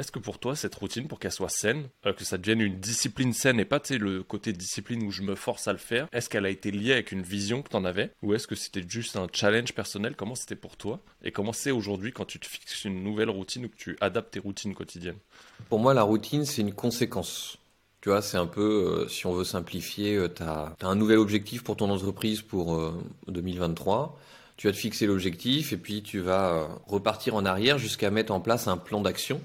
Est-ce que pour toi, cette routine, pour qu'elle soit saine, euh, que ça devienne une discipline saine et pas le côté discipline où je me force à le faire, est-ce qu'elle a été liée avec une vision que tu en avais Ou est-ce que c'était juste un challenge personnel? Comment c'était pour toi Et comment c'est aujourd'hui quand tu te fixes une nouvelle routine ou que tu adaptes tes routines quotidiennes? Pour moi, la routine, c'est une conséquence. Tu vois, c'est un peu, euh, si on veut simplifier, euh, tu as, un nouvel objectif pour ton entreprise pour 2023 tu vas te fixer l'objectif et puis tu vas repartir en arrière jusqu'à mettre en place un plan d'action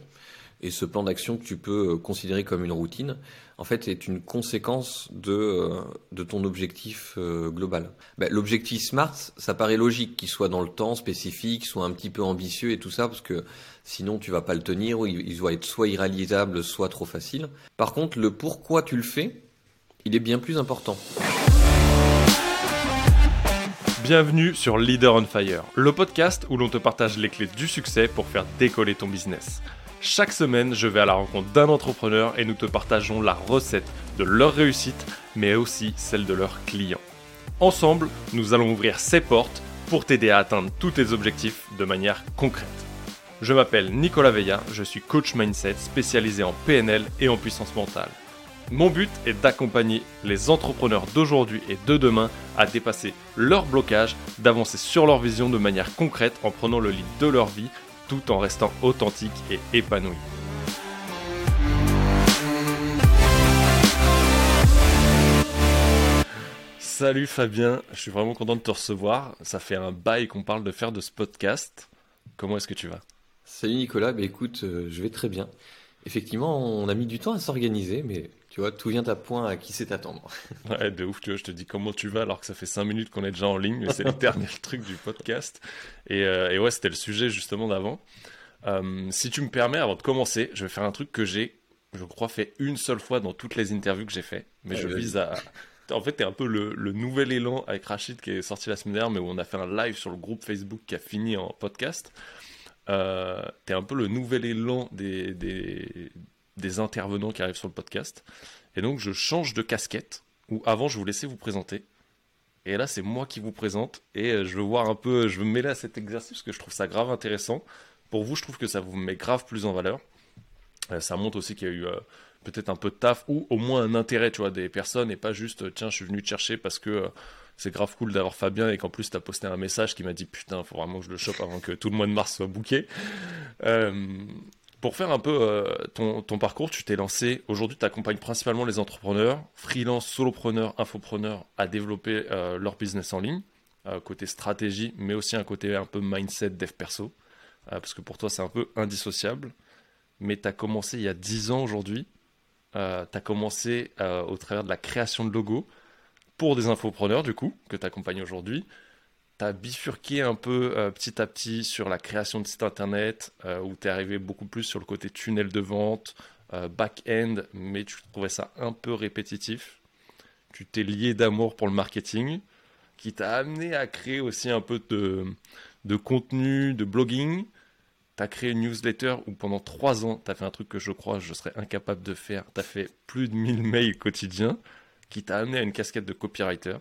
et ce plan d'action que tu peux euh, considérer comme une routine, en fait, est une conséquence de, euh, de ton objectif euh, global. Ben, l'objectif SMART, ça paraît logique qu'il soit dans le temps spécifique, soit un petit peu ambitieux et tout ça, parce que sinon tu vas pas le tenir, ou il doit être soit irréalisable, soit trop facile. Par contre, le pourquoi tu le fais, il est bien plus important. Bienvenue sur Leader on Fire, le podcast où l'on te partage les clés du succès pour faire décoller ton business. Chaque semaine, je vais à la rencontre d'un entrepreneur et nous te partageons la recette de leur réussite, mais aussi celle de leurs clients. Ensemble, nous allons ouvrir ces portes pour t'aider à atteindre tous tes objectifs de manière concrète. Je m'appelle Nicolas Veilla, je suis coach mindset spécialisé en PNL et en puissance mentale. Mon but est d'accompagner les entrepreneurs d'aujourd'hui et de demain à dépasser leurs blocages, d'avancer sur leur vision de manière concrète en prenant le lead de leur vie tout en restant authentique et épanoui. Salut Fabien, je suis vraiment content de te recevoir. Ça fait un bail qu'on parle de faire de ce podcast. Comment est-ce que tu vas? Salut Nicolas, bah écoute, euh, je vais très bien. Effectivement, on a mis du temps à s'organiser, mais tu vois, tout vient à point à qui sait attendre. Ouais, de ouf, tu vois, je te dis comment tu vas alors que ça fait 5 minutes qu'on est déjà en ligne, mais c'est le dernier truc du podcast. Euh, et, ouais, c'était le sujet justement d'avant. Euh, si tu me permets, avant de commencer, je vais faire un truc que j'ai, je crois, fait une seule fois dans toutes les interviews que j'ai fait. Mais je vise à. En fait, t'es un peu le, nouvel élan avec Rachid qui est sorti la semaine dernière, mais où on a fait un live sur le groupe Facebook qui a fini en podcast. Euh, t'es un peu le nouvel élan des, des, des intervenants qui arrivent sur le podcast. Et donc je change de casquette, où avant je vous laissais vous présenter. Et là c'est moi qui vous présente, et euh, je veux voir un peu, je veux mêler à cet exercice parce que je trouve ça grave intéressant. Pour vous, je trouve que ça vous met grave plus en valeur. Euh, ça montre aussi qu'il y a eu euh, peut-être un peu de taf, ou au moins un intérêt, tu vois, des personnes, et pas juste, tiens, je suis venu te chercher parce que c'est grave cool d'avoir Fabien et qu'en plus tu as posté un message qui m'a dit putain, faut vraiment que je le chope avant que tout le mois de mars soit bouqué. Pour faire un peu euh, ton, parcours, tu t'es lancé, aujourd'hui tu accompagnes principalement les entrepreneurs, freelance, solopreneurs, infopreneurs à développer euh, leur business en ligne, euh, côté stratégie, mais aussi un côté un peu mindset, dev perso, parce que pour toi c'est un peu indissociable. Mais tu as commencé il y a 10 ans aujourd'hui, tu as commencé au travers de la création de logos pour des infopreneurs du coup, que tu accompagnes aujourd'hui tu as bifurqué un peu euh, petit à petit sur la création de sites internet, euh, où tu arrivé beaucoup plus sur le côté tunnel de vente, euh, back-end, mais tu trouvais ça un peu répétitif. Tu t'es lié d'amour pour le marketing, qui t'a amené à créer aussi un peu de, de contenu, de blogging. Tu as créé une newsletter où pendant trois ans, tu as fait un truc que je crois je serais incapable de faire. Tu as fait plus de 1000 mails quotidiens, qui t'a amené à une casquette de copywriter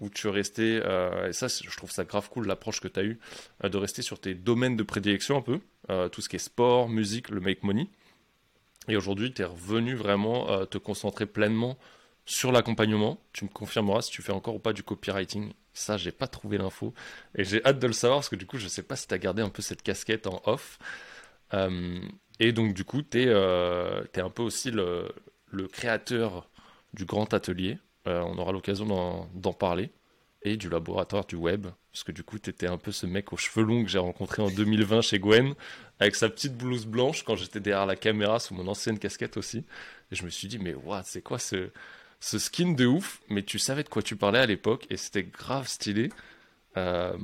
où tu restais, euh, et ça je trouve ça grave cool l'approche que tu as eue, euh, de rester sur tes domaines de prédilection un peu, euh, tout ce qui est sport, musique, le make money. Et aujourd'hui tu es revenu vraiment te concentrer pleinement sur l'accompagnement. Tu me confirmeras si tu fais encore ou pas du copywriting. Ça, j'ai pas trouvé l'info. Et j'ai hâte de le savoir parce que du coup, je sais pas si tu as gardé un peu cette casquette en off. et donc, du coup, tu es, un peu aussi le créateur du grand atelier. Euh, on aura l'occasion d'en parler. Et du laboratoire du web, parce que du coup, tu étais un peu ce mec aux cheveux longs que j'ai rencontré en 2020 chez Gwen, avec sa petite blouse blanche quand j'étais derrière la caméra sous mon ancienne casquette aussi. Et je me suis dit, mais what, c'est quoi ce, ce skin de ouf? Mais tu savais de quoi tu parlais à l'époque, et c'était grave stylé euh,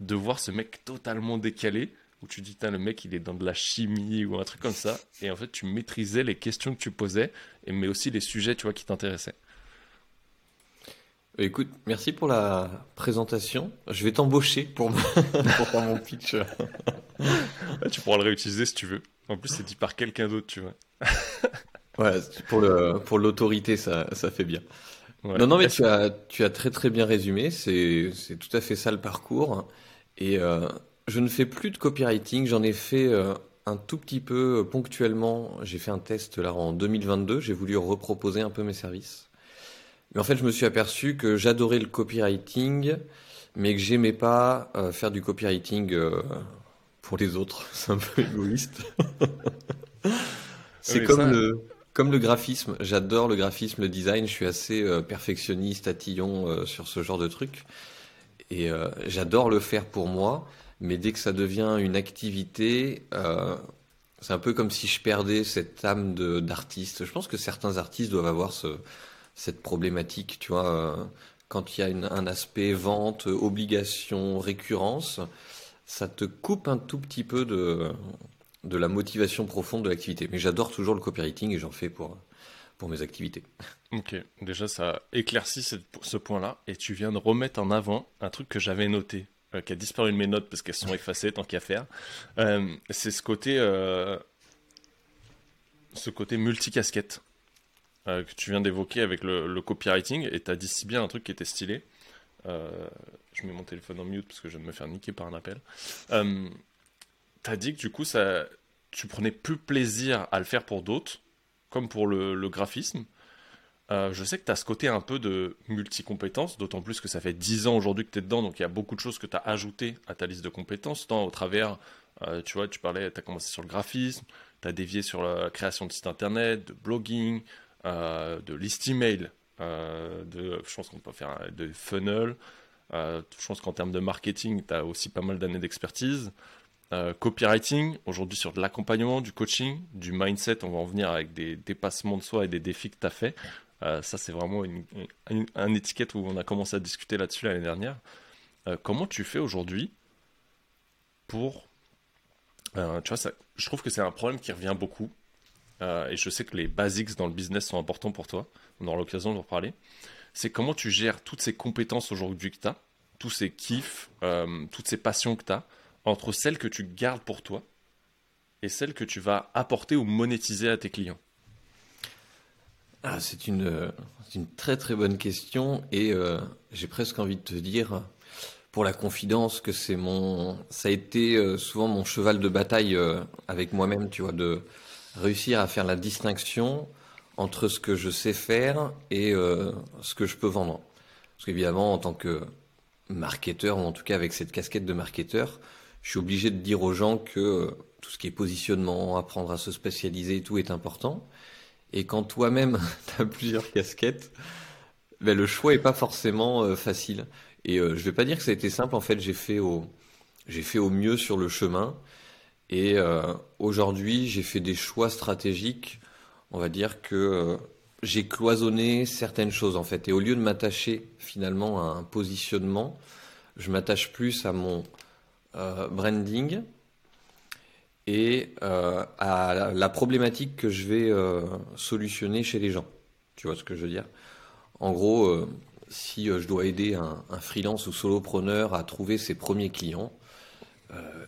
de voir ce mec totalement décalé, où tu dis, le mec, il est dans de la chimie ou un truc comme ça. Et en fait, tu maîtrisais les questions que tu posais, mais aussi les sujets, tu vois, qui t'intéressaient. Écoute, merci pour la présentation. Je vais t'embaucher pour, faire mon pitch. tu pourras le réutiliser si tu veux. En plus, c'est dit par quelqu'un d'autre, tu vois. ouais, pour le pour l'autorité, ça, ça fait bien. Non, non, mais tu as, tu as très très bien résumé. C'est tout à fait ça le parcours. Et euh, je ne fais plus de copywriting. J'en ai fait euh, un tout petit peu ponctuellement. J'ai fait un test là en 2022. J'ai voulu reproposer un peu mes services. Mais en fait, je me suis aperçu que j'adorais le copywriting, mais que j'aimais pas euh, faire du copywriting euh, pour les autres. C'est un peu égoïste. C'est comme le comme le graphisme. J'adore le graphisme, le design. Je suis assez euh, perfectionniste, tatillon sur ce genre de trucs. Et j'adore le faire pour moi. Mais dès que ça devient une activité, c'est un peu comme si je perdais cette âme d'artiste. Je pense que certains artistes doivent avoir ce, cette problématique, tu vois, euh, quand il y a un aspect vente, obligation, récurrence, ça te coupe un tout petit peu de, de la motivation profonde de l'activité. Mais j'adore toujours le copywriting et j'en fais pour, pour mes activités. Ok, déjà ça éclaircit ce, point-là et tu viens de remettre en avant un truc que j'avais noté, euh, qui a disparu de mes notes parce qu'elles sont effacées tant qu'à faire. Euh, c'est ce côté, ce côté multicasquette. Euh, que tu viens d'évoquer avec le, copywriting, et tu as dit si bien un truc qui était stylé. Euh, je mets mon téléphone en mute parce que je viens de me faire niquer par un appel. Euh, tu as dit que du coup, ça, tu prenais plus plaisir à le faire pour d'autres, comme pour le, graphisme. je sais que tu as ce côté un peu de multi-compétences, d'autant plus que ça fait 10 ans aujourd'hui que tu es dedans, donc il y a beaucoup de choses que tu as ajoutées à ta liste de compétences, tant au travers, tu vois, tu parlais, tu as commencé sur le graphisme, tu as dévié sur la création de sites internet, de blogging, euh, de list email, euh, de, je pense qu'on peut faire de funnel. Euh, je pense qu'en termes de marketing, tu as aussi pas mal d'années d'expertise. copywriting, aujourd'hui sur de l'accompagnement, du coaching, du mindset, on va en venir avec des dépassements de soi et des défis que tu as fait. ça, c'est vraiment une, un étiquette où on a commencé à discuter là-dessus l'année dernière. comment tu fais aujourd'hui pour. tu vois, ça, je trouve que c'est un problème qui revient beaucoup. Euh, et je sais que les basics dans le business sont importants pour toi, on aura l'occasion d'en parler, c'est comment tu gères toutes ces compétences aujourd'hui que tu as, tous ces kiffs, euh, toutes ces passions que tu as, entre celles que tu gardes pour toi et celles que tu vas apporter ou monétiser à tes clients? Ah, c'est une, une, très très bonne question et euh, j'ai presque envie de te dire, pour la confidence, que c'est mon, ça a été souvent mon cheval de bataille avec moi-même, tu vois, de, réussir à faire la distinction entre ce que je sais faire et euh, ce que je peux vendre. Parce qu'évidemment, en tant que marketeur, ou en tout cas avec cette casquette de marketeur, je suis obligé de dire aux gens que euh, tout ce qui est positionnement, apprendre à se spécialiser et tout est important. Et quand toi-même, tu as plusieurs casquettes, ben, le choix est pas forcément euh, facile. Et je vais pas dire que ça a été simple, en fait, j'ai fait au mieux sur le chemin. Et euh, aujourd'hui, j'ai fait des choix stratégiques. On va dire que euh, j'ai cloisonné certaines choses en fait. Et au lieu de m'attacher finalement à un positionnement, je m'attache plus à mon euh, branding et à la, problématique que je vais solutionner chez les gens. Tu vois ce que je veux dire? En gros, si je dois aider un, un freelance ou solopreneur à trouver ses premiers clients,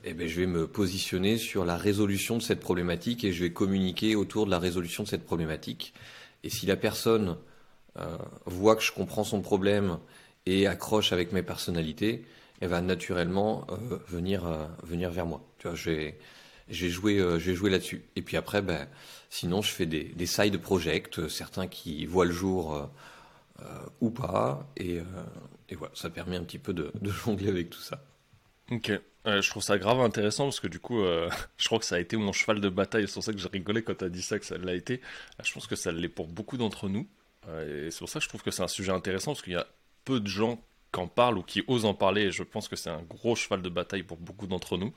eh ben, je vais me positionner sur la résolution de cette problématique et je vais communiquer autour de la résolution de cette problématique. Et si la personne euh, voit que je comprends son problème et accroche avec mes personnalités, elle va naturellement euh, venir, venir vers moi. Tu vois, j'ai joué, joué là-dessus. Et puis après, ben, sinon, je fais des, des side projects, certains qui voient le jour ou pas. Et, et, voilà, ça permet un petit peu de, de jongler avec tout ça. Ok. Je trouve ça grave intéressant parce que du coup, euh, je crois que ça a été mon cheval de bataille. C'est pour ça que j'ai rigolé quand tu as dit ça, que ça l'a été. Je pense que ça l'est pour beaucoup d'entre nous. Euh, et c'est pour ça que je trouve que c'est un sujet intéressant parce qu'il y a peu de gens qui en parlent ou qui osent en parler. Et je pense que c'est un gros cheval de bataille pour beaucoup d'entre nous.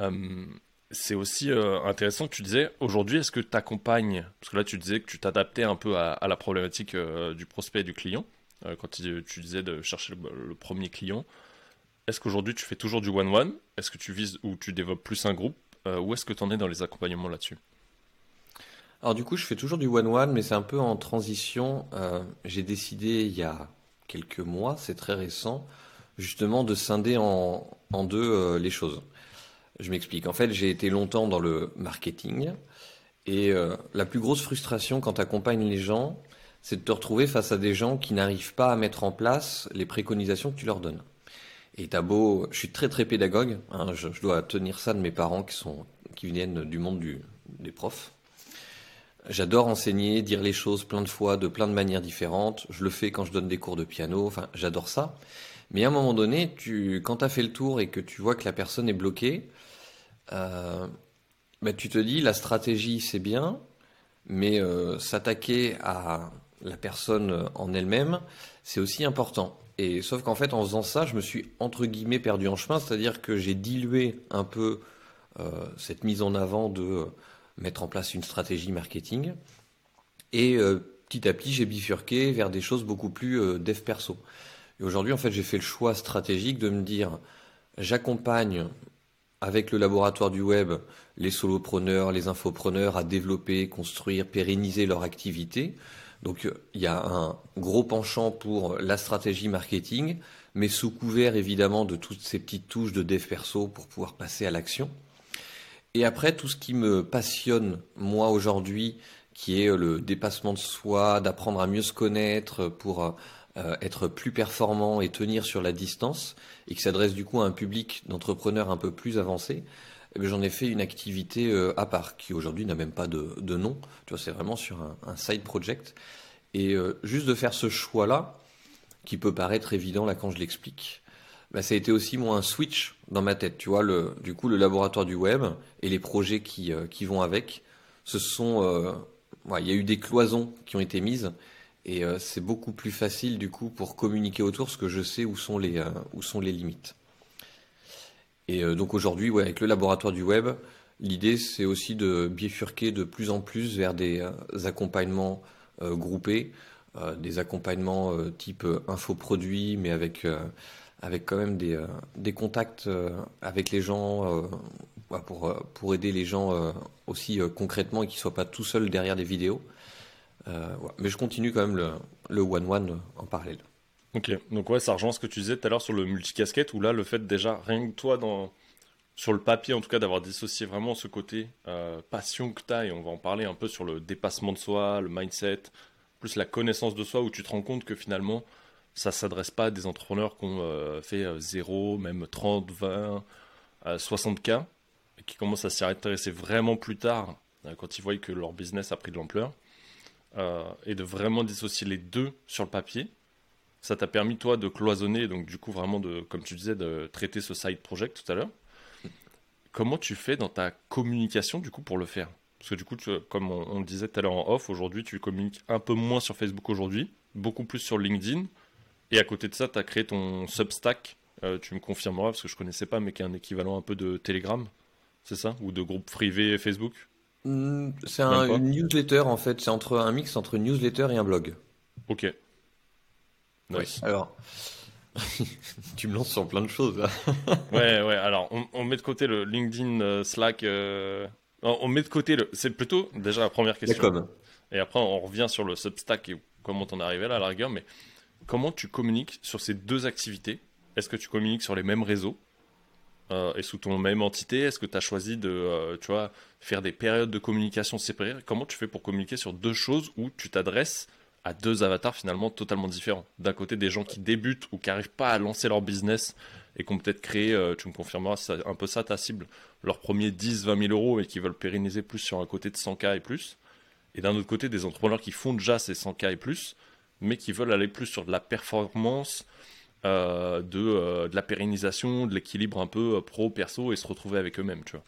Euh, c'est aussi intéressant que tu disais, aujourd'hui, est-ce que tu accompagnes, parce que là tu disais que tu t'adaptais un peu à, la problématique du prospect et du client, quand tu, disais de chercher le premier client. Est-ce qu'aujourd'hui tu fais toujours du one-one? Est-ce que tu vises ou tu développes plus un groupe? Euh, Où est-ce que tu en es dans les accompagnements là-dessus? Alors du coup je fais toujours du one-one mais c'est un peu en transition. Euh, j'ai décidé il y a quelques mois, c'est très récent, justement de scinder en, deux euh, les choses. Je m'explique. En fait j'ai été longtemps dans le marketing et la plus grosse frustration quand tu accompagnes les gens, c'est de te retrouver face à des gens qui n'arrivent pas à mettre en place les préconisations que tu leur donnes. Et t'as beau, je suis très très pédagogue, hein, je, dois tenir ça de mes parents qui sont qui viennent du monde des profs. J'adore enseigner, dire les choses plein de fois, de plein de manières différentes. Je le fais quand je donne des cours de piano. Enfin, j'adore ça. Mais à un moment donné, quand tu as fait le tour et que tu vois que la personne est bloquée, euh, bah, tu te dis la stratégie c'est bien, mais euh, s'attaquer à la personne en elle-même, c'est aussi important. Sauf qu'en fait, en faisant ça, je me suis entre guillemets perdu en chemin, c'est-à-dire que j'ai dilué un peu euh, cette mise en avant de mettre en place une stratégie marketing. Et petit à petit, j'ai bifurqué vers des choses beaucoup plus dev perso. Et aujourd'hui, en fait, j'ai fait le choix stratégique de me dire, j'accompagne avec le laboratoire du web les solopreneurs, les infopreneurs à développer, construire, pérenniser leur activité. Donc il y a un gros penchant pour la stratégie marketing, mais sous couvert évidemment de toutes ces petites touches de dev perso pour pouvoir passer à l'action. Et après, tout ce qui me passionne, moi aujourd'hui, qui est le dépassement de soi, d'apprendre à mieux se connaître pour euh, être plus performant et tenir sur la distance, et qui s'adresse du coup à un public d'entrepreneurs un peu plus avancé, j'en ai fait une activité euh, à part, qui aujourd'hui n'a même pas de, nom. Tu vois, c'est vraiment sur un, side project. Et euh, juste de faire ce choix-là, qui peut paraître évident là quand je l'explique, bah, ça a été aussi moi un switch dans ma tête. Tu vois, du coup, le laboratoire du web et les projets qui, qui vont avec, ce sont, il y a eu des cloisons qui ont été mises et euh, c'est beaucoup plus facile du coup pour communiquer autour, parce que je sais euh, où sont les limites. Et euh, donc aujourd'hui, avec le laboratoire du web, l'idée c'est aussi de bifurquer de plus en plus vers des accompagnements groupés, des accompagnements type infoproduits, mais avec, quand même des, contacts avec les gens pour, pour aider les gens aussi concrètement et qu'ils ne soient pas tout seuls derrière des vidéos. Euh, Mais je continue quand même le one-one en parallèle. Ok, donc ouais, ça rejoint ce que tu disais tout à l'heure sur le multicasquette, où là, le fait déjà, rien que toi, sur le papier en tout cas, d'avoir dissocié vraiment ce côté euh, passion que tu as, et on va en parler un peu sur le dépassement de soi, le mindset, plus la connaissance de soi, où tu te rends compte que finalement, ça s'adresse pas à des entrepreneurs qui ont euh, fait 0, même 30, 20, 60K, et qui commencent à s'y intéresser vraiment plus tard, quand ils voient que leur business a pris de l'ampleur. Euh, et de vraiment dissocier les deux sur le papier, ça t'a permis toi de cloisonner, donc du coup vraiment de, comme tu disais, de traiter ce side project tout à l'heure. Comment tu fais dans ta communication du coup pour le faire? Parce que du coup, comme on, le disait tout à l'heure en off, aujourd'hui tu communiques un peu moins sur Facebook aujourd'hui, beaucoup plus sur LinkedIn. Et à côté de ça, tu as créé ton Substack, euh, tu me confirmeras parce que je connaissais pas, mais qui est un équivalent un peu de Telegram, c'est ça? Ou de groupe privé Facebook? Hmm, c'est un, une newsletter en fait, c'est entre un mix entre une newsletter et un blog. Ok. Nice. Alors, tu me lances sur plein de choses là. ouais, ouais. Alors, on, met de côté le LinkedIn, euh, Slack. Euh, on met de côté le. C'est plutôt déjà la première question. Et après, on revient sur le Substack et comment t'en es arrivé là à la rigueur. Mais comment tu communiques sur ces deux activités? Est-ce que tu communiques sur les mêmes réseaux? Euh, et sous ton même entité Est-ce que tu as choisi de euh, tu vois, faire des périodes de communication séparées? Comment tu fais pour communiquer sur deux choses où tu t'adresses à deux avatars finalement totalement différents D'un côté, des gens qui débutent ou qui n'arrivent pas à lancer leur business et qui ont peut-être créé, euh, tu me confirmeras, un peu ça ta cible, leur premier 10, 20 000 euros et qui veulent pérenniser plus sur un côté de 100K et plus. Et d'un autre côté, des entrepreneurs qui font déjà ces 100K et plus, mais qui veulent aller plus sur de la performance, euh, de, euh, de, la pérennisation, de l'équilibre un peu euh, pro-perso et se retrouver avec eux-mêmes, tu vois.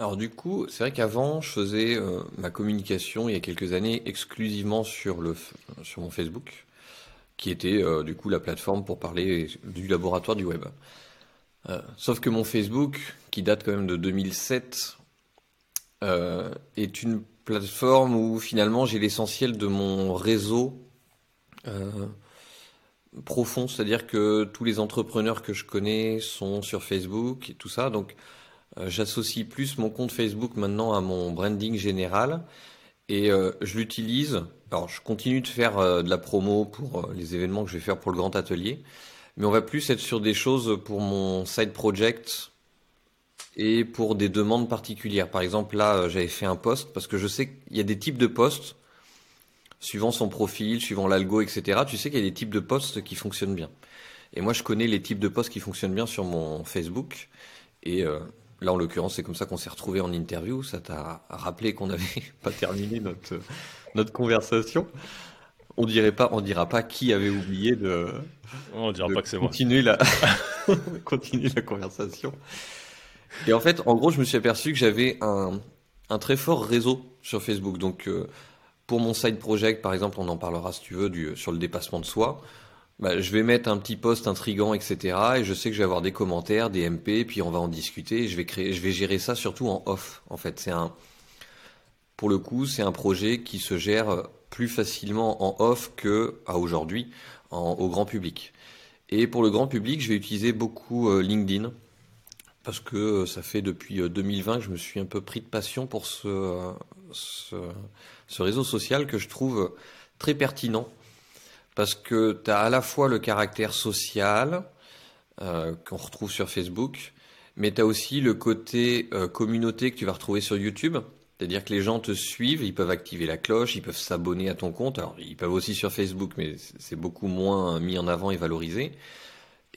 Alors du coup, c'est vrai qu'avant, je faisais ma communication il y a quelques années exclusivement sur, le, sur mon Facebook, qui était du coup la plateforme pour parler du laboratoire du web. sauf que mon Facebook, qui date quand même de 2007, est une plateforme où finalement j'ai l'essentiel de mon réseau profond, c'est-à-dire que tous les entrepreneurs que je connais sont sur Facebook et tout ça, donc euh, j'associe plus mon compte Facebook maintenant à mon branding général et euh, je l'utilise. Alors je continue de faire euh, de la promo pour les événements que je vais faire pour le grand atelier, mais on va plus être sur des choses pour mon side project et pour des demandes particulières. Par exemple là j'avais fait un post parce que je sais qu'il y a des types de posts suivant son profil, suivant l'algo, etc., tu sais qu'il y a des types de posts qui fonctionnent bien. Et moi, je connais les types de posts qui fonctionnent bien sur mon Facebook. Et euh, là, en l'occurrence, c'est comme ça qu'on s'est retrouvé en interview. Ça t'a rappelé qu'on n'avait pas terminé notre, notre conversation. On dirait pas, on dira pas qui avait oublié de. On dira pas que c'est continuer la, continuer la conversation. Et en fait, en gros, je me suis aperçu que j'avais un, un très fort réseau sur Facebook. Donc, euh, pour mon side project, par exemple, on en parlera si tu veux du, sur le dépassement de soi. Bah, je vais mettre un petit post intrigant, etc. Et je sais que je vais avoir des commentaires, des MP, puis on va en discuter. Je vais gérer ça surtout en off. En fait, c'est un, pour le coup, c'est un projet qui se gère plus facilement en off que aujourd'hui au grand public. Et pour le grand public, je vais utiliser beaucoup euh, LinkedIn parce que euh, ça fait depuis 2020 euh, que je me suis un peu pris de passion pour ce réseau social que je trouve très pertinent parce que tu as à la fois le caractère social euh, qu'on retrouve sur Facebook, mais tu as aussi le côté euh, communauté que tu vas retrouver sur YouTube. C'est-à-dire que les gens te suivent, ils peuvent activer la cloche, ils peuvent s'abonner à ton compte. Alors, ils peuvent aussi sur Facebook, mais c'est beaucoup moins mis en avant et valorisé.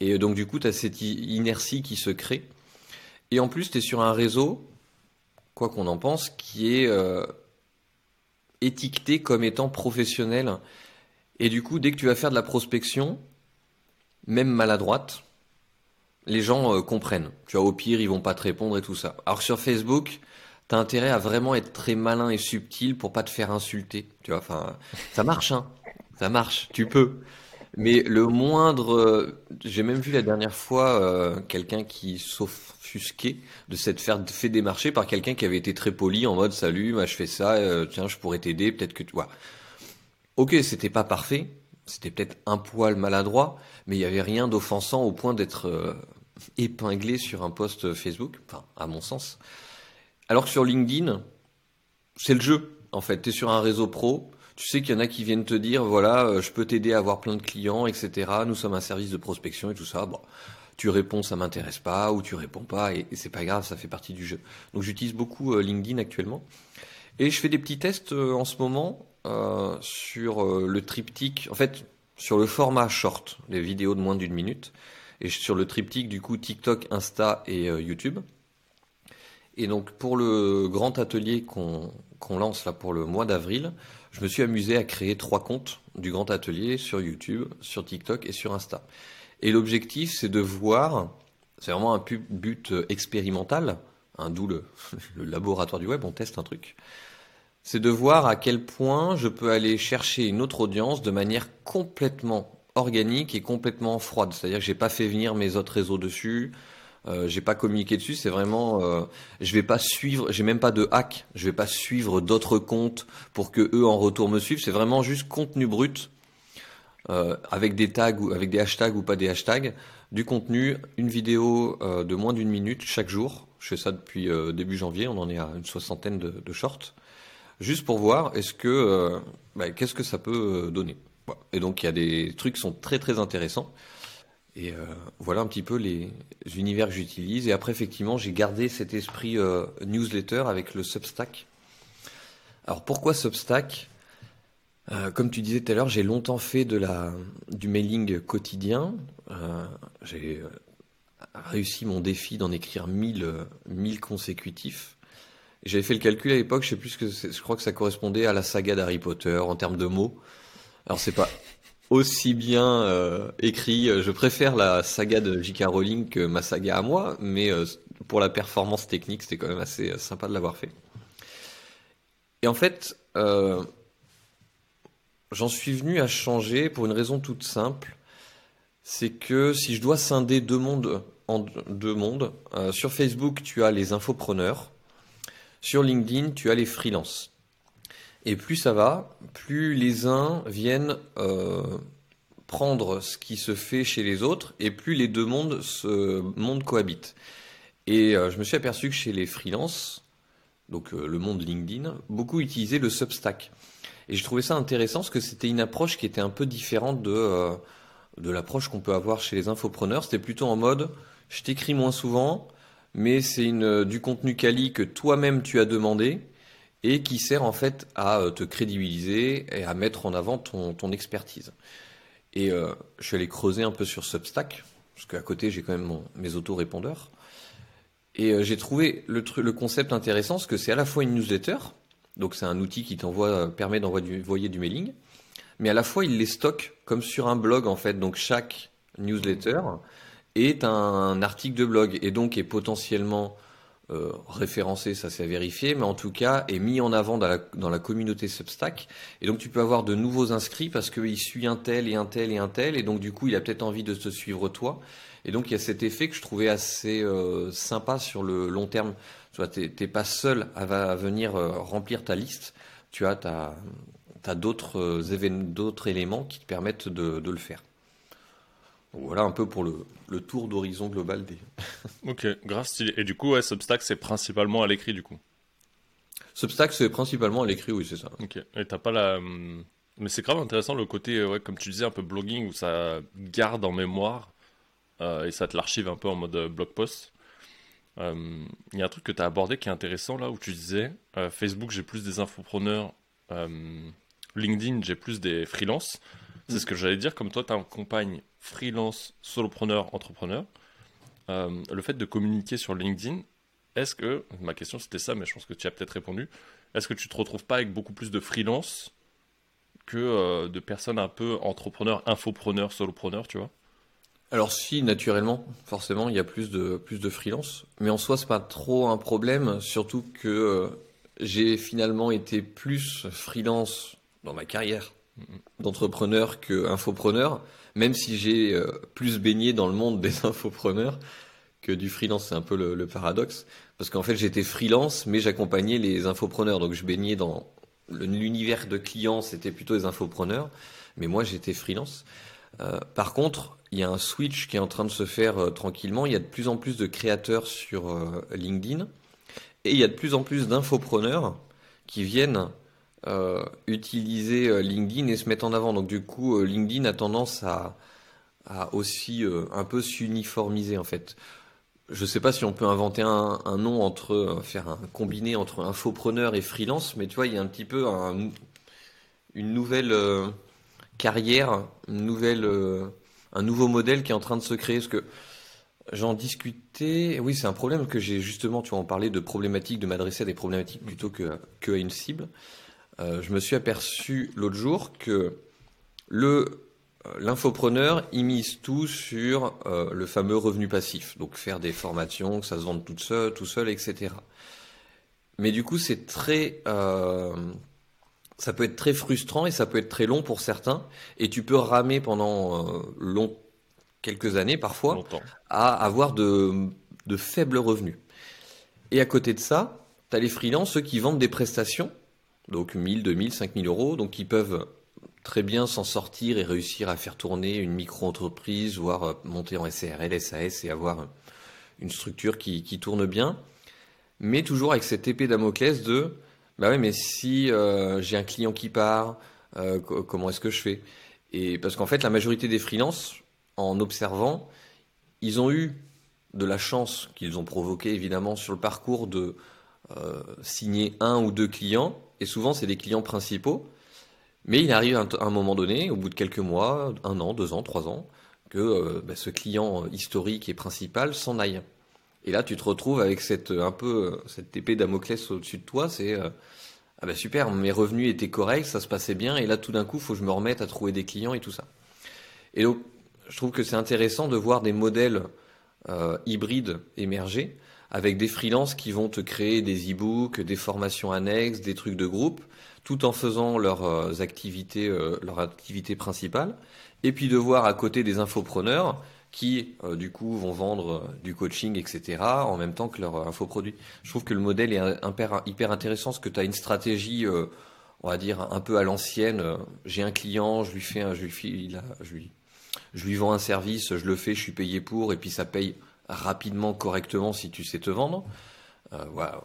Et donc, du coup, tu as cette inertie qui se crée. Et en plus, tu es sur un réseau, quoi qu'on en pense, qui est euh, étiqueté comme étant professionnel. Et du coup, dès que tu vas faire de la prospection, même maladroite, les gens euh, comprennent. Tu vois, au pire, ils vont pas te répondre et tout ça. Alors sur Facebook, tu as intérêt à vraiment être très malin et subtil pour pas te faire insulter. Tu vois, enfin, ça marche, hein. Ça marche, tu peux. Mais le moindre, euh, j'ai même vu la dernière fois euh, quelqu'un qui s'offusquait de s'être fait démarcher par quelqu'un qui avait été très poli en mode salut, moi je fais ça, tiens je pourrais t'aider, peut-être que tu vois. Ok, c'était pas parfait, c'était peut-être un poil maladroit, mais il n'y avait rien d'offensant au point d'être euh, épinglé sur un post Facebook, enfin, à mon sens. Alors que sur LinkedIn, c'est le jeu, en fait. Tu es sur un réseau pro, tu sais qu'il y en a qui viennent te dire, voilà, euh, je peux t'aider à avoir plein de clients, etc. Nous sommes un service de prospection et tout ça. Bon, tu réponds, ça m'intéresse pas, ou tu réponds pas, et, c'est pas grave, ça fait partie du jeu. Donc j'utilise beaucoup euh, LinkedIn actuellement. Et je fais des petits tests en ce moment euh, sur euh, le triptyque, en fait, sur le format short, les vidéos de moins d'une minute, et sur le triptyque du coup TikTok, Insta et euh, YouTube. Et donc pour le grand atelier qu'on lance là pour le mois d'avril, je me suis amusé à créer trois comptes du grand atelier sur YouTube, sur TikTok et sur Insta. Et l'objectif c'est de voir, c'est vraiment un but expérimental, hein, d'où le, le laboratoire du web, on teste un truc c'est de voir à quel point je peux aller chercher une autre audience de manière complètement organique et complètement froide. C'est-à-dire que j'ai pas fait venir mes autres réseaux dessus, euh, j'ai pas communiqué dessus. C'est vraiment, euh, je vais pas suivre, j'ai même pas de hack. Je vais pas suivre d'autres comptes pour que eux en retour me suivent. C'est vraiment juste contenu brut euh, avec des tags ou avec des hashtags ou pas des hashtags, du contenu, une vidéo euh, de moins d'une minute chaque jour. Je fais ça depuis euh, début janvier. On en est à une soixantaine de, de shorts juste pour voir est-ce que euh, bah, qu'est-ce que ça peut euh, donner. Et donc il y a des trucs qui sont très très intéressants. Et euh, voilà un petit peu les univers que j'utilise. Et après effectivement j'ai gardé cet esprit newsletter avec le Substack. Alors pourquoi Substack? Comme tu disais tout à l'heure, j'ai longtemps fait du mailing quotidien. j'ai réussi mon défi d'en écrire 1000 1000 consécutifs. J'avais fait le calcul à l'époque, je sais plus que je crois que ça correspondait à la saga d'Harry Potter en termes de mots. Alors c'est pas aussi bien euh, écrit. Je préfère la saga de J.K. Rowling que ma saga à moi, mais euh, pour la performance technique, c'était quand même assez euh, sympa de l'avoir fait. Et en fait, j'en suis venu à changer pour une raison toute simple. C'est que si je dois scinder deux mondes en deux mondes, sur Facebook, tu as les infopreneurs sur LinkedIn, tu as les freelances. Et plus ça va, plus les uns viennent euh, prendre ce qui se fait chez les autres, et plus les deux mondes, se, mondes cohabitent. Et euh, je me suis aperçu que chez les freelances, donc euh, le monde LinkedIn, beaucoup utilisaient le Substack. Et je trouvais ça intéressant parce que c'était une approche qui était un peu différente de, de l'approche qu'on peut avoir chez les infopreneurs. C'était plutôt en mode, je t'écris moins souvent, mais c'est une du contenu quali que toi-même tu as demandé et qui sert en fait à euh, te crédibiliser et à mettre en avant ton, expertise. Et euh, je suis allé creuser un peu sur Substack, parce qu'à côté j'ai quand même mes autorépondeurs. Et j'ai trouvé le, le concept intéressant parce que c'est à la fois une newsletter, donc c'est un outil qui t'envoie, permet d'envoyer du mailing, mais à la fois il les stocke comme sur un blog en fait. Donc chaque newsletter est un article de blog et donc est potentiellement euh, référencé, ça c'est à vérifier, mais en tout cas est mis en avant dans la, dans la communauté Substack. Et donc tu peux avoir de nouveaux inscrits parce qu'il suit un tel et un tel et un tel, et donc du coup il a peut-être envie de te suivre toi. Et donc il y a cet effet que je trouvais assez euh, sympa sur le long terme. Tu vois, t'es pas seul à, venir euh, remplir ta liste. Tu as, ta, as d'autres éléments qui te permettent de le faire voilà un peu pour le, tour d'horizon global des. ok, grave stylé. Et du coup, ouais, Substack, c'est principalement à l'écrit, du coup Substack, c'est principalement à l'écrit, oui, c'est ça. Ok. Et t'as pas la. Hum, mais c'est grave intéressant le côté, ouais, comme tu disais, un peu blogging où ça garde en mémoire euh, et ça te l'archive un peu en mode euh, blog post. Hum, il y a un truc que tu as abordé qui est intéressant là où tu disais euh, Facebook, j'ai plus des infopreneurs. Hum, LinkedIn, j'ai plus des freelances. C'est ce que j'allais dire, comme toi, tu accompagnes freelance, solopreneur, entrepreneur. Euh, le fait de communiquer sur LinkedIn, est-ce que, ma question c'était ça, mais je pense que tu as peut-être répondu, est-ce que tu te retrouves pas avec beaucoup plus de freelance que euh, de personnes un peu entrepreneurs, infopreneurs, solopreneurs, tu vois? Alors si, naturellement, forcément, il y a plus de, plus de freelance. Mais en soi, c'est pas trop un problème, surtout que euh, j'ai finalement été plus freelance dans ma carrière d'entrepreneur que infopreneur, même si j'ai euh, plus baigné dans le monde des infopreneurs que du freelance. C'est un peu le, paradoxe. Parce qu'en fait, j'étais freelance, mais j'accompagnais les infopreneurs. Donc je baignais dans l'univers de clients, c'était plutôt les infopreneurs. Mais moi, j'étais freelance. Euh, par contre, il y a un switch qui est en train de se faire euh, tranquillement. Il y a de plus en plus de créateurs sur LinkedIn. Et il y a de plus en plus d'infopreneurs qui viennent euh, utiliser euh, LinkedIn et se mettre en avant. Donc du coup, euh, LinkedIn a tendance à, aussi un peu s'uniformiser en fait. Je sais pas si on peut inventer un, nom entre faire un combiné entre infopreneur et freelance, mais tu vois, il y a un petit peu un, une nouvelle carrière, une nouvelle, un nouveau modèle qui est en train de se créer. Parce que J'en discutais. Oui, c'est un problème que j'ai justement. Tu vas en parler de problématiques, de m'adresser à des problématiques plutôt que, que une cible. Euh, je me suis aperçu l'autre jour que le euh, l'infopreneur il mise tout sur euh, le fameux revenu passif, donc faire des formations, que ça se vende tout seul, tout seul, etc. Mais du coup, c'est très, ça peut être très frustrant et ça peut être très long pour certains, et tu peux ramer pendant long, quelques années parfois à avoir de, de faibles revenus. Et à côté de ça, tu as les freelances, ceux qui vendent des prestations donc 1000, 2000, 5000 euros, donc ils peuvent très bien s'en sortir et réussir à faire tourner une micro-entreprise, voire euh, monter en SARL, SAS et avoir une structure qui, tourne bien, mais toujours avec cette épée Damoclès de bah ouais, mais si euh, j'ai un client qui part, euh, comment est-ce que je fais? Et parce qu'en fait, la majorité des freelances, en observant, ils ont eu de la chance qu'ils ont provoqué évidemment sur le parcours de signer un ou deux clients et souvent, c'est des clients principaux. Mais il arrive à un, moment donné, au bout de quelques mois, un an, deux ans, trois ans, que euh, bah, ce client historique et principal s'en aille. Et là, tu te retrouves avec cette un peu cette épée Damoclès au-dessus de toi. C'est euh, ah bah super, mes revenus étaient corrects, ça se passait bien, et là tout d'un coup, faut que je me remette à trouver des clients et tout ça. Et donc, je trouve que c'est intéressant de voir des modèles euh, hybrides émerger avec des freelances qui vont te créer des e-books, des formations annexes, des trucs de groupe, tout en faisant leurs euh, activités, euh, leur activité principale, et puis de voir à côté des infopreneurs qui, euh, du coup, vont vendre du coaching, etc., en même temps que leurs infoproduits. Je trouve que le modèle est hyper, intéressant, parce que tu as une stratégie, on va dire, un peu à l'ancienne. J'ai un client, je lui fais je lui, je lui, je lui vends un service, je le fais, je suis payé pour, et puis ça paye rapidement, correctement si tu sais te vendre. Euh, voilà.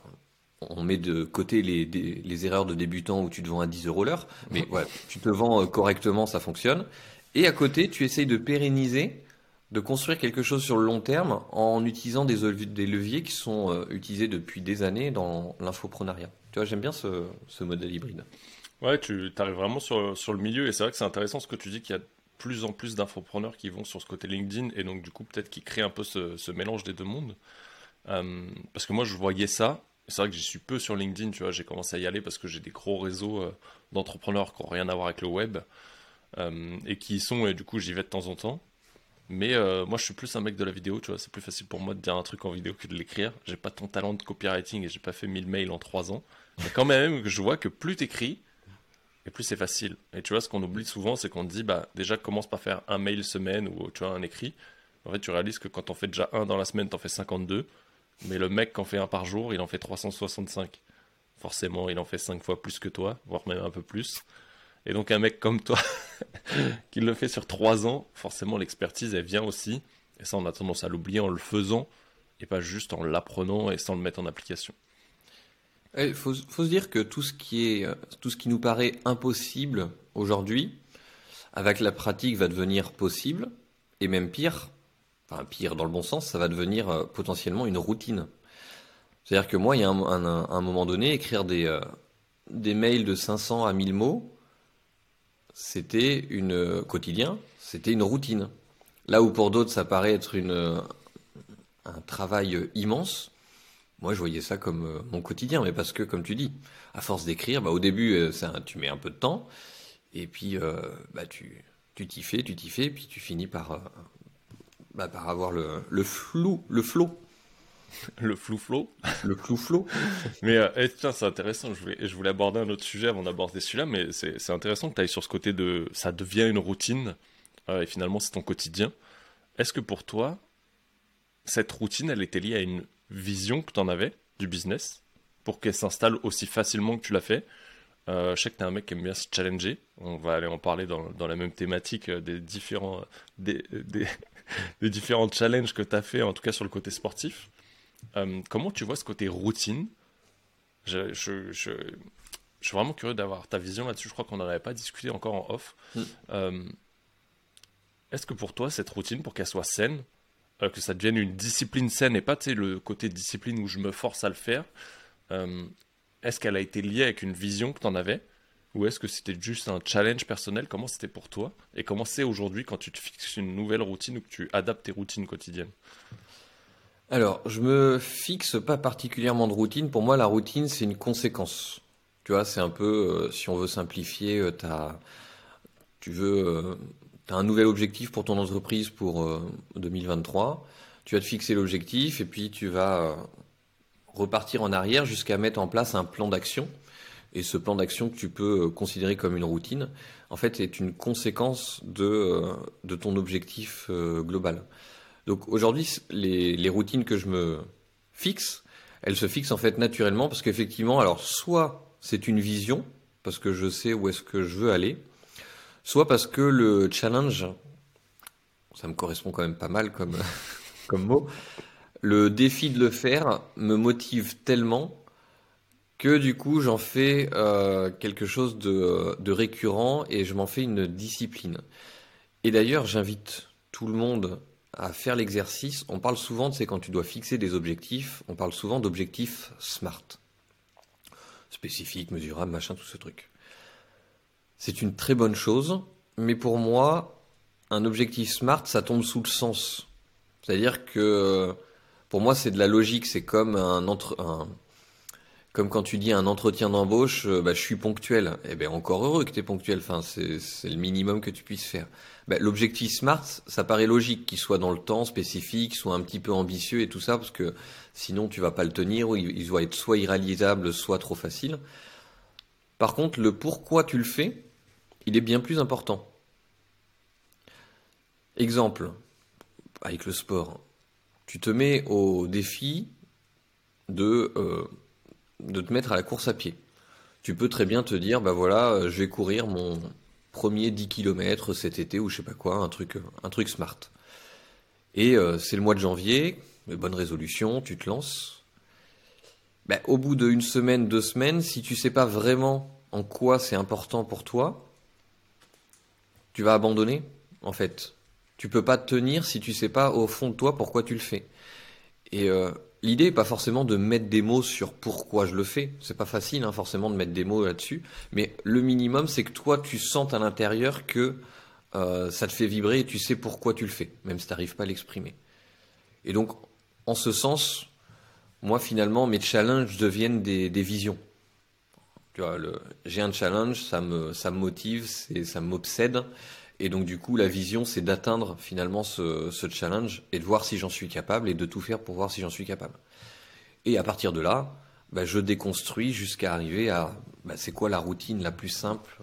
On met de côté les, les, erreurs de débutants où tu te vends à 10 euros l'heure, mais ouais, tu te vends euh, correctement, ça fonctionne. Et à côté, tu essayes de pérenniser, de construire quelque chose sur le long terme en utilisant des, des leviers qui sont euh, utilisés depuis des années dans l'infoprenariat. Tu vois, j'aime bien ce, ce, modèle hybride. Ouais, tu arrives vraiment sur, sur le milieu et c'est vrai que c'est intéressant ce que tu dis qu'il y a plus en plus d'infopreneurs qui vont sur ce côté LinkedIn et donc du coup peut-être qui créent un peu ce, mélange des deux mondes. Euh, parce que moi, je voyais ça. C'est vrai que j'y suis peu sur LinkedIn, tu vois. J'ai commencé à y aller parce que j'ai des gros réseaux euh, d'entrepreneurs qui n'ont rien à voir avec le web euh, et qui y sont, et du coup, j'y vais de temps en temps. Mais moi, je suis plus un mec de la vidéo, tu vois. C'est plus facile pour moi de dire un truc en vidéo que de l'écrire. J'ai pas ton talent de copywriting et j'ai pas fait 1000 mails en 3 ans. Mais quand même, je vois que plus t'écris, et plus c'est facile. Et tu vois, ce qu'on oublie souvent, c'est qu'on dit, bah, déjà, commence par faire un mail semaine ou tu vois, un écrit. En fait, tu réalises que quand on fait déjà un dans la semaine, t'en fais 52. Mais le mec qui en fait un par jour, il en fait 365. Forcément, il en fait 5 fois plus que toi, voire même un peu plus. Et donc un mec comme toi, qui le fait sur 3 ans, forcément l'expertise, elle vient aussi. Et ça, on a tendance à l'oublier en le faisant, et pas juste en l'apprenant et sans le mettre en application. Il faut, faut, se dire que tout ce qui est, euh, tout ce qui nous paraît impossible aujourd'hui, avec la pratique, va devenir possible, et même pire, enfin pire dans le bon sens, ça va devenir euh, potentiellement une routine. C'est-à-dire que moi, il y a un, moment donné, écrire des, euh, des mails de 500 à 1000 mots, c'était une quotidien, c'était une routine. Là où pour d'autres, ça paraît être une, un travail immense, moi, je voyais ça comme mon quotidien, mais parce que, comme tu dis, à force d'écrire, bah, au début, ça, tu mets un peu de temps, et puis bah, tu t'y fais, tu t'y fais, puis tu finis par, bah, par avoir le, le flou, le flot. le flou flot. Le flou flot. mais euh, eh, tiens, c'est intéressant. Je voulais, je voulais aborder un autre sujet avant d'aborder celui-là, mais c'est intéressant que tu ailles sur ce côté de ça devient une routine euh, et finalement c'est ton quotidien. Est-ce que pour toi, cette routine, elle était liée à une vision que tu en avais du business pour qu'elle s'installe aussi facilement que tu l'as fait euh, je sais que tu es un mec qui aime bien se challenger. On va aller en parler dans, dans la même thématique euh, des différents, des, des, des différents challenges que tu as fait, en tout cas sur le côté sportif. Euh, comment tu vois ce côté routine? Je, je, je, je, suis vraiment curieux d'avoir ta vision là-dessus. Je crois qu'on n'en avait pas discuté encore en off. Mm. Est-ce que pour toi, cette routine, pour qu'elle soit saine, que ça devienne une discipline saine et pas le côté discipline où je me force à le faire, est-ce qu'elle a été liée avec une vision que tu en avais? Ou est-ce que c'était juste un challenge personnel? Comment c'était pour toi? Et comment c'est aujourd'hui quand tu te fixes une nouvelle routine ou que tu adaptes tes routines quotidiennes? Alors, je me fixe pas particulièrement de routine. Pour moi, la routine, c'est une conséquence. Tu vois, c'est un peu, euh, si on veut simplifier, euh, tu veux, euh, as un nouvel objectif pour ton entreprise pour 2023. Tu vas te fixer l'objectif et puis tu vas repartir en arrière jusqu'à mettre en place un plan d'action. Et ce plan d'action que tu peux euh, considérer comme une routine, en fait, est une conséquence de, euh, de ton objectif euh, global. Donc aujourd'hui, les, les routines que je me fixe, elles se fixent en fait naturellement parce qu'effectivement, alors soit c'est une vision, parce que je sais où est-ce que je veux aller, soit parce que le challenge, ça me correspond quand même pas mal comme, comme mot, le défi de le faire me motive tellement que du coup j'en fais euh, quelque chose de, récurrent et je m'en fais une discipline. Et d'ailleurs j'invite tout le monde à faire l'exercice. On parle souvent, de c'est quand tu dois fixer des objectifs, on parle souvent d'objectifs SMART. Spécifiques, mesurables, machin, tout ce truc. C'est une très bonne chose, mais pour moi, un objectif SMART, ça tombe sous le sens. C'est-à-dire que pour moi, c'est de la logique. C'est comme un, entre, quand tu dis un entretien d'embauche, euh, bah, je suis ponctuel. Eh bien, encore heureux que tu es ponctuel. Enfin, c'est le minimum que tu puisses faire. Bah, L'objectif SMART, ça paraît logique qu'il soit dans le temps spécifique, soit un petit peu ambitieux et tout ça, parce que sinon tu vas pas le tenir, ou il, doit être soit irréalisable, soit trop facile. Par contre, le pourquoi tu le fais, il est bien plus important. Exemple, avec le sport tu te mets au défi de, euh, de te mettre à la course à pied. Tu peux très bien te dire, bah voilà, euh, je vais courir mon premier 10 km cet été ou je sais pas quoi, un truc, un truc smart. Et euh, c'est le mois de janvier, bonne résolution, tu te lances. Bah, au bout d'une semaine, deux semaines, si tu sais pas vraiment en quoi c'est important pour toi, tu vas abandonner, en fait. Tu peux pas tenir si tu sais pas au fond de toi pourquoi tu le fais. Et euh, l'idée n'est pas forcément de mettre des mots sur pourquoi je le fais. C'est pas facile hein, forcément de mettre des mots là-dessus. Mais le minimum, c'est que toi, tu sentes à l'intérieur que euh, ça te fait vibrer et tu sais pourquoi tu le fais, même si tu n'arrives pas à l'exprimer. Et donc, en ce sens, moi finalement mes challenges deviennent des, visions. J'ai un challenge, ça me, ça me motive, ça m'obsède. Et donc du coup, la vision, c'est d'atteindre finalement ce, challenge et de voir si j'en suis capable et de tout faire pour voir si j'en suis capable. Et à partir de là, bah, je déconstruis jusqu'à arriver à bah, c'est quoi la routine la plus simple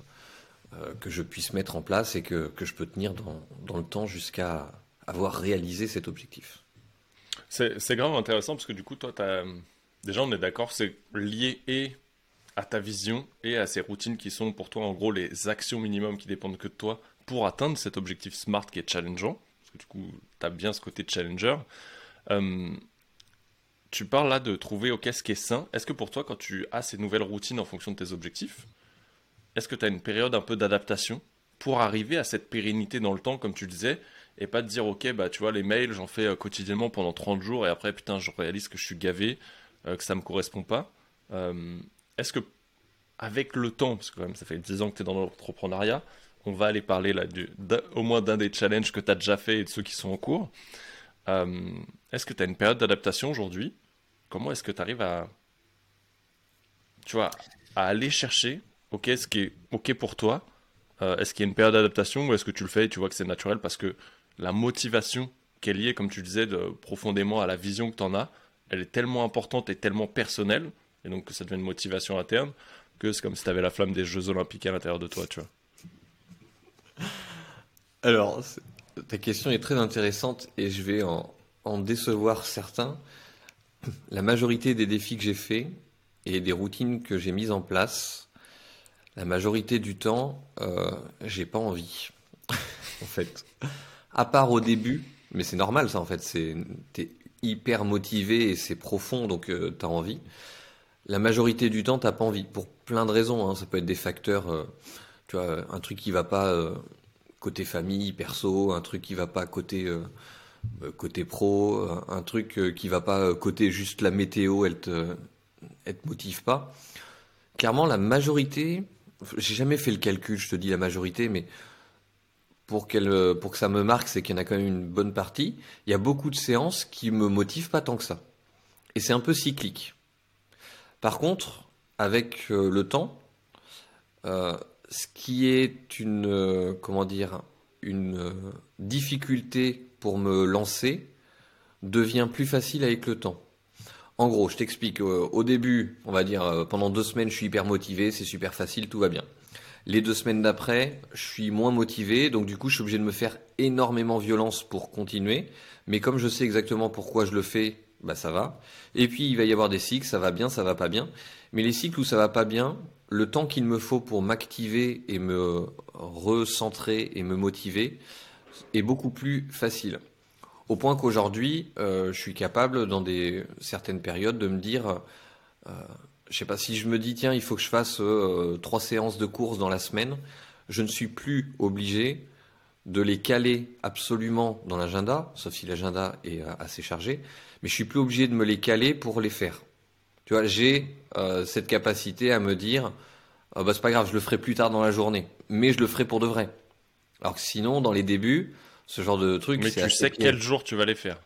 euh, que je puisse mettre en place et que, je peux tenir dans, dans le temps jusqu'à avoir réalisé cet objectif. C'est grave intéressant parce que du coup, toi, as... déjà, on est d'accord, c'est lié et à ta vision et à ces routines qui sont pour toi, en gros, les actions minimum qui dépendent que de toi pour atteindre cet objectif SMART qui est challengeant. Parce que du coup, tu as bien ce côté challenger. Euh, tu parles là de trouver, ok, ce qui est sain. Est-ce que pour toi, quand tu as ces nouvelles routines en fonction de tes objectifs, est-ce que tu as une période un peu d'adaptation pour arriver à cette pérennité dans le temps, comme tu le disais, et pas de dire, ok, bah tu vois, les mails, j'en fais euh, quotidiennement pendant 30 jours, et après, putain, je réalise que je suis gavé, euh, que ça me correspond pas. Est-ce que, avec le temps, parce que quand même, ça fait 10 ans que tu es dans l'entrepreneuriat, on va aller parler là du, au moins d'un des challenges que tu as déjà fait et de ceux qui sont en cours. Euh, est-ce que tu as une période d'adaptation aujourd'hui? Comment est-ce que tu arrives à, tu vois, à aller chercher ok, ce qui est ok pour toi euh, Est-ce qu'il y a une période d'adaptation ou est-ce que tu le fais et tu vois que c'est naturel parce que la motivation qui est liée, comme tu disais, profondément à la vision que tu en as, elle est tellement importante et tellement personnelle, et donc que ça devient une motivation interne, que c'est comme si tu avais la flamme des Jeux Olympiques à l'intérieur de toi, tu vois. Alors, ta question est très intéressante et je vais en, décevoir certains. La majorité des défis que j'ai faits et des routines que j'ai mises en place, la majorité du temps, euh, j'ai pas envie. en fait. À part au début, mais c'est normal ça en fait, c'est t'es hyper motivé et c'est profond donc euh, tu as envie. La majorité du temps, t'as pas envie pour plein de raisons. Hein. Ça peut être des facteurs. Euh, tu vois, un truc qui va pas euh, côté famille, perso, un truc qui va pas côté euh, côté pro, un truc qui va pas côté juste la météo, elle te te motive pas. Clairement, la majorité, j'ai jamais fait le calcul, je te dis la majorité, mais pour pour que ça me marque, c'est qu'il y en a quand même une bonne partie. Il y a beaucoup de séances qui me motivent pas tant que ça, et c'est un peu cyclique. Par contre, avec le temps, ce qui est une euh, euh, difficulté pour me lancer devient plus facile avec le temps. En gros, je t'explique. Euh, au début, on va dire pendant deux semaines, je suis hyper motivé, c'est super facile, tout va bien. Les deux semaines d'après, je suis moins motivé, donc du coup, je suis obligé de me faire énormément violence pour continuer. Mais comme je sais exactement pourquoi je le fais, bah ça va. Et puis il va y avoir des cycles, ça va bien, ça va pas bien. Mais les cycles où ça va pas bien, le temps qu'il me faut pour m'activer et me recentrer et me motiver est beaucoup plus facile. Au point qu'aujourd'hui, euh, je suis capable, dans des certaines périodes, de me dire, euh, je sais pas, si je me dis, tiens, il faut que je fasse euh, trois séances de course dans la semaine, je ne suis plus obligé de les caler absolument dans l'agenda, sauf si l'agenda est assez chargé, mais je suis plus obligé de me les caler pour les faire. Tu vois, j'ai euh, cette capacité à me dire, euh, bah, c'est pas grave, je le ferai plus tard dans la journée, mais je le ferai pour de vrai. Alors que sinon, dans les débuts, ce genre de truc. Mais tu sais quel jour tu vas les faire.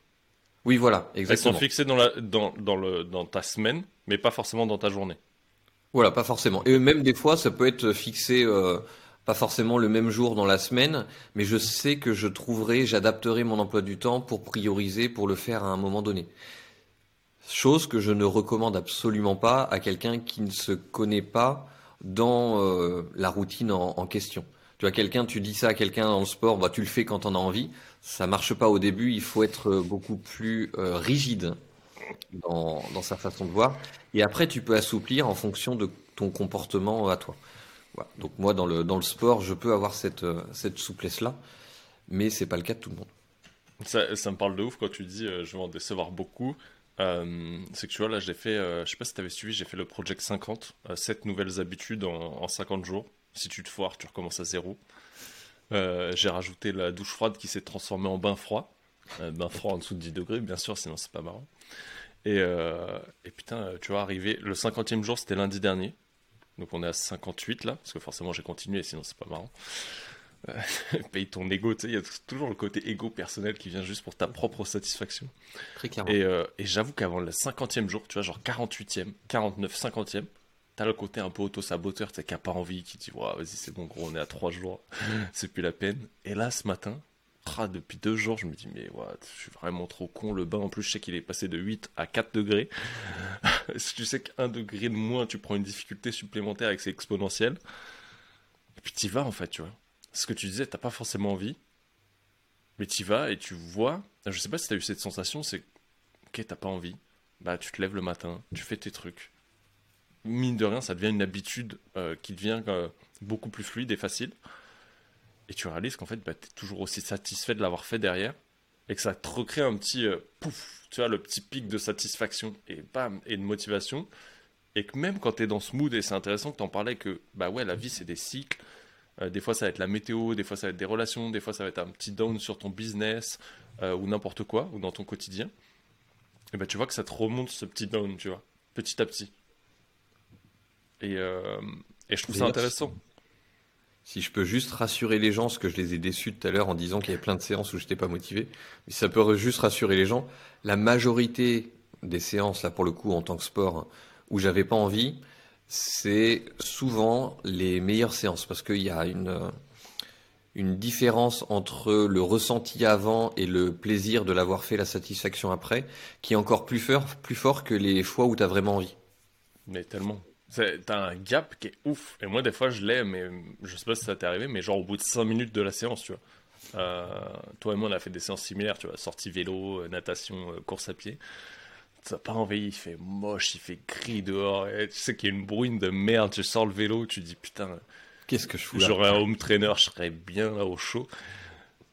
Oui, voilà, exactement. Elles sont fixées dans, la, dans, dans, le, dans ta semaine, mais pas forcément dans ta journée. Voilà, pas forcément. Et même des fois, ça peut être fixé, euh, pas forcément le même jour dans la semaine, mais je sais que je trouverai, j'adapterai mon emploi du temps pour prioriser, pour le faire à un moment donné. Chose que je ne recommande absolument pas à quelqu'un qui ne se connaît pas dans euh, la routine en, question. Tu vois, quelqu'un, tu dis ça à quelqu'un dans le sport, bah, tu le fais quand on a envie. Ça marche pas au début. Il faut être beaucoup plus euh, rigide dans, dans, sa façon de voir. Et après, tu peux assouplir en fonction de ton comportement à toi. Donc moi, dans le, dans le sport, je peux avoir cette, euh, cette souplesse-là, mais c'est pas le cas de tout le monde. Ça, me parle de ouf quand tu dis je vais en décevoir beaucoup. Euh, c'est que tu vois, là, j'ai fait, euh, je sais pas si tu avais suivi, j'ai fait le Project 50, 7 euh, nouvelles habitudes en, 50 jours. Si tu te foires, tu recommences à zéro. j'ai rajouté la douche froide qui s'est transformée en bain froid. bain froid en dessous de 10 degrés, bien sûr, sinon c'est pas marrant. Et, et, putain, tu vois, arrivé, le 50e jour, c'était lundi dernier. Donc on est à 58 là, parce que forcément j'ai continué, sinon c'est pas marrant. paye ton ego, tu sais, il y a toujours le côté ego personnel qui vient juste pour ta propre satisfaction. Très clairement. Et, euh, et j'avoue qu'avant le 50e jour, tu vois, genre 48e, 49, 50e, t'as le côté un peu auto-saboteur, tu sais, qui a pas envie, qui dit, ouais, vas-y, c'est bon, gros, on est à 3 jours, c'est plus la peine. Et là, ce matin, depuis deux jours, je me dis, mais what, je suis vraiment trop con. Le bain, en plus, je sais qu'il est passé de 8 à 4 degrés. si tu sais qu'un degré de moins, tu prends une difficulté supplémentaire avec c'est exponentiel. Et puis t'y vas, en fait, tu vois. Ce que tu disais, t'as pas forcément envie. Mais t'y vas et tu vois. Je sais pas si t'as eu cette sensation, c'est, ok, t'as pas envie. Bah, tu te lèves le matin, tu fais tes trucs. Mine de rien, ça devient une habitude euh, qui devient euh, beaucoup plus fluide et facile. Et tu réalises qu'en fait, bah, tu es toujours aussi satisfait de l'avoir fait derrière. Et que ça te recrée un petit euh, pouf, tu vois, le petit pic de satisfaction et bam, et de motivation. Et que même quand tu es dans ce mood, et c'est intéressant que tu en parlais, que bah ouais, la vie c'est des cycles. Euh, des fois ça va être la météo, des fois ça va être des relations, des fois ça va être un petit down sur ton business euh, ou n'importe quoi, ou dans ton quotidien. Et bah tu vois que ça te remonte ce petit down, tu vois, petit à petit. Et, et je trouve ça intéressant. Si je peux juste rassurer les gens, parce que je les ai déçus tout à l'heure en disant qu'il y avait plein de séances où je n'étais pas motivé, mais ça peut juste rassurer les gens, la majorité des séances, là pour le coup en tant que sport, où j'avais pas envie, c'est souvent les meilleures séances, parce qu'il y a une, une différence entre le ressenti avant et le plaisir de l'avoir fait, la satisfaction après, qui est encore plus fort, plus fort que les fois où tu as vraiment envie. Mais tellement. T'as un gap qui est ouf. Et moi, des fois, je l'ai, mais je sais pas si ça t'est arrivé, mais genre au bout de 5 minutes de la séance, tu vois. Euh, toi et moi, on a fait des séances similaires, tu vois. Sortie vélo, euh, natation, euh, course à pied. T'as pas envie, il fait moche, il fait gris dehors. Et tu sais qu'il y a une bruine de merde. Tu sors le vélo, tu dis putain. Qu'est-ce que je fous là J'aurais un home trainer, je serais bien là au chaud.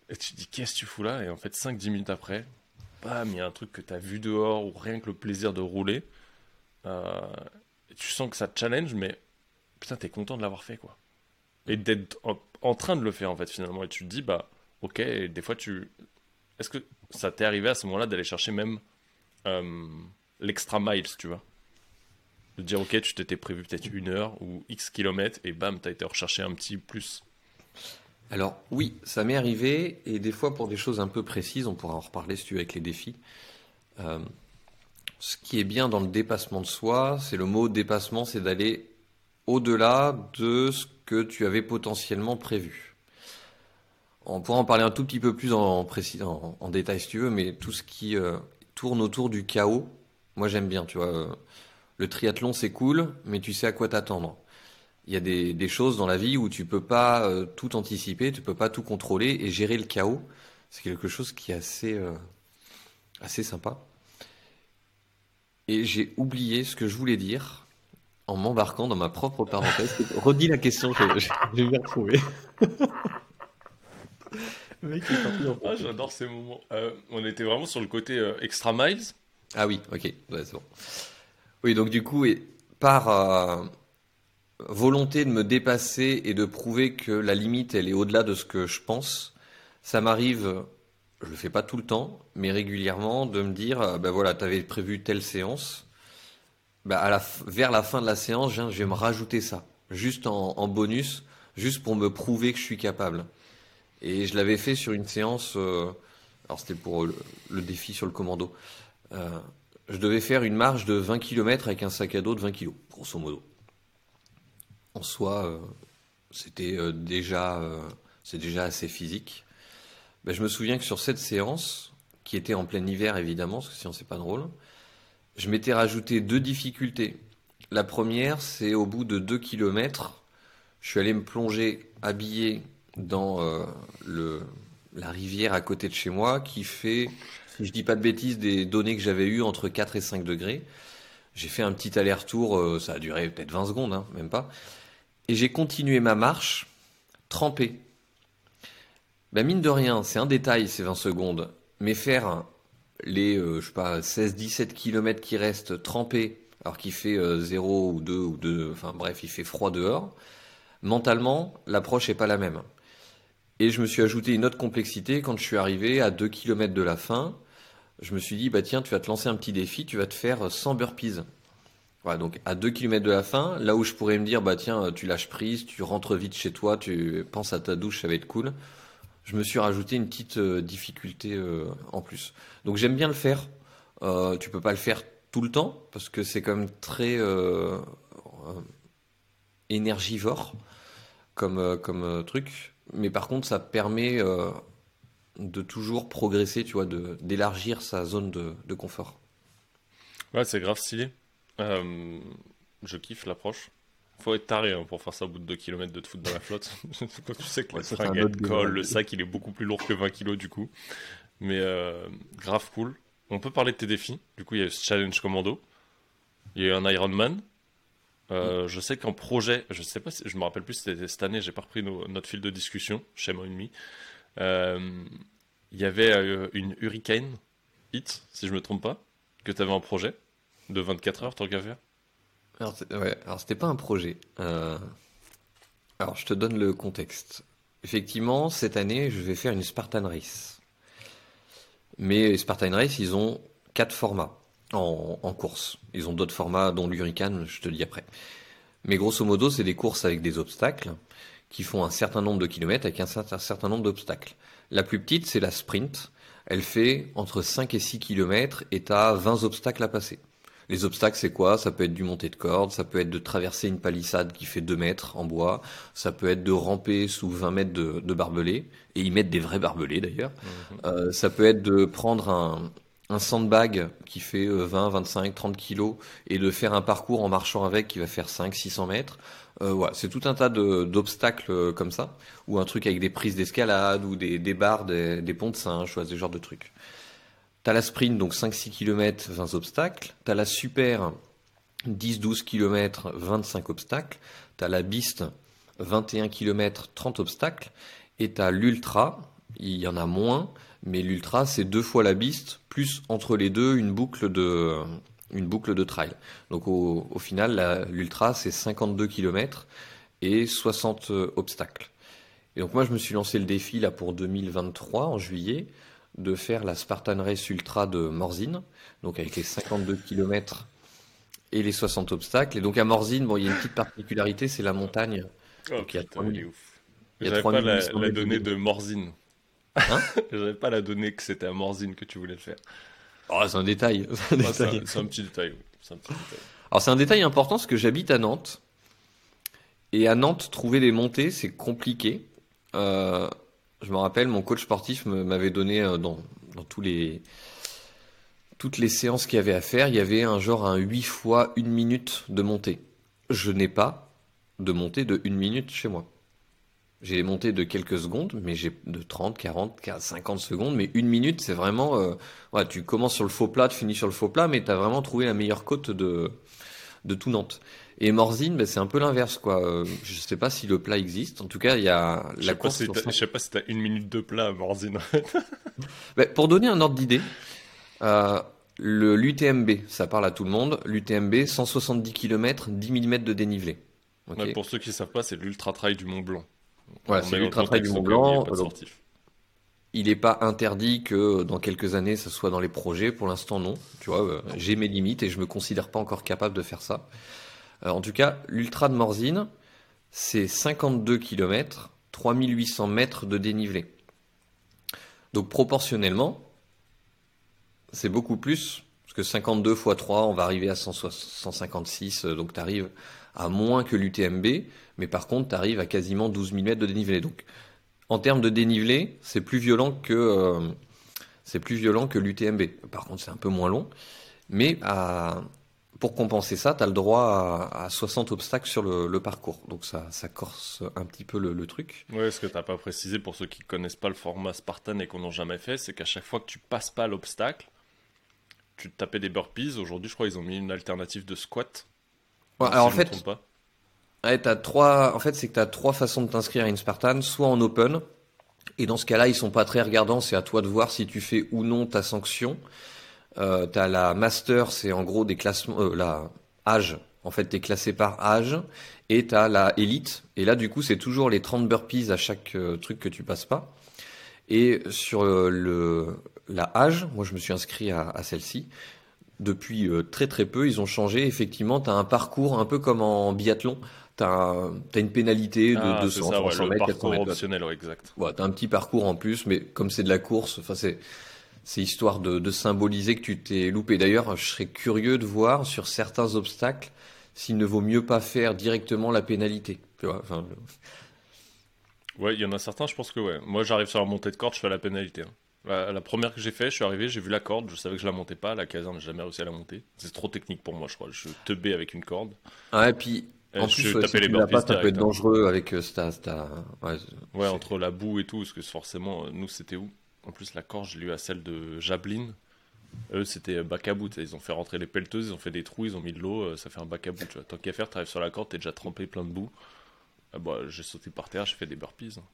Et tu dis qu'est-ce que tu fous là? Et en fait, 5-10 minutes après, bam, il y a un truc que t'as vu dehors ou rien que le plaisir de rouler. Euh, tu sens que ça te challenge, mais putain, t'es content de l'avoir fait, quoi. Et d'être en, train de le faire, en fait, finalement. Et tu te dis, bah, ok, des fois, tu. Est-ce que ça t'est arrivé à ce moment-là d'aller chercher même euh, l'extra miles, tu vois? De dire, ok, tu t'étais prévu peut-être une heure ou X kilomètres, et bam, t'as été rechercher un petit plus. Alors, oui, ça m'est arrivé, et des fois pour des choses un peu précises, on pourra en reparler si tu veux avec les défis. Euh, ce qui est bien dans le dépassement de soi, c'est le mot dépassement, c'est d'aller au-delà de ce que tu avais potentiellement prévu. On pourra en parler un tout petit peu plus en, détail si tu veux, mais tout ce qui euh, tourne autour du chaos, moi j'aime bien, tu vois. Euh, le triathlon c'est cool, mais tu sais à quoi t'attendre. Il y a des, choses dans la vie où tu peux pas euh, tout anticiper, tu peux pas tout contrôler et gérer le chaos, c'est quelque chose qui est assez, assez sympa. Et j'ai oublié ce que je voulais dire en m'embarquant dans ma propre parenthèse. Redis la question, je, vais m'y retrouver. ah, J'adore ces moments. Euh, on était vraiment sur le côté euh, extra miles. Ah oui, ok, c'est bon. Oui, donc du coup, et par euh, volonté de me dépasser et de prouver que la limite, elle est au-delà de ce que je pense, ça m'arrive je le fais pas tout le temps, mais régulièrement, de me dire, ben voilà, tu avais prévu telle séance, ben à la, vers la fin de la séance, je vais me rajouter ça, juste en, bonus, juste pour me prouver que je suis capable. Et je l'avais fait sur une séance, euh, alors c'était pour le, défi sur le commando. Euh, je devais faire une marche de 20 km avec un sac à dos de 20 kg, grosso modo. En soi, c'était déjà, c'est déjà assez physique. Ben, je me souviens que sur cette séance, qui était en plein hiver évidemment, parce que sinon c'est pas drôle, je m'étais rajouté deux difficultés. La première, c'est au bout de deux kilomètres, je suis allé me plonger habillé dans euh, la rivière à côté de chez moi, qui fait, si je dis pas de bêtises, des données que j'avais eues entre 4 et 5 degrés. J'ai fait un petit aller-retour, euh, ça a duré peut-être 20 secondes, hein, même pas. Et j'ai continué ma marche trempé. Bah mine de rien, c'est un détail ces 20 secondes, mais faire les, euh, je sais pas, 16-17 km qui restent trempés, alors qu'il fait 0 euh, ou 2 ou 2, enfin bref, il fait froid dehors, mentalement, l'approche n'est pas la même. Et je me suis ajouté une autre complexité quand je suis arrivé à 2 km de la fin. Je me suis dit, bah tiens, tu vas te lancer un petit défi, tu vas te faire 100 burpees. Ouais, donc à 2 km de la fin, là où je pourrais me dire, bah tiens, tu lâches prise, tu rentres vite chez toi, tu penses à ta douche, ça va être cool. Je me suis rajouté une petite euh, difficulté euh, en plus. Donc j'aime bien le faire. Euh, tu peux pas le faire tout le temps parce que c'est quand même très énergivore comme, truc. Mais par contre, ça permet de toujours progresser, tu vois, d'élargir sa zone de, confort. Ouais, c'est grave stylé. Je kiffe l'approche. Faut être taré hein, pour faire ça au bout de 2 km de te foutre dans la flotte. Quand tu sais que Ouais, les fringues collent, le sac il est beaucoup plus lourd que 20 kg du coup. Mais euh, grave cool. On peut parler de tes défis. Du coup, il y a eu ce challenge commando. Il y a eu un Ironman. Euh, je sais qu'en projet, je sais pas, si, je me rappelle plus si c'était cette année, j'ai pas repris nos- notre fil de discussion, chez moi ennemi. Euh, il y avait euh, une Hurricane Hit, si je me trompe pas, que tu avais en projet de 24 heures, tant qu'à faire. Alors, ouais, alors c'était pas un projet. Euh, alors, je te donne le contexte. Effectivement, cette année, je vais faire une Spartan Race. Mais les Spartan Race, ils ont quatre formats en, course. Ils ont d'autres formats, dont l'Hurricane, je te le dis après. Mais grosso modo, c'est des courses avec des obstacles qui font un certain nombre de kilomètres avec un certain, certain nombre d'obstacles. La plus petite, c'est la sprint. Elle fait entre 5 et 6 kilomètres et tu as 20 obstacles à passer. Les obstacles, c'est quoi? Ça peut être du monté de corde, ça peut être de traverser une palissade qui fait 2 mètres en bois, ça peut être de ramper sous 20 mètres de, de barbelés, et ils mettent des vrais barbelés d'ailleurs. Euh, ça peut être de prendre un, un sandbag qui fait euh, 20, 25, 30 kilos et de faire un parcours en marchant avec qui va faire 5, 600 mètres. Euh, voilà, c'est tout un tas d'obstacles euh, comme ça, ou un truc avec des prises d'escalade, ou des, des barres, des, des ponts de singe, ou ce genre de trucs. T'as la sprint, donc 5-6 km, 20 obstacles. T'as la super, 10-12 km, 25 obstacles. T'as la beast, 21 km, 30 obstacles. Et t'as l'ultra, il y en a moins, mais l'ultra, c'est deux fois la beast, plus entre les deux une boucle de, une trail. Donc au, au final, l'ultra, c'est 52 km et 60 obstacles. Et donc moi, je me suis lancé le défi là pour 2023, en juillet, de faire la Spartan Race Ultra de Morzine, donc avec les 52 km et les 60 obstacles. Et donc à Morzine, bon, il y a une petite particularité, c'est la montagne. Oh Donc, il y a putain, 3000 il est ouf. il y a pas la, 3800 la mètres de donnée de Morzine. Hein J'avais pas la donnée que c'était à Morzine que tu voulais le faire. Oh, c'est un détail. c'est un Ah, c'est détail. un, c'est un petit détail, oui. C'est un petit détail. Alors c'est un détail important parce que j'habite à Nantes. Et à Nantes, trouver des montées, c'est compliqué. Euh, je me rappelle, mon coach sportif m'avait donné euh, dans, tous les, toutes les séances qu'il y avait à faire, il y avait un genre un 8 fois 1 minute de montée. Je n'ai pas de montée de 1 minute chez moi. J'ai des montées de quelques secondes, mais j'ai de 30, 40, 50 secondes. Mais une minute, c'est vraiment... euh, tu commences sur le faux plat, tu finis sur le faux plat, mais tu as vraiment trouvé la meilleure côte de, de tout Nantes. Et Morzine, ben, c'est un peu l'inverse, quoi. Euh, Je sais pas si le plat existe. En tout cas, il y a la course. si je sais pas si t'as une minute de plat à Morzine. Ben, pour donner un ordre d'idée, euh, le l'UTMB, ça parle à tout le monde. L'UTMB, 170 km, 10 000 mètres de dénivelé. Ouais, pour ceux qui savent pas, c'est l'ultra trail du Mont Blanc. Voilà, c'est l'ultra trail du Mont Blanc. pas de Donc, sportif. Il n'est pas interdit que dans quelques années, ça soit dans les projets. Pour l'instant, non. Tu vois, euh, j'ai mes limites et je me considère pas encore capable de faire ça. Euh, en tout cas, l'ultra de Morzine, c'est 52 km, 3800 mètres de dénivelé. Donc proportionnellement, c'est beaucoup plus, parce que 52 x 3, on va arriver à 160 156, euh, donc tu arrives à moins que l'UTMB, mais par contre, tu arrives à quasiment 12 000 mètres de dénivelé. Donc en termes de dénivelé, c'est plus violent que euh, c'est plus violent que l'UTMB. Par contre, c'est un peu moins long, mais à- pour compenser ça, tu as le droit à, à 60 obstacles sur le, le parcours. Donc ça, ça corse un petit peu le, le truc. Ouais, ce que t'as pas précisé pour ceux qui connaissent pas le format Spartan et qu'on n'a jamais fait, c'est qu'à chaque fois que tu passes pas l'obstacle, tu te tapais des burpees. Aujourd'hui, je crois qu'ils ont mis une alternative de squat. Ouais, si alors en je me fait, pas. En fait, c'est que tu as trois façons de t'inscrire à une Spartan, soit en open, et dans ce cas-là, ils sont pas très regardants, c'est à toi de voir si tu fais ou non ta sanction. Euh, t'as la master, c'est en gros des classements, euh, la âge. En fait, t'es classé par âge, et t'as la élite. Et là, du coup, c'est toujours les 30 burpees à chaque euh, truc que tu passes pas. Et sur euh, le la âge, moi, je me suis inscrit à, à celle-ci. depuis très très peu, ils ont changé. Effectivement, tu as un parcours un peu comme en biathlon. Tu as, une pénalité de ah, 200, ça, 300 ouais, mètres, parcours 400 mètres. optionnel, ouais, exact. Ouais, tu as un petit parcours en plus, mais comme c'est de la course, enfin c'est c'est histoire de, de symboliser que tu t'es loupé. D'ailleurs, je serais curieux de voir sur certains obstacles s'il ne vaut mieux pas faire directement la pénalité. Tu vois, enfin, Ouais, il y en a certains, je pense que ouais. Moi, j'arrive sur la montée de corde, je fais la pénalité. hein. La, la première que j'ai fait, je suis arrivé, j'ai vu la corde, je savais que je la montais pas, la caserne, j'ai jamais réussi à la monter. C'est trop technique pour moi, je crois. Je teubais avec une corde. Ouais, et puis En je plus, ouais, tapais si les l'as pas, burpees ça peut être hein. dangereux avec euh, ta, ta- ouais, entre la boue et tout, parce que forcément, euh, nous, c'était où? En plus, la corde, je l'ai eu à celle de Jablin. Eux, c'était bac à bout. Ils ont fait rentrer les pelleteuses, ils ont fait des trous, ils ont mis de l'eau, euh, ça fait un bac à bout. Tu vois. Tant qu'à faire, t'arrives sur la corde, t'es déjà trempé plein de boue. Ah bah, j'ai sauté par terre, j'ai fait des burpees. hein.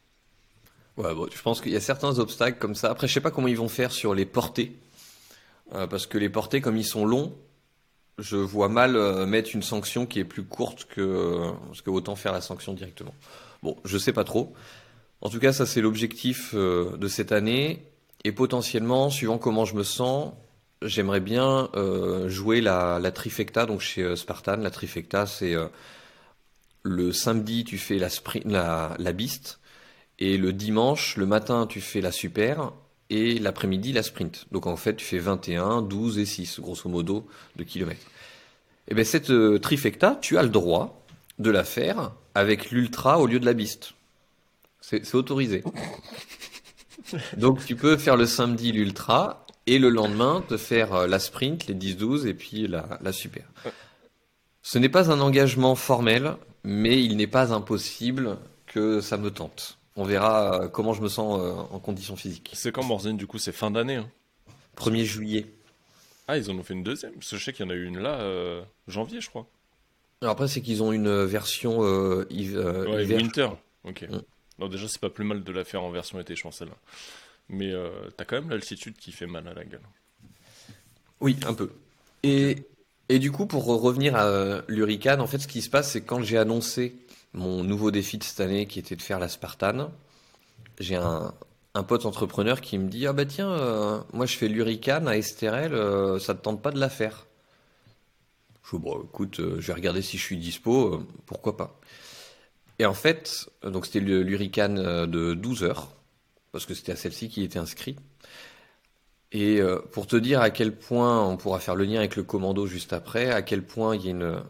Ouais, bon, je pense qu'il y a certains obstacles comme ça. Après, je sais pas comment ils vont faire sur les portées. Euh, parce que les portées, comme ils sont longs, je vois mal euh, mettre une sanction qui est plus courte que. Parce que autant faire la sanction directement. Bon, je sais pas trop. En tout cas, ça, c'est l'objectif euh, de cette année. Et potentiellement, suivant comment je me sens, j'aimerais bien euh, jouer la, trifecta, donc chez euh, Spartan. La trifecta, c'est euh, le samedi, tu fais la, sprint, la biste. Et le dimanche, le matin, tu fais la super et l'après-midi, la sprint. Donc en fait, tu fais 21, 12 et 6, grosso modo, de kilomètres. Et bien cette euh, trifecta, tu as le droit de la faire avec l'ultra au lieu de la biste. C'est c'est autorisé. Donc tu peux faire le samedi l'ultra et le lendemain te faire euh, la sprint, les 10-12 et puis la, la super. Ce n'est pas un engagement formel, mais il n'est pas impossible que ça me tente. On verra euh, comment je me sens euh, en condition physique. C'est quand Morzine, du coup, c'est fin d'année. hein. 1er juillet. Ah, ils en ont fait une deuxième. Parce que je sais qu'il y en a eu une là, euh, janvier, je crois. Alors après, c'est qu'ils ont une version euh, hiv- Ouais, hiver. Winter. Ok. Mm. Non, déjà, c'est pas plus mal de la faire en version été, je pense, celle-là. Mais euh, t'as quand même l'altitude qui fait mal à la gueule. Oui, un peu. Et, et du coup, pour revenir à l'Hurricane, en fait, ce qui se passe, c'est quand j'ai annoncé mon nouveau défi de cette année, qui était de faire la Spartan, j'ai un, un pote entrepreneur qui me dit, ah bah tiens, euh, moi je fais l'Hurricane à Esterel, euh, ça te tente pas de la faire? Je dis, bon, écoute, euh, je vais regarder si je suis dispo, pourquoi pas. Et en fait, donc c'était l'Hurricane de 12 heures, parce que c'était à celle-ci qui était inscrit. Et pour te dire à quel point, on pourra faire le lien avec le commando juste après, à quel point il y a une,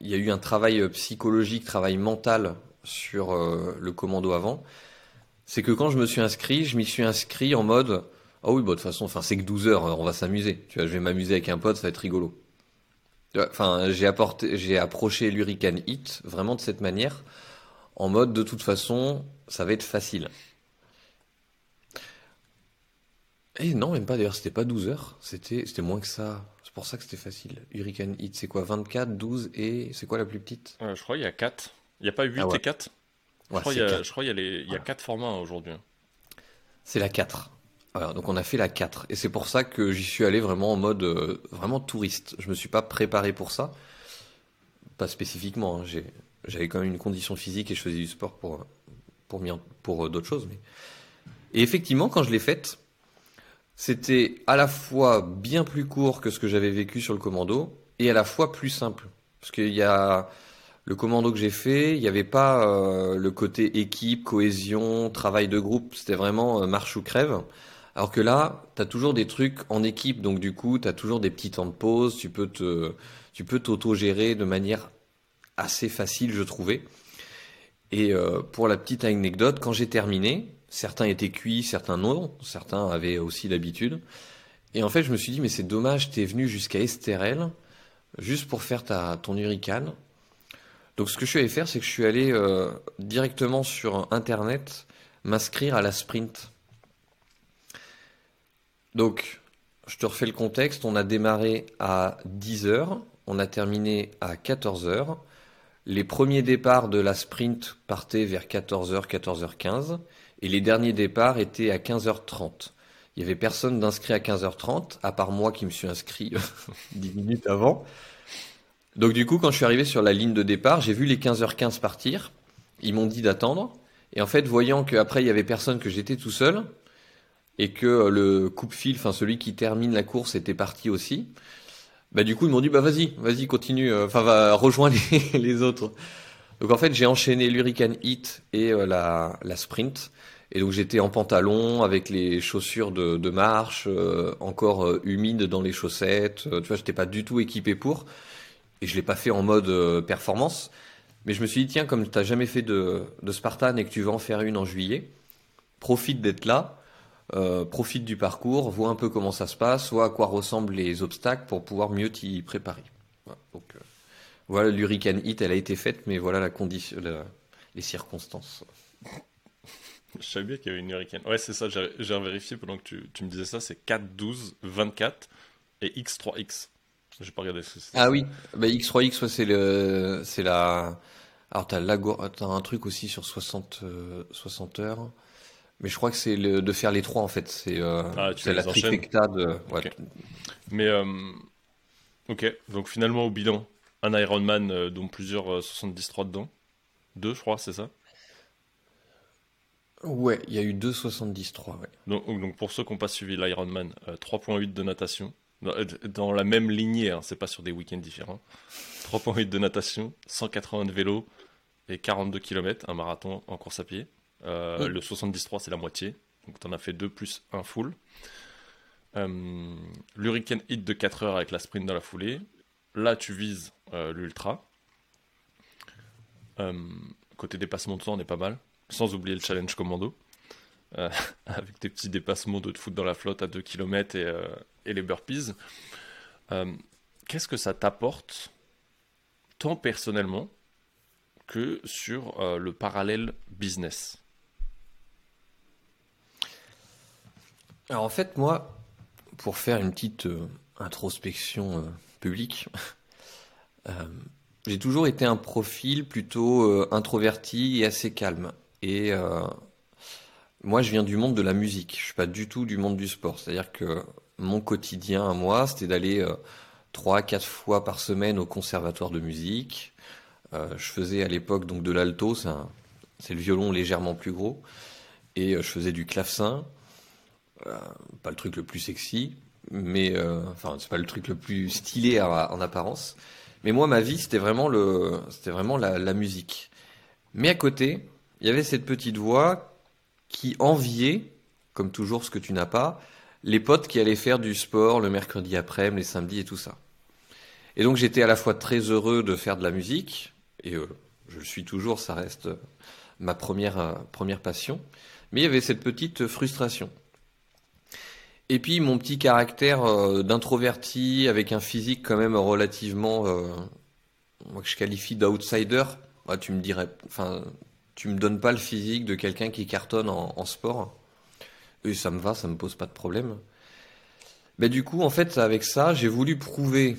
il y a eu un travail euh, psychologique, travail mental sur euh, le commando avant, c'est que quand je me suis inscrit, je m'y suis inscrit en mode, ah oui, bah, de toute façon, c'est que 12 heures, on va s'amuser. Tu vois, je vais m'amuser avec un pote, ça va être rigolo. Enfin, j'ai approché l'Hurricane Hit vraiment de cette manière, en mode, de toute façon, ça va être facile. Eh non, même pas d'ailleurs, c'était pas 12 heures, c'était moins que ça. C'est pour ça que c'était facile. Hurricane Hit, c'est quoi 24, 12 et c'est quoi la plus petite? Ouais, je crois qu'il y a 4. Il n'y a pas 8 Ah ouais. et 4 Je Ouais, crois y a, je crois qu'il y a, les, il y a 4 formats aujourd'hui. C'est la 4. Voilà, donc on a fait la 4. Et c'est pour ça que j'y suis allé vraiment en mode euh, vraiment touriste. Je me suis pas préparé pour ça. Pas spécifiquement. hein. J'ai, j'avais quand même une condition physique et je faisais du sport pour, pour, pour euh, d'autres choses. Mais... Et effectivement, quand je l'ai faite, c'était à la fois bien plus court que ce que j'avais vécu sur le commando et à la fois plus simple. Parce qu'il y a le commando que j'ai fait, il n'y avait pas euh, le côté équipe, cohésion, travail de groupe, c'était vraiment euh, marche ou crève. Alors que là, tu as toujours des trucs en équipe, donc du coup, tu as toujours des petits temps de pause, tu peux t'auto-gérer de manière assez facile, je trouvais. Et euh, pour la petite anecdote, quand j'ai terminé, certains étaient cuits, certains non, certains avaient aussi l'habitude. Et en fait, je me suis dit, mais c'est dommage, t'es venu jusqu'à Esterel, juste pour faire ton hurricane. Donc ce que je suis allé faire, c'est que je suis allé euh, directement sur Internet m'inscrire à la sprint. Donc, je te refais le contexte. On a démarré à 10h, on a terminé à 14h. Les premiers départs de la sprint partaient vers 14h, 14h15. Et les derniers départs étaient à 15h30. Il y avait personne d'inscrit à 15h30, à part moi qui me suis inscrit 10 minutes avant. Donc du coup, quand je suis arrivé sur la ligne de départ, j'ai vu les 15h15 partir. Ils m'ont dit d'attendre. Et en fait, voyant qu'après, il y avait personne, que j'étais tout seul, et que le coupe-fil, enfin celui qui termine la course, était parti aussi. Bah du coup ils m'ont dit bah vas-y, vas-y continue, enfin va rejoindre les, les, autres. Donc en fait j'ai enchaîné l'Hurricane Hit et la, la sprint. Et donc j'étais en pantalon avec les chaussures de, marche, encore humides dans les chaussettes. tu vois, j'étais pas du tout équipé pour. Et je l'ai pas fait en mode performance. Mais je me suis dit, tiens, comme tu n'as jamais fait de, de, Spartan et que tu vas en faire une en juillet, profite d'être là, euh, profite du parcours, vois un peu comment ça se passe, vois à quoi ressemblent les obstacles pour pouvoir mieux t'y préparer. Voilà, donc, euh, voilà l'Hurricane Hit, elle a été faite, mais voilà la condition, la, les circonstances. Je savais bien qu'il y avait une Hurricane. Ouais, c'est ça, j'ai vérifié pendant que tu, tu, me disais ça, c'est 4, 12, 24 et X3X. J'ai pas regardé ce que Ah oui, bah, X3X, c'est le, c'est la. Alors t'as as un truc aussi sur 60, 60 euh, heures, mais je crois que c'est de faire les trois en fait. C'est euh, ah, la trifecta de. Ouais. Mais euh... ok, donc finalement au bilan, un Ironman euh, dont plusieurs 73 dedans, deux je crois, c'est ça? Ouais, il y a eu deux 73, ouais. Donc, donc pour ceux qui n'ont pas suivi l'Ironman, 3.8 de natation, euh, dans la même lignée, hein, c'est pas sur des week-ends différents. 3.8 de natation, 180 de vélo et 42 km, un marathon en course à pied. Euh, le 73, c'est la moitié. Donc tu en as fait 2 plus 1 full. Euh, L'Hurricane Hit de 4 heures avec la sprint dans la foulée. Là, tu vises l'ultra. côté dépassement de temps, on est pas mal. Sans oublier le challenge commando. avec des petits dépassements de foot dans la flotte à 2 km et, et les burpees. Euh, qu'est-ce que ça t'apporte, tant personnellement que sur euh, le parallèle business? Alors en fait, moi, pour faire une petite euh, introspection publique, j'ai toujours été un profil plutôt introverti et assez calme. Et moi, je viens du monde de la musique. Je suis pas du tout du monde du sport. C'est-à-dire que mon quotidien à moi, c'était d'aller euh, trois, quatre fois par semaine au conservatoire de musique. Euh, je faisais à l'époque donc de l'alto, c'est le violon légèrement plus gros, et euh, je faisais du clavecin. pas le truc le plus sexy, mais enfin c'est pas le truc le plus stylé en apparence. Mais moi, ma vie, c'était vraiment le, c'était vraiment la, musique. Mais à côté, il y avait cette petite voix qui enviait, comme toujours, ce que tu n'as pas, les potes qui allaient faire du sport le mercredi après, les samedis et tout ça. Et donc j'étais à la fois très heureux de faire de la musique, et euh, je le suis toujours, ça reste euh, ma première, euh, première passion, mais il y avait cette petite frustration. Et puis mon petit caractère d'introverti, avec un physique quand même relativement, moi que je qualifie d'outsider, tu me dirais, enfin, tu me donnes pas le physique de quelqu'un qui cartonne en sport. Et ça me va, ça me pose pas de problème. Mais du coup, en fait, avec ça, j'ai voulu prouver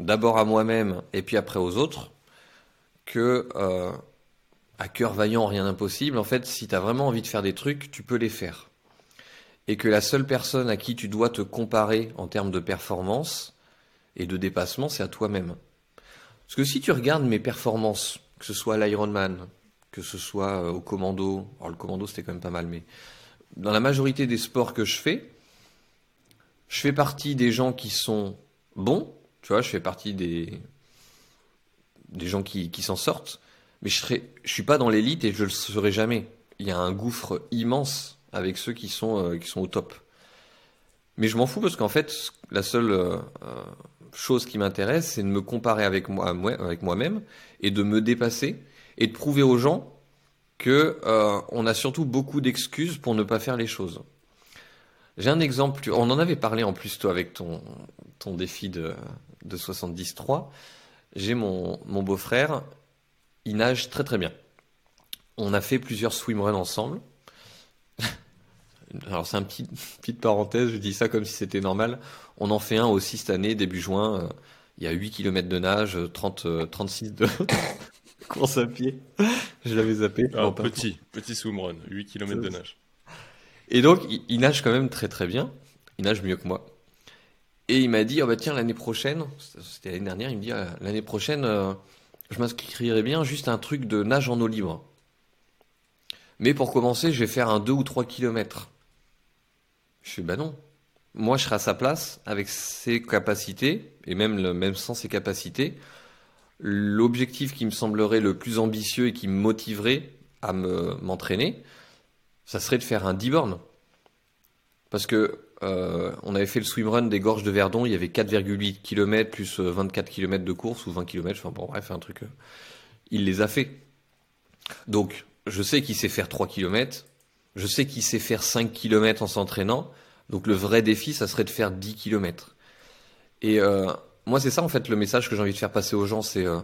d'abord à moi-même et puis après aux autres que euh, à cœur vaillant, rien d'impossible. En fait, si tu as vraiment envie de faire des trucs, tu peux les faire. Et que la seule personne à qui tu dois te comparer en termes de performance et de dépassement, c'est à toi-même. Parce que si tu regardes mes performances, que ce soit à l'Ironman, que ce soit euh, au commando, alors le commando c'était quand même pas mal, mais dans la majorité des sports que je fais, je fais partie des gens qui sont bons, tu vois, je fais partie des, des gens qui, qui s'en sortent, mais je ne je suis pas dans l'élite et je le serai jamais. Il y a un gouffre immense avec ceux qui sont, euh, qui sont au top. Mais je m'en fous parce qu'en fait, la seule euh, chose qui m'intéresse, c'est de me comparer avec moi, avec moi-même et de me dépasser et de prouver aux gens que euh, on a surtout beaucoup d'excuses pour ne pas faire les choses. J'ai un exemple, on en avait parlé en plus toi avec ton, ton défi de, de 73. J'ai mon, mon beau-frère, il nage très très bien. On a fait plusieurs swimruns ensemble. Alors c'est un petit petite parenthèse, je dis ça comme si c'était normal. On en fait un aussi cette année, début juin. Euh, il y a 8 km de nage, 30, 36 euh, de, Course à pied. Je l'avais zappé. Ah, petit, petit swimrun, 8 km de nage. Et donc, il, nage quand même très très bien. Il nage mieux que moi. Et il m'a dit, oh bah tiens, l'année prochaine, c'était l'année dernière, il me dit, ah, l'année prochaine, euh, je m'inscrirai bien juste un truc de nage en eau libre. Mais pour commencer, je vais faire un 2 ou 3 km. Je fais bah non. Moi, je serai à sa place avec ses capacités, et même, le, même sans ses capacités. L'objectif qui me semblerait le plus ambitieux et qui me motiverait à me, m'entraîner, ça serait de faire un 10 bornes. Parce que euh, on avait fait le swimrun des gorges de Verdon, il y avait 4,8 km plus 24 km de course ou 20 km, enfin bon bref, un truc. Euh, il les a fait. Donc, je sais qu'il sait faire 3 km, je sais qu'il sait faire 5 km en s'entraînant, donc le vrai défi, ça serait de faire 10 km. Et euh, moi, c'est ça en fait le message que j'ai envie de faire passer aux gens, c'est euh,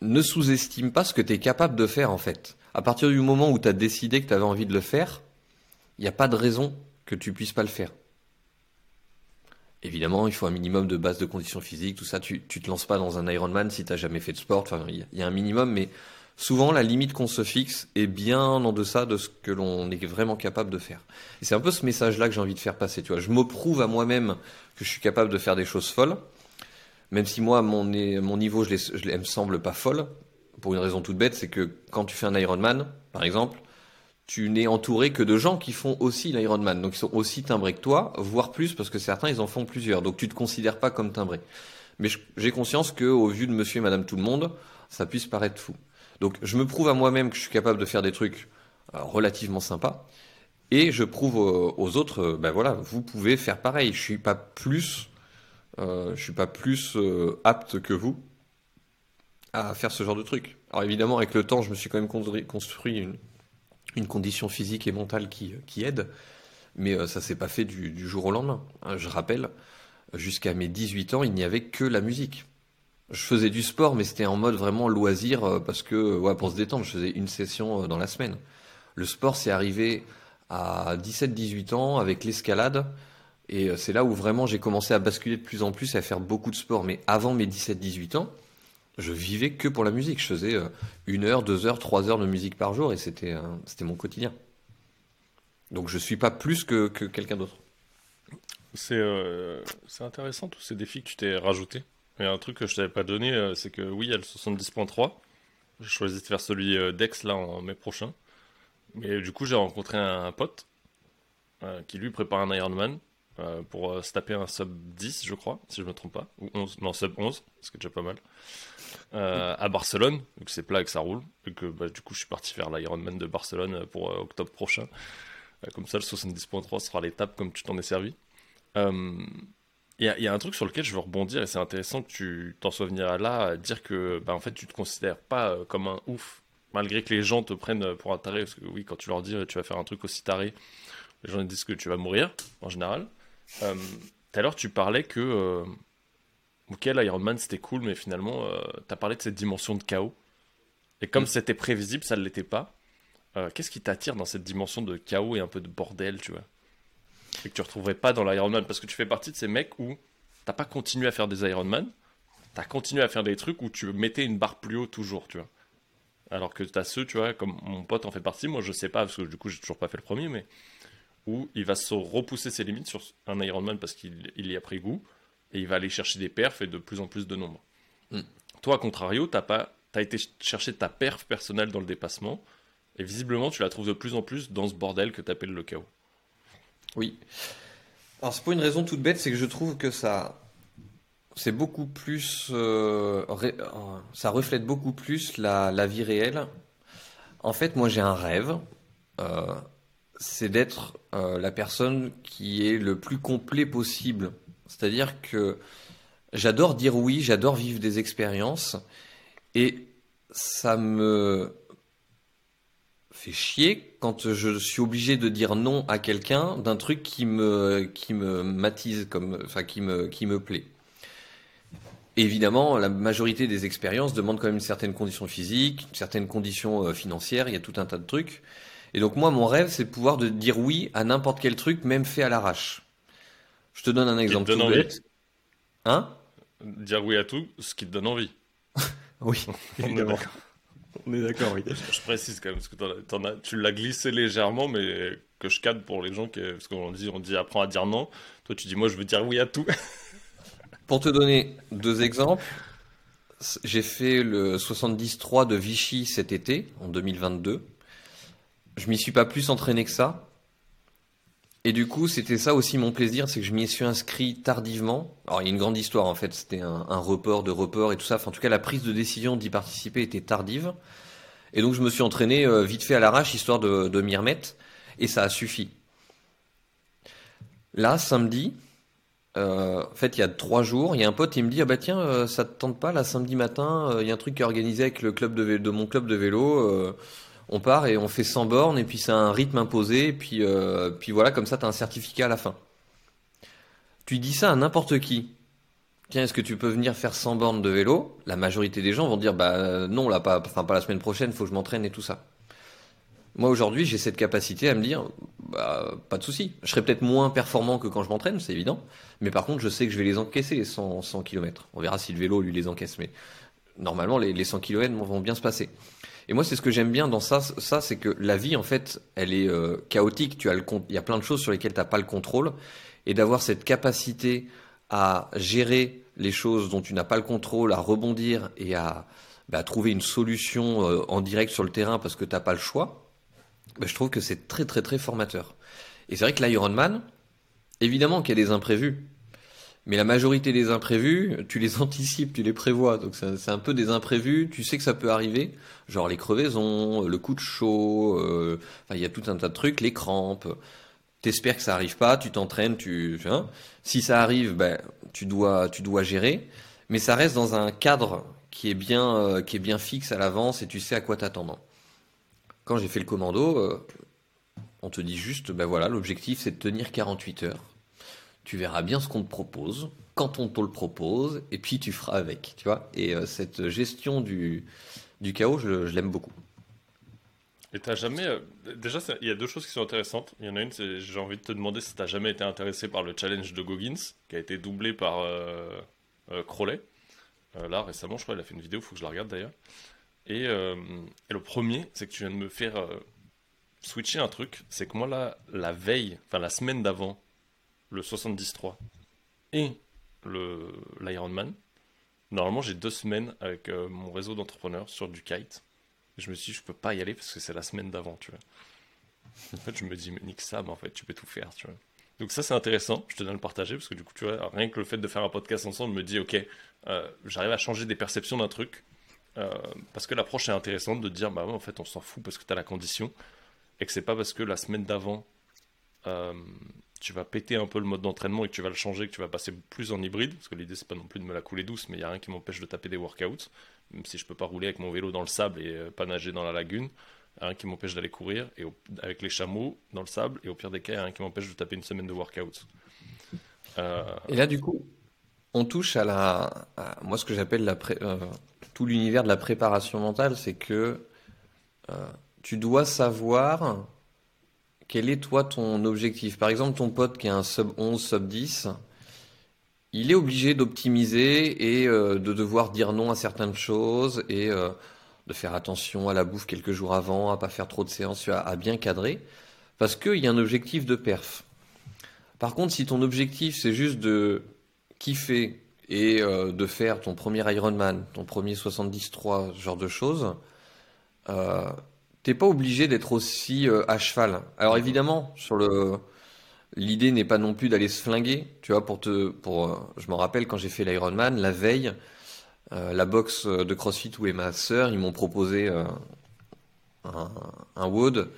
ne sous-estime pas ce que tu es capable de faire en fait. À partir du moment où tu as décidé que tu avais envie de le faire, il n'y a pas de raison que tu puisses pas le faire. Évidemment, il faut un minimum de base de conditions physiques, tout ça. Tu, tu te lances pas dans un Ironman si tu n'as jamais fait de sport. Enfin, il y a un minimum, mais souvent la limite qu'on se fixe est bien en deçà de ce que l'on est vraiment capable de faire. C'est un peu ce message-là que j'ai envie de faire passer. Tu vois, je me prouve à moi-même que je suis capable de faire des choses folles, même si moi mon, niveau je me semble pas folle. Pour une raison toute bête, c'est que quand tu fais un Ironman, par exemple, tu n'es entouré que de gens qui font aussi l'Ironman, donc ils sont aussi timbrés que toi, voire plus parce que certains ils en font plusieurs, donc tu te considères pas comme timbré. Mais j'ai conscience que au vu de Monsieur et Madame tout le monde, ça puisse paraître fou. Donc je me prouve à moi-même que je suis capable de faire des trucs euh, relativement sympas, et je prouve aux, autres, euh, ben voilà, vous pouvez faire pareil. Je suis pas plus, euh, je suis pas plus euh, apte que vous à faire ce genre de trucs. Alors évidemment, avec le temps, je me suis quand même construit une, condition physique et mentale qui, aide, mais ça s'est pas fait du, du, jour au lendemain. Hein, je rappelle, jusqu'à mes 18 ans, il n'y avait que la musique je faisais du sport, mais c'était en mode vraiment loisir euh, parce que, ouais, pour se détendre, je faisais une session euh, dans la semaine. Le sport, c'est arrivé à 17-18 ans avec l'escalade. Et euh, c'est là où vraiment j'ai commencé à basculer de plus en plus et à faire beaucoup de sport. Mais avant mes 17-18 ans, je vivais que pour la musique. Je faisais une heure, deux heures, trois heures de musique par jour et c'était c'était mon quotidien. Donc je suis pas plus que, que quelqu'un d'autre. C'est c'est intéressant tous ces défis que tu t'es rajoutés. A un truc que je t'avais pas donné, euh, c'est que oui, il y a le 70.3. J'ai choisi de faire celui euh, d'Ex là en mai prochain. Mais du coup, j'ai rencontré un, pote euh, qui lui prépare un Ironman pour se taper un sub 10, je crois, si je me trompe pas. Ou 11, non, sub 11, ce qui est déjà pas mal. à Barcelone, donc c'est plat et que ça roule. Et que bah, du coup, je suis parti faire l'Ironman de Barcelone pour octobre prochain. comme ça, le 70.3 sera l'étape comme tu t'en es servi. Il y, a un truc sur lequel je veux rebondir et c'est intéressant que tu t'en à là, à dire que bah, en fait tu te considères pas euh, comme un ouf, malgré que les gens te prennent pour un taré, parce que oui, quand tu leur dis tu vas faire un truc aussi taré, les gens disent que tu vas mourir en général. Euh, tout à l'heure tu parlais que euh, ok l'Ironman c'était cool, mais finalement euh, tu as parlé de cette dimension de chaos. Et comme mm. c'était prévisible, ça ne l'était pas. Qu'est-ce qui t'attire dans cette dimension de chaos et un peu de bordel, tu vois? Et que tu retrouverais pas dans l'Ironman parce que tu fais partie de ces mecs où t'as pas continué à faire des Ironman, t'as continué à faire des trucs où tu mettais une barre plus haut toujours, tu vois. Alors que t'as ceux, tu vois, comme mon pote en fait partie, moi je sais pas parce que du coup j'ai toujours pas fait le premier, mais où il va se repousser ses limites sur un Ironman parce qu'il y a pris goût et il va aller chercher des perfs et de plus en plus de nombre. Mm. Toi, à contrario, t'as pas, as été chercher ta perf personnelle dans le dépassement et visiblement tu la trouves de plus en plus dans ce bordel que t'appelles le chaos. Oui. Alors c'est pour une raison toute bête, c'est que je trouve que ça, c'est beaucoup plus, euh, euh, ça reflète beaucoup plus la, vie réelle. En fait, moi j'ai un rêve, euh, c'est d'être la personne qui est le plus complet possible. C'est-à-dire que j'adore dire oui, j'adore vivre des expériences, et ça me fait chier quand je suis obligé de dire non à quelqu'un d'un truc qui me qui me matise comme enfin qui me qui me plaît. Évidemment, la majorité des expériences demandent quand même une certaine condition physique, une certaine condition euh, financière, il y a tout un tas de trucs. Et donc moi mon rêve c'est de pouvoir de dire oui à n'importe quel truc même fait à l'arrache. Je te donne un exemple tout bête. Hein? Dire oui à tout, ce qui te donne envie. oui, évidemment. On est d'accord, oui. Je précise quand même, parce que tu l'as glissé légèrement, mais que je cadre pour les gens, qui, parce qu'on dit, on dit apprends à dire non. Toi, tu dis moi, je veux dire oui à tout. pour te donner deux exemples, j'ai fait le 73 de Vichy cet été, en 2022. Je m'y suis pas plus entraîné que ça. Et du coup, c'était ça aussi mon plaisir, c'est que je m'y suis inscrit tardivement. Alors, il y a une grande histoire en fait, c'était un, report de report et tout ça. En tout cas, la prise de décision d'y participer était tardive. Et donc, je me suis entraîné euh, vite fait à l'arrache, histoire de, de m'y remettre. Et ça a suffi. Là, samedi, euh, en fait, il y a trois jours, il y a un pote, il me dit ah bah tiens, euh, ça te tente pas là samedi matin, il y a un truc qui est organisé avec le club de, de mon club de vélo on part et on fait 100 bornes et puis c'est un rythme imposé et puis, euh, voilà, comme ça tu as un certificat à la fin. Tu dis ça à n'importe qui. Tiens, est-ce que tu peux venir faire 100 bornes de vélo? La majorité des gens vont dire bah non, là pas la semaine prochaine, faut que je m'entraîne et tout ça. Moi aujourd'hui, j'ai cette capacité à me dire bah pas de souci. Je serai peut-être moins performant que quand je m'entraîne, c'est évident, mais par contre, je sais que je vais les encaisser les 100, 100 km. On verra si le vélo lui les encaisse mais normalement les, les 100 km vont bien se passer. Et moi, c'est ce que j'aime bien dans ça, ça c'est que la vie, en fait, elle est euh, chaotique. Tu as le, il y a plein de choses sur lesquelles tu n'as pas le contrôle. Et d'avoir cette capacité à gérer les choses dont tu n'as pas le contrôle, à rebondir et à bah, trouver une solution euh, en direct sur le terrain parce que tu n'as pas le choix, bah, je trouve que c'est très très très formateur. Et c'est vrai que l'Ironman, évidemment qu'il y a des imprévus. Mais la majorité des imprévus, tu les anticipes, tu les prévois. Donc c'est un peu des imprévus, tu sais que ça peut arriver. Genre les crevaisons, le coup de chaud, euh, il y a tout un tas de trucs, les crampes. T'espères que ça arrive pas, tu t'entraînes, tu, hein. si ça arrive, ben tu dois, tu dois gérer. Mais ça reste dans un cadre qui est bien, euh, qui est bien fixe à l'avance et tu sais à quoi t'attendre. Quand j'ai fait le commando, euh, on te dit juste, ben voilà, l'objectif c'est de tenir 48 heures tu verras bien ce qu'on te propose, quand on te le propose, et puis tu feras avec, tu vois. Et euh, cette gestion du, du chaos, je, l'aime beaucoup. Et t'as jamais. Euh, déjà, il y a deux choses qui sont intéressantes. Il y en a une, c'est j'ai envie de te demander si t'as jamais été intéressé par le challenge de Goggins, qui a été doublé par euh, Crowley. là, récemment, je crois, il a fait une vidéo, il faut que je la regarde d'ailleurs. Et, et, le premier, c'est que tu viens de me faire switcher un truc. C'est que moi, là, la veille, enfin la semaine d'avant, le 73 et l'Ironman, normalement j'ai deux semaines avec euh, mon réseau d'entrepreneurs sur du kite. je me suis dit, je peux pas y aller parce que c'est la semaine d'avant, tu vois. En fait, je me dis, mais nique ça, mais en fait, tu peux tout faire, tu vois. Donc ça, c'est intéressant, je te donne le partager parce que du coup, tu vois, rien que le fait de faire un podcast ensemble me dit, ok, euh, j'arrive à changer des perceptions d'un truc. Euh, parce que l'approche est intéressante de dire, bah en fait, on s'en fout parce que tu as la condition et que c'est pas parce que la semaine d'avant, tu vas péter un peu le mode d'entraînement et que tu vas le changer, que tu vas passer plus en hybride, parce que l'idée c'est pas non plus de me la couler douce, mais il n'y a rien qui m'empêche de taper des workouts, même si je peux pas rouler avec mon vélo dans le sable et euh, pas nager dans la lagune, n'y a rien qui m'empêche d'aller courir et avec les chameaux dans le sable, et au pire des cas, n'y a rien qui m'empêche de taper une semaine de workouts. Euh, et là du coup, on touche à la, moi ce que j'appelle euh, tout l'univers de la préparation mentale, c'est que tu dois savoir quel est toi ton objectif? Par exemple, ton pote qui a un sub 11, sub 10, il est obligé d'optimiser et euh, de devoir dire non à certaines choses et euh, de faire attention à la bouffe quelques jours avant, à pas faire trop de séances, à, bien cadrer, parce qu'il y a un objectif de perf. Par contre, si ton objectif c'est juste de kiffer et euh, de faire ton premier Ironman, ton premier 73, ce genre de choses, t'es pas obligé d'être aussi euh, à cheval. Alors évidemment, sur le l'idée n'est pas non plus d'aller se flinguer, tu vois, pour te pour euh, je me rappelle quand j'ai fait l'Ironman la veille euh, la boxe de CrossFit où est ma sœur, ils m'ont proposé un, un wood.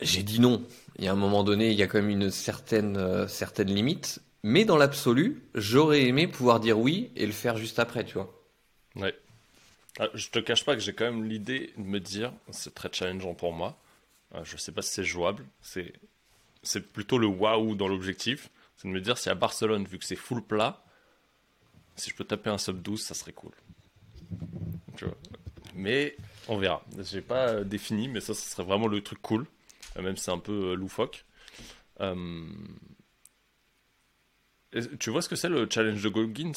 J'ai dit non. Il y a un moment donné, il y a quand même une certaine certaine limite, mais dans l'absolu, j'aurais aimé pouvoir dire oui et le faire juste après, tu vois. Ouais. Ah, je te cache pas que j'ai quand même l'idée de me dire, c'est très challengeant pour moi. Euh, je sais pas si c'est jouable. C'est, c'est plutôt le waouh dans l'objectif. C'est de me dire si à Barcelone, vu que c'est full plat, si je peux taper un sub 12, ça serait cool. Mais on verra. J'ai pas euh, défini, mais ça, ça serait vraiment le truc cool. Euh, même si c'est un peu loufoque. Tu vois ce que c'est le challenge de Goggins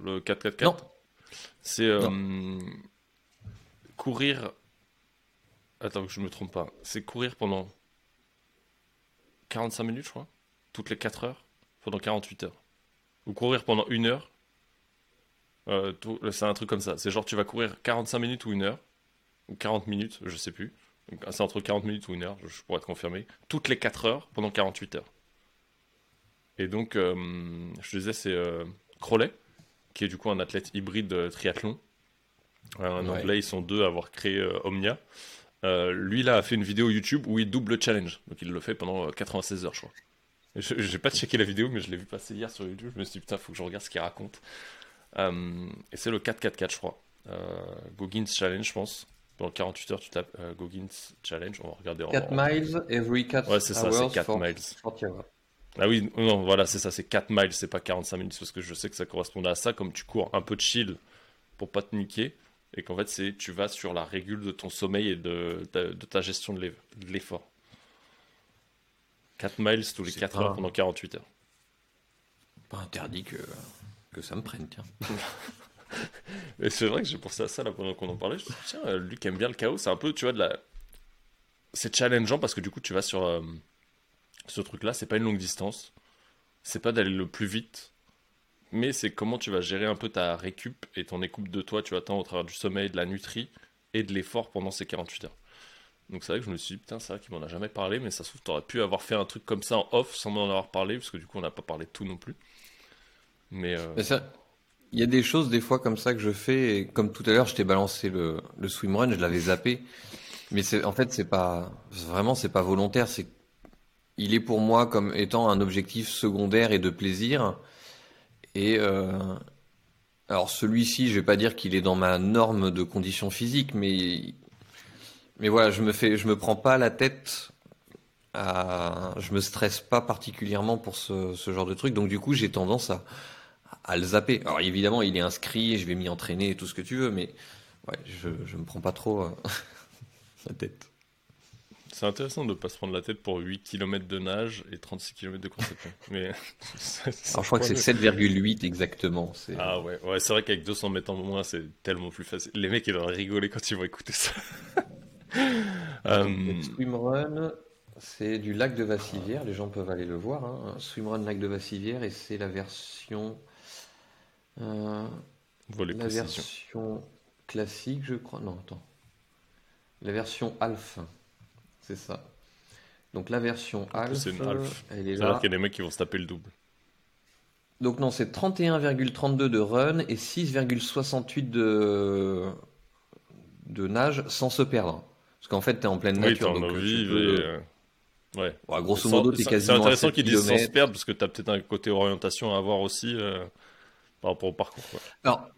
Le 4-4-4 Non. C'est euh, courir. Attends que je me trompe pas. C'est courir pendant 45 minutes, je crois. Toutes les 4 heures. Pendant 48 heures. Ou courir pendant une heure. Euh, c'est un truc comme ça. C'est genre tu vas courir 45 minutes ou une heure. Ou 40 minutes, je sais plus. c'est entre 40 minutes ou une heure, je pourrais te confirmer, toutes les 4 heures pendant 48 heures. Et donc, euh, je disais, c'est euh, Crowley, qui est du coup un athlète hybride triathlon. Un anglais, ils sont deux à avoir créé Omnia. lui, là, a fait une vidéo YouTube où il double le challenge. Donc, il le fait pendant 96 heures, je crois. Je n'ai pas checké la vidéo, mais je l'ai vu passer hier sur YouTube. Je me suis dit, putain, faut que je regarde ce qu'il raconte. et c'est le 4-4-4, je crois. Goggins Challenge, je pense. Dans 48 heures, tu tapes euh, Goggins Challenge. On va regarder 4 miles every 4 Ouais, c'est ça, c'est 4 miles. Ah oui, non, voilà, c'est ça, c'est 4 miles, c'est pas 45 minutes, parce que je sais que ça correspondait à ça, comme tu cours un peu de chill pour pas te niquer, et qu'en fait, c'est tu vas sur la régule de ton sommeil et de, de, ta gestion de l'effort. 4 miles tous les 4 heures pendant 48 heures. Pas interdit que, que ça me prenne, tiens. Et c'est vrai que j'ai pensé à ça là pendant qu'on en parlait. Je me suis dit, tiens, euh, Luc aime bien le chaos. C'est un peu, tu vois, de la. C'est challengeant parce que du coup, tu vas sur euh, ce truc-là. C'est pas une longue distance. C'est pas d'aller le plus vite. Mais c'est comment tu vas gérer un peu ta récup et ton écoute de toi, tu attends au travers du sommeil, de la nutrie et de l'effort pendant ces 48 heures. Donc c'est vrai que je me suis dit, putain, c'est vrai qu'il m'en a jamais parlé, mais ça se trouve, t'aurais pu avoir fait un truc comme ça en off sans m'en avoir parlé, parce que du coup, on n'a pas parlé de tout non plus. Mais, euh, mais il y a des choses des fois comme ça que je fais, comme tout à l'heure, je t'ai balancé le, le swimrun, je l'avais zappé. Mais en fait, c'est pas, vraiment, c'est pas volontaire. C'est, il est pour moi comme étant un objectif secondaire et de plaisir. Et euh, alors celui-ci, je vais pas dire qu'il est dans ma norme de conditions physiques, mais mais voilà, je me fais, je me prends pas la tête. À, je me stresse pas particulièrement pour ce, genre de truc. Donc du coup, j'ai tendance à le zapper. Alors évidemment, il est inscrit, je vais m'y entraîner, tout ce que tu veux, mais je, je me prends pas trop euh, la tête. C'est intéressant de ne pas se prendre la tête pour 8 km de nage et 36 km de course à pied. Mais Alors je crois que c'est 7,8 exactement. Ah ouais, ouais c'est vrai qu'avec 200 mètres en moins, c'est tellement plus facile. Les mecs, ils vont rigoler quand ils vont écouter ça. euh... Swimrun, c'est du lac de Vassivière. Les gens peuvent aller le voir. Hein. Swimrun lac de Vassivière et c'est la version euh, la version classique, je crois. Non, attends. La version Alpha. C'est ça. Donc la version Alpha. C'est une. Elle est là. qu'il y a des mecs qui vont se taper le double. Donc non, c'est 31,32 de run et 6,68 de... de nage sans se perdre. Parce qu'en fait, tu es en pleine nature. donc euh, Ouais. grosso modo, tu es quasiment. C'est intéressant qu'ils disent sans se perdre parce que tu as peut-être un côté orientation à avoir aussi. Euh, par rapport au parcours. Alors,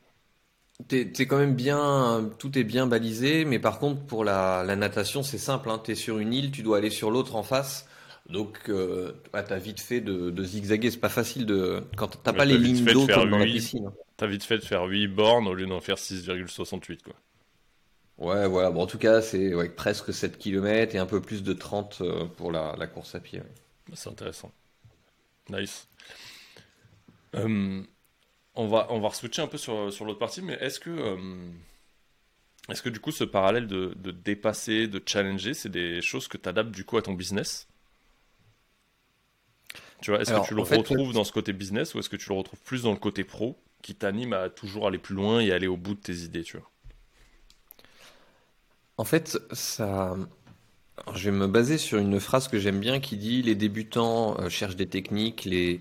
t'es es quand même bien, tout est bien balisé, mais par contre pour la, natation c'est simple. Hein, t'es sur une île, tu dois aller sur l'autre en face. Donc, euh, t'as vite fait de, zigzaguer. C'est pas facile de quand t'as pas les lignes d'eau comme dans la piscine. Hein. T'as vite fait de faire 8 bornes au lieu d'en faire 6,68 quoi. Ouais, voilà. Bon, en tout cas, c'est presque 7 km et un peu plus de 30 euh, pour la, course à pied. C'est intéressant. Nice. Euh, on va, on va switcher un peu sur, sur l'autre partie, mais est-ce que, euh, est-ce que du coup ce parallèle de, dépasser, de challenger, c'est des choses que tu adaptes du coup à ton business? Tu vois, est-ce que tu le retrouves dans ce côté business ou est-ce que tu le retrouves plus dans le côté pro qui t'anime à toujours aller plus loin et aller au bout de tes idées, tu vois? En fait, ça. je vais me baser sur une phrase que j'aime bien qui dit les débutants euh, cherchent des techniques, les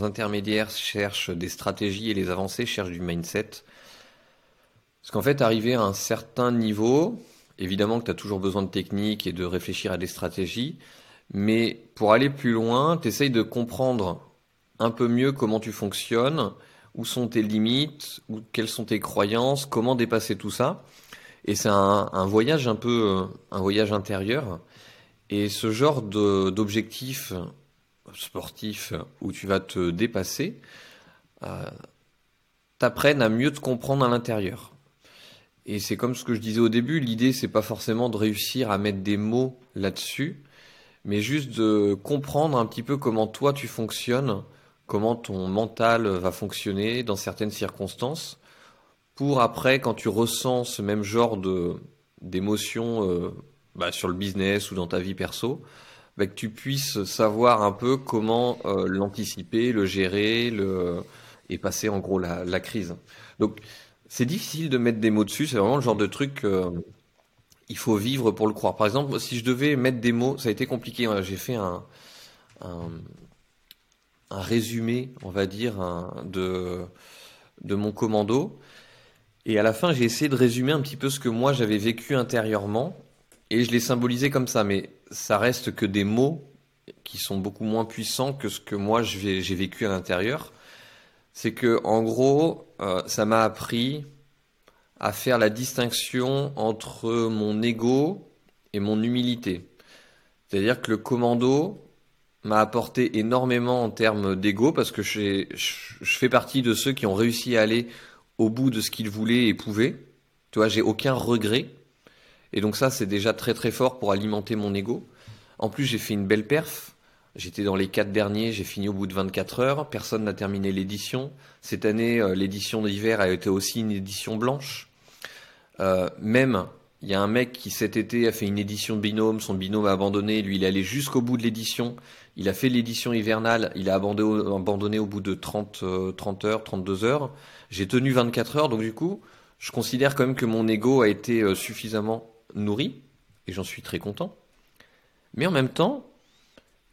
intermédiaires cherchent des stratégies et les avancées cherchent du mindset. Parce qu'en fait, arriver à un certain niveau, évidemment que tu as toujours besoin de techniques et de réfléchir à des stratégies, mais pour aller plus loin, tu essayes de comprendre un peu mieux comment tu fonctionnes, où sont tes limites, quelles sont tes croyances, comment dépasser tout ça. Et c'est un, voyage un peu, un voyage intérieur. Et ce genre d'objectif sportif où tu vas te dépasser, euh, t'apprennent à mieux te comprendre à l'intérieur. Et c'est comme ce que je disais au début, l'idée c'est pas forcément de réussir à mettre des mots là-dessus, mais juste de comprendre un petit peu comment toi tu fonctionnes, comment ton mental va fonctionner dans certaines circonstances, pour après quand tu ressens ce même genre de d'émotions euh, bah, sur le business ou dans ta vie perso, bah, que tu puisses savoir un peu comment euh, l'anticiper, le gérer, le et passer en gros la, crise. Donc c'est difficile de mettre des mots dessus. C'est vraiment le genre de truc. Euh, il faut vivre pour le croire. Par exemple, si je devais mettre des mots, ça a été compliqué. Hein. J'ai fait un, un, résumé, on va dire, de, de mon commando. Et à la fin, j'ai essayé de résumer un petit peu ce que moi j'avais vécu intérieurement. Et je l'ai symbolisé comme ça. Mais ça reste que des mots qui sont beaucoup moins puissants que ce que moi j'ai vécu à l'intérieur. C'est que, en gros, euh, ça m'a appris à faire la distinction entre mon ego et mon humilité. C'est-à-dire que le commando m'a apporté énormément en termes d'ego parce que je, fais partie de ceux qui ont réussi à aller au bout de ce qu'ils voulaient et pouvaient. Tu vois, j'ai aucun regret. Et donc ça, c'est déjà très très fort pour alimenter mon ego. En plus, j'ai fait une belle perf. J'étais dans les quatre derniers, j'ai fini au bout de 24 heures. Personne n'a terminé l'édition. Cette année, euh, l'édition d'hiver a été aussi une édition blanche. Euh, même, il y a un mec qui cet été a fait une édition de binôme, son binôme a abandonné, lui il est allé jusqu'au bout de l'édition, il a fait l'édition hivernale, il a abandonné, au bout de 30, 30 euh, heures, 32 heures. J'ai tenu 24 heures, donc du coup, je considère quand même que mon ego a été suffisamment nourri, et j'en suis très content. Mais en même temps,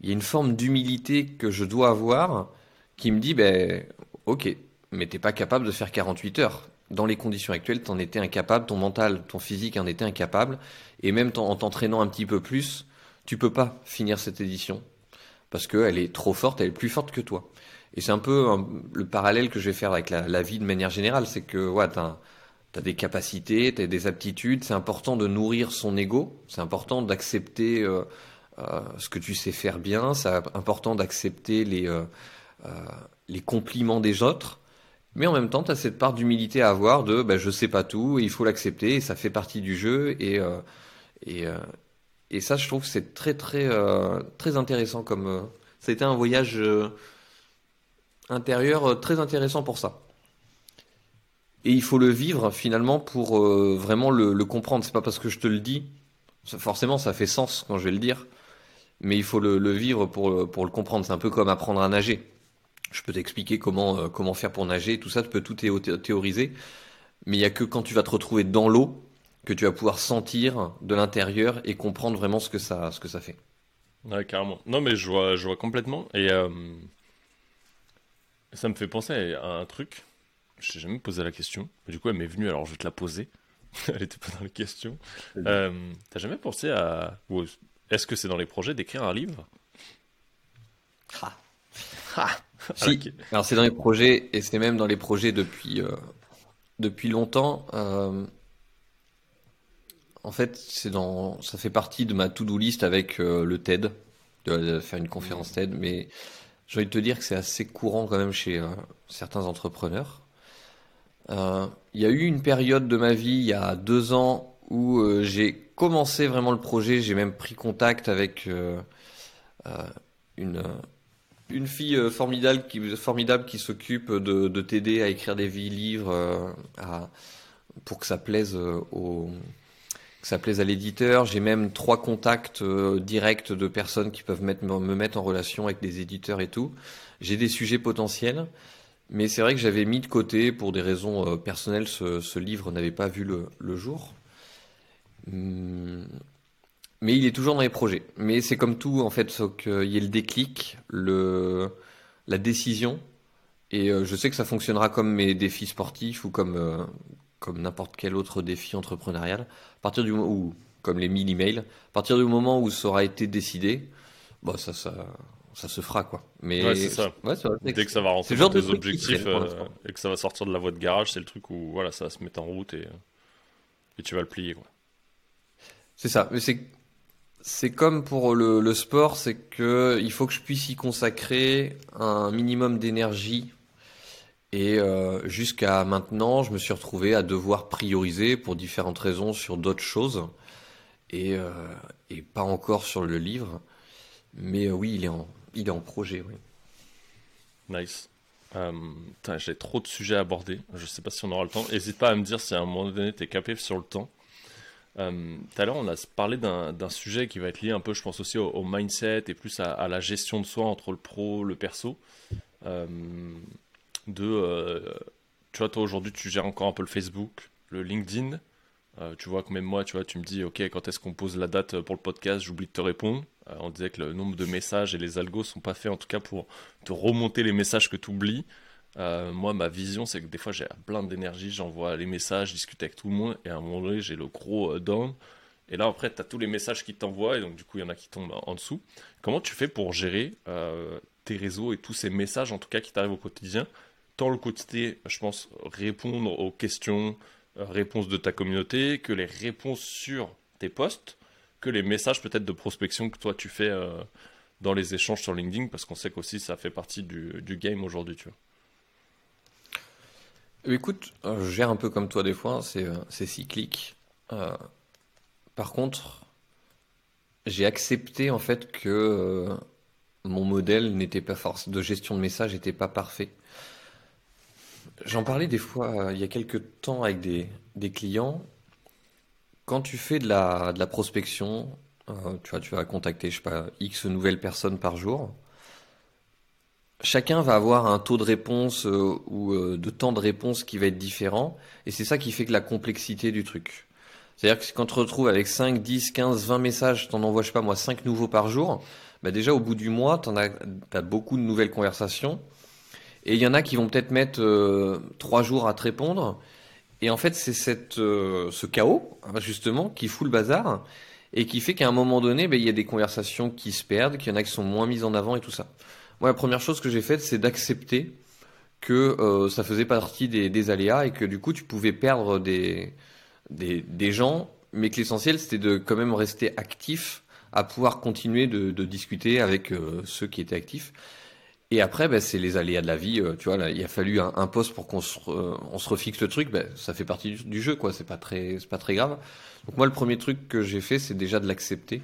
il y a une forme d'humilité que je dois avoir qui me dit, ben, ok, mais t'es pas capable de faire 48 heures dans les conditions actuelles, tu en étais incapable, ton mental, ton physique en était incapable, et même en t'entraînant un petit peu plus, tu peux pas finir cette édition parce qu'elle est trop forte, elle est plus forte que toi. Et c'est un peu le parallèle que je vais faire avec la, vie de manière générale, c'est que ouais, tu as, des capacités, tu as des aptitudes, c'est important de nourrir son ego, c'est important d'accepter euh, euh, ce que tu sais faire bien, c'est important d'accepter les, euh, les compliments des autres, mais en même temps, tu as cette part d'humilité à avoir de bah, je sais pas tout, et il faut l'accepter, et ça fait partie du jeu. Et, et, et ça, je trouve c'est très, très, très intéressant. comme Ça a été un voyage intérieur très intéressant pour ça. Et il faut le vivre finalement pour vraiment le, le comprendre. C'est pas parce que je te le dis, forcément ça fait sens quand je vais le dire, mais il faut le, vivre pour, pour le comprendre. C'est un peu comme apprendre à nager je peux t'expliquer comment, euh, comment faire pour nager, tout ça, tu peux tout théoriser. Mais il n'y a que quand tu vas te retrouver dans l'eau que tu vas pouvoir sentir de l'intérieur et comprendre vraiment ce que ça, ce que ça fait. Ouais, carrément. Non, mais je vois, je vois complètement. Et euh, ça me fait penser à un truc. Je n'ai jamais posé la question. du coup, elle m'est venue, alors je vais te la poser. elle n'était pas dans la question. Euh, T'as jamais pensé à. Est-ce que c'est dans les projets d'écrire un livre? Ah. Ah. Si. Alors c'est dans les projets et c'est même dans les projets depuis euh, depuis longtemps. Euh, en fait, c'est dans ça fait partie de ma to-do list avec euh, le TED de, faire une conférence TED, mais j'ai envie de te dire que c'est assez courant quand même chez certains entrepreneurs. Il y a eu une période de ma vie il y a deux ans où j'ai commencé vraiment le projet. J'ai même pris contact avec une une fille euh, formidable qui, formidable qui s'occupe de, de t'aider à écrire des vies livres euh, pour que ça plaise euh, au ça plaise à l'éditeur. J'ai même trois contacts directs de personnes qui peuvent me mettre en relation avec des éditeurs et tout. J'ai des sujets potentiels, mais c'est vrai que j'avais mis de côté pour des raisons personnelles. Ce, livre n'avait pas vu le, jour. Hum, mais il est toujours dans les projets. Mais c'est comme tout, en fait, qu'il y ait le déclic, la décision. Et euh, je sais que ça fonctionnera comme mes défis sportifs ou comme, euh, n'importe quel autre défi entrepreneurial. À partir du moment comme les 1000 emails, à partir du moment où ça aura été décidé, bah, ça, ça, ça se fera, quoi. Mais ouais, c'est ça. Dès que ça va rentrer dans tes objectifs euh, et que ça va sortir de la voie de garage, c'est le truc où, voilà, ça va se mettre en route et, et tu vas le plier, quoi. C'est ça. Mais c'est c'est comme pour le, sport, c'est que il faut que je puisse y consacrer un minimum d'énergie. Et euh, jusqu'à maintenant, je me suis retrouvé à devoir prioriser pour différentes raisons sur d'autres choses et, euh, et, pas encore sur le livre. Mais oui, il est en, il est en projet. Oui. Nice. J'ai trop de sujets à aborder. Je sais pas si on aura le temps. N'hésite pas à me dire si à un moment donné tu es capé sur le temps. Euh, tout à l'heure, on a parlé d'un sujet qui va être lié un peu, je pense aussi au, mindset et plus à, la gestion de soi entre le pro, le perso. Euh, de, euh, tu vois, toi aujourd'hui, tu gères encore un peu le Facebook, le LinkedIn. Euh, tu vois que même moi, tu vois, tu me dis, ok, quand est-ce qu'on pose la date pour le podcast, j'oublie de te répondre. Euh, on disait que le nombre de messages et les algos sont pas faits, en tout cas, pour te remonter les messages que tu oublies. Euh, moi, ma vision, c'est que des fois, j'ai plein d'énergie, j'envoie les messages, discute avec tout le monde, et à un moment donné, j'ai le gros down. Et là, après, tu as tous les messages qui t'envoient, et donc, du coup, il y en a qui tombent en dessous. Comment tu fais pour gérer tes réseaux et tous ces messages, en tout cas, qui t'arrivent au quotidien? Tant le côté, je pense, répondre aux questions, réponses de ta communauté, que les réponses sur tes posts, que les messages peut-être de prospection que toi tu fais euh, dans les échanges sur LinkedIn, parce qu'on sait qu'aussi ça fait partie du, game aujourd'hui, tu vois. Euh, écoute, je gère un peu comme toi des fois, c'est cyclique. par contre, j'ai accepté en fait que mon modèle n'était pas force de gestion de messages n'était pas parfait. J'en parlais des fois euh, il y a quelques temps avec des, des clients. Quand tu fais de la, de la prospection, euh, tu vois, tu vas contacter, je sais pas, X nouvelles personnes par jour. Chacun va avoir un taux de réponse euh, ou de temps de réponse qui va être différent. Et c'est ça qui fait que la complexité du truc. C'est-à-dire que quand tu te retrouves avec 5, 10, 15, 20 messages, t'en envoies, je sais pas moi, 5 nouveaux par jour, bah déjà au bout du mois, tu as, as beaucoup de nouvelles conversations. Et il y en a qui vont peut-être mettre euh, trois jours à te répondre. Et en fait, c'est euh, ce chaos justement qui fout le bazar et qui fait qu'à un moment donné, ben, il y a des conversations qui se perdent, qu'il y en a qui sont moins mises en avant et tout ça. Moi, la première chose que j'ai faite, c'est d'accepter que euh, ça faisait partie des, aléas et que du coup, tu pouvais perdre des, des, gens, mais que l'essentiel, c'était de quand même rester actif à pouvoir continuer de discuter avec ceux qui étaient actifs. Et après, ben, c'est les aléas de la vie. Euh, tu vois, là, il a fallu un, poste pour qu'on se, on se refixe le truc. Ben, ça fait partie du, jeu, quoi. C'est pas très, c'est pas très grave. Donc moi, le premier truc que j'ai fait, c'est déjà de l'accepter.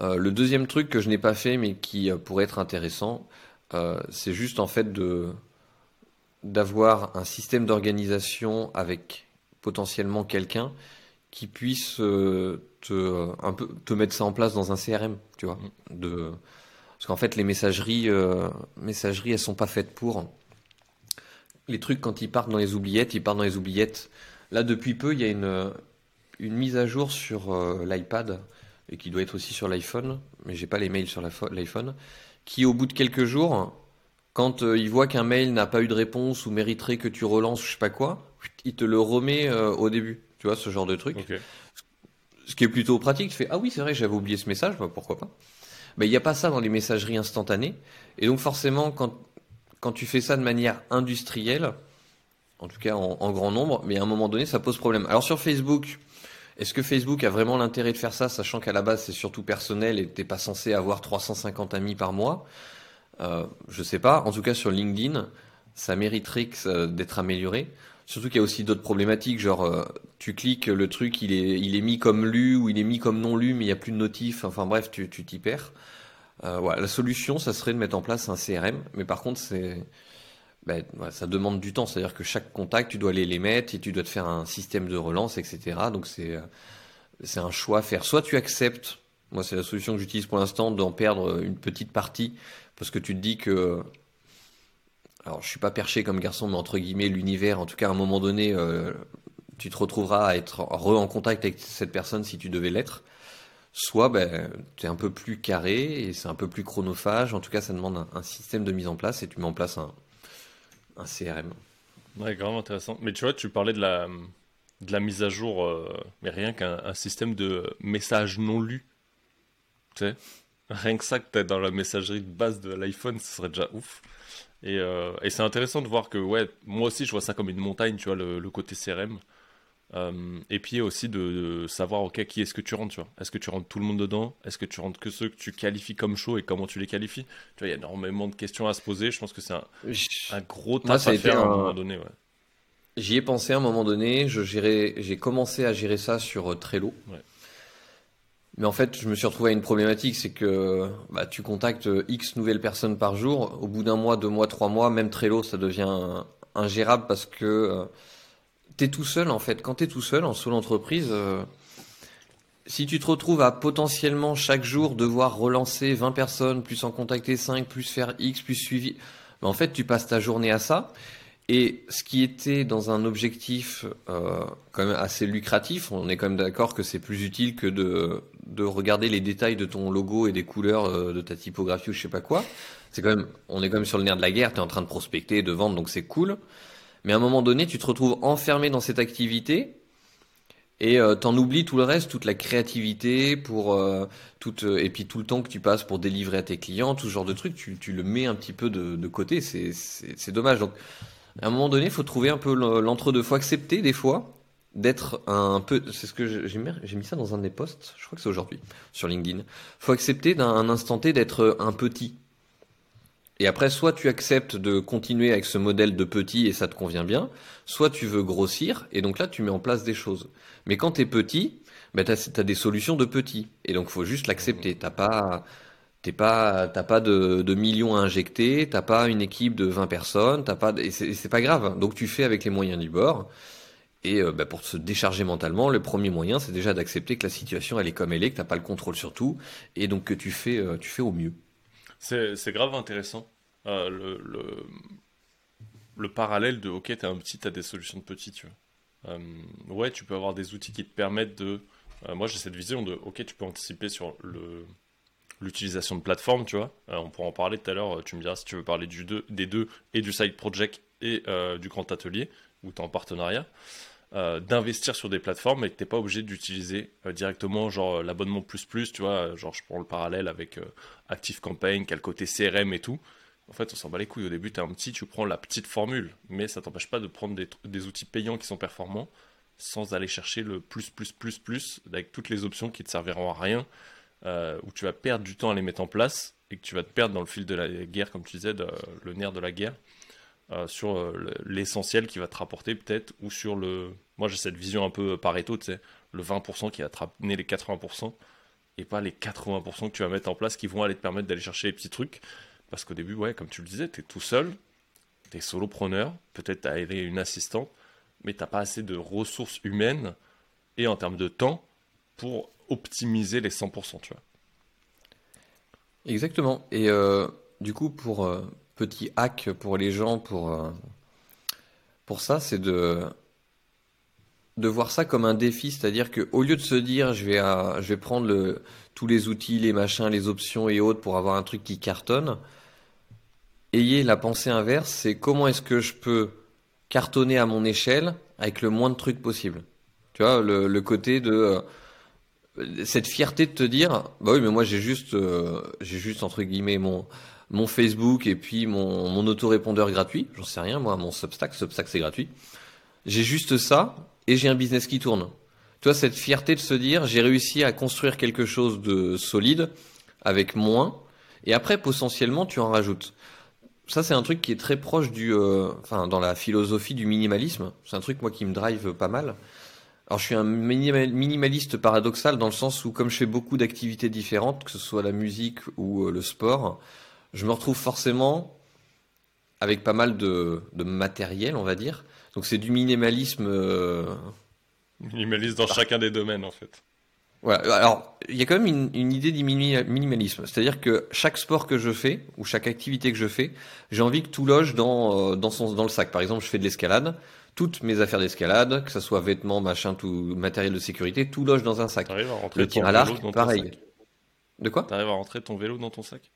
Euh, le deuxième truc que je n'ai pas fait, mais qui euh, pourrait être intéressant, c'est juste en fait de d'avoir un système d'organisation avec potentiellement quelqu'un qui puisse te un peu te mettre ça en place dans un CRM, tu vois, de parce qu'en fait, les messageries, euh, messageries, elles sont pas faites pour. Les trucs, quand ils partent dans les oubliettes, ils partent dans les oubliettes. Là, depuis peu, il y a une, une mise à jour sur euh, l'iPad, et qui doit être aussi sur l'iPhone, mais j'ai pas les mails sur l'iPhone, qui au bout de quelques jours, quand euh, il voit qu'un mail n'a pas eu de réponse ou mériterait que tu relances je sais pas quoi, il te le remet euh, au début. Tu vois, ce genre de truc. Ce qui est plutôt pratique. Tu fais, ah oui, c'est vrai, j'avais oublié ce message, bah, pourquoi pas? Ben, il n'y a pas ça dans les messageries instantanées. Et donc forcément, quand, quand tu fais ça de manière industrielle, en tout cas en, grand nombre, mais à un moment donné, ça pose problème. Alors sur Facebook, est-ce que Facebook a vraiment l'intérêt de faire ça, sachant qu'à la base c'est surtout personnel et t'es pas censé avoir 350 amis par mois? Euh, Je sais pas. En tout cas sur LinkedIn, ça mériterait d'être amélioré. Surtout qu'il y a aussi d'autres problématiques, genre euh, tu cliques, le truc il est, mis comme lu ou il est mis comme non lu, mais il n'y a plus de notif. Enfin bref, tu t'y perds. Euh, la solution, ça serait de mettre en place un CRM, mais par contre, c'est ben, ça demande du temps. C'est-à-dire que chaque contact, tu dois aller les mettre et tu dois te faire un système de relance, etc. Donc c'est c'est un choix à faire. Soit tu acceptes, moi c'est la solution que j'utilise pour l'instant, d'en perdre une petite partie, parce que tu te dis que alors je suis pas perché comme garçon, mais entre guillemets, l'univers, en tout cas à un moment donné, euh, tu te retrouveras à être re en contact avec cette personne si tu devais l'être. Soit ben, tu es un peu plus carré et c'est un peu plus chronophage. En tout cas, ça demande un, système de mise en place et tu mets en place un, un CRM. Ouais, vraiment intéressant. Mais tu vois, tu parlais de la, de la mise à jour, euh, mais rien qu'un système de messages non lus. Tu sais Rien que ça que tu dans la messagerie de base de l'iPhone, ce serait déjà ouf. Euh, et, c'est intéressant de voir que, ouais, moi aussi, je vois ça comme une montagne, tu vois, le, côté CRM. Euh, et puis aussi de, savoir, ok, qui est-ce que tu rentres, tu vois. Est-ce que tu rentres tout le monde dedans? Est-ce que tu rentres que ceux que tu qualifies comme chaud et comment tu les qualifies? Tu vois, il y a énormément de questions à se poser. Je pense que c'est un, gros taf à faire à un moment donné, ouais. J'y ai pensé à un moment donné. Je j'ai commencé à gérer ça sur euh, Trello. Ouais. Mais en fait, je me suis retrouvé à une problématique, c'est que bah, tu contactes X nouvelles personnes par jour. Au bout d'un mois, deux mois, trois mois, même Trello, ça devient ingérable parce que euh, tu es tout seul en fait. Quand tu es tout seul en solo entreprise, euh, si tu te retrouves à potentiellement chaque jour devoir relancer 20 personnes, plus en contacter 5, plus faire X, plus suivi, bah, en fait, tu passes ta journée à ça. Et ce qui était dans un objectif euh, quand même assez lucratif, on est quand même d'accord que c'est plus utile que de, de regarder les détails de ton logo et des couleurs euh, de ta typographie ou je sais pas quoi. C'est quand même, on est quand même sur le nerf de la guerre, tu es en train de prospecter, de vendre, donc c'est cool. Mais à un moment donné, tu te retrouves enfermé dans cette activité et euh, t'en oublies tout le reste, toute la créativité pour euh, euh, et puis tout le temps que tu passes pour délivrer à tes clients, tout ce genre de trucs, tu, le mets un petit peu de, côté. C'est dommage. Donc à un moment donné, il faut trouver un peu l'entre-deux. Faut accepter des fois d'être un peu. C'est ce que j'ai mis, j'ai mis ça dans un des posts. Je crois que c'est aujourd'hui sur LinkedIn. Faut accepter d'un instant T d'être un petit. Et après, soit tu acceptes de continuer avec ce modèle de petit et ça te convient bien, soit tu veux grossir et donc là tu mets en place des choses. Mais quand tu es petit, ben tu as, des solutions de petit. Et donc faut juste l'accepter. T'as pas, t'es pas, t'as pas de, de, millions à injecter, t'as pas une équipe de 20 personnes, t'as pas, et c'est pas grave. Donc tu fais avec les moyens du bord. Et euh, ben, pour se décharger mentalement, le premier moyen, c'est déjà d'accepter que la situation, elle est comme elle est, que t'as pas le contrôle sur tout, et donc que tu fais, euh, tu fais au mieux. C'est grave intéressant. Euh, le, le, le, parallèle de, ok, t'es un petit, t'as des solutions de petit, tu vois. Euh, ouais, tu peux avoir des outils qui te permettent de... Euh, moi, j'ai cette vision de, ok, tu peux anticiper sur le l'utilisation de plateformes, tu vois. on pourra en parler tout à l'heure, tu me diras si tu veux parler du des deux, et du side project et du grand atelier, où tu es en partenariat. D'investir sur des plateformes et que tu n'es pas obligé d'utiliser directement genre l'abonnement plus plus, tu vois, genre je prends le parallèle avec Active Campaign, qui a le côté CRM et tout. En fait, on s'en bat les couilles. Au début, tu es un petit, tu prends la petite formule, mais ça t'empêche pas de prendre des, outils payants qui sont performants sans aller chercher le plus, plus, plus, plus, avec toutes les options qui te serviront à rien, euh, où tu vas perdre du temps à les mettre en place et que tu vas te perdre dans le fil de la guerre, comme tu disais, le nerf de la guerre, euh, sur euh, l'essentiel qui va te rapporter peut-être, ou sur le. Moi, j'ai cette vision un peu Pareto, tu sais, le 20% qui va te ramener les 80%, et pas les 80% que tu vas mettre en place qui vont aller te permettre d'aller chercher les petits trucs. Parce qu'au début, ouais, comme tu le disais, tu es tout seul, tu es solopreneur, peut-être tu as aidé une assistante, mais tu pas assez de ressources humaines et en termes de temps pour optimiser les 100%, tu vois. Exactement. Et euh, du coup, pour euh, petit hack pour les gens, pour, euh, pour ça, c'est de, de voir ça comme un défi, c'est-à-dire qu'au lieu de se dire je vais, je vais prendre le, tous les outils, les machins, les options et autres pour avoir un truc qui cartonne, ayez la pensée inverse, c'est comment est-ce que je peux cartonner à mon échelle avec le moins de trucs possible. Tu vois, le, côté de euh, cette fierté de te dire, bah oui, mais moi j'ai juste, euh, j'ai juste entre guillemets mon mon Facebook et puis mon, mon autorépondeur gratuit. J'en sais rien, moi, mon Substack, Substack c'est gratuit. J'ai juste ça et j'ai un business qui tourne. Tu vois, cette fierté de se dire, j'ai réussi à construire quelque chose de solide avec moins. Et après, potentiellement, tu en rajoutes ça c'est un truc qui est très proche du, euh, dans la philosophie du minimalisme. C'est un truc moi qui me drive pas mal. Alors je suis un minimaliste paradoxal dans le sens où comme je fais beaucoup d'activités différentes, que ce soit la musique ou euh, le sport, je me retrouve forcément avec pas mal de matériel, on va dire. Donc c'est du minimalisme. Euh... Minimaliste dans chacun des domaines en fait. Alors, il y a quand même une, idée du minimalisme. C'est-à-dire que chaque sport que je fais, ou chaque activité que je fais, j'ai envie que tout loge dans, euh, dans, son, dans le sac. Par exemple, je fais de l'escalade. Toutes mes affaires d'escalade, que ce soit vêtements, machin, tout matériel de sécurité, tout loge dans un sac. Le tir à l'arc, pareil. De quoi? T'arrives à rentrer ton vélo dans ton sac?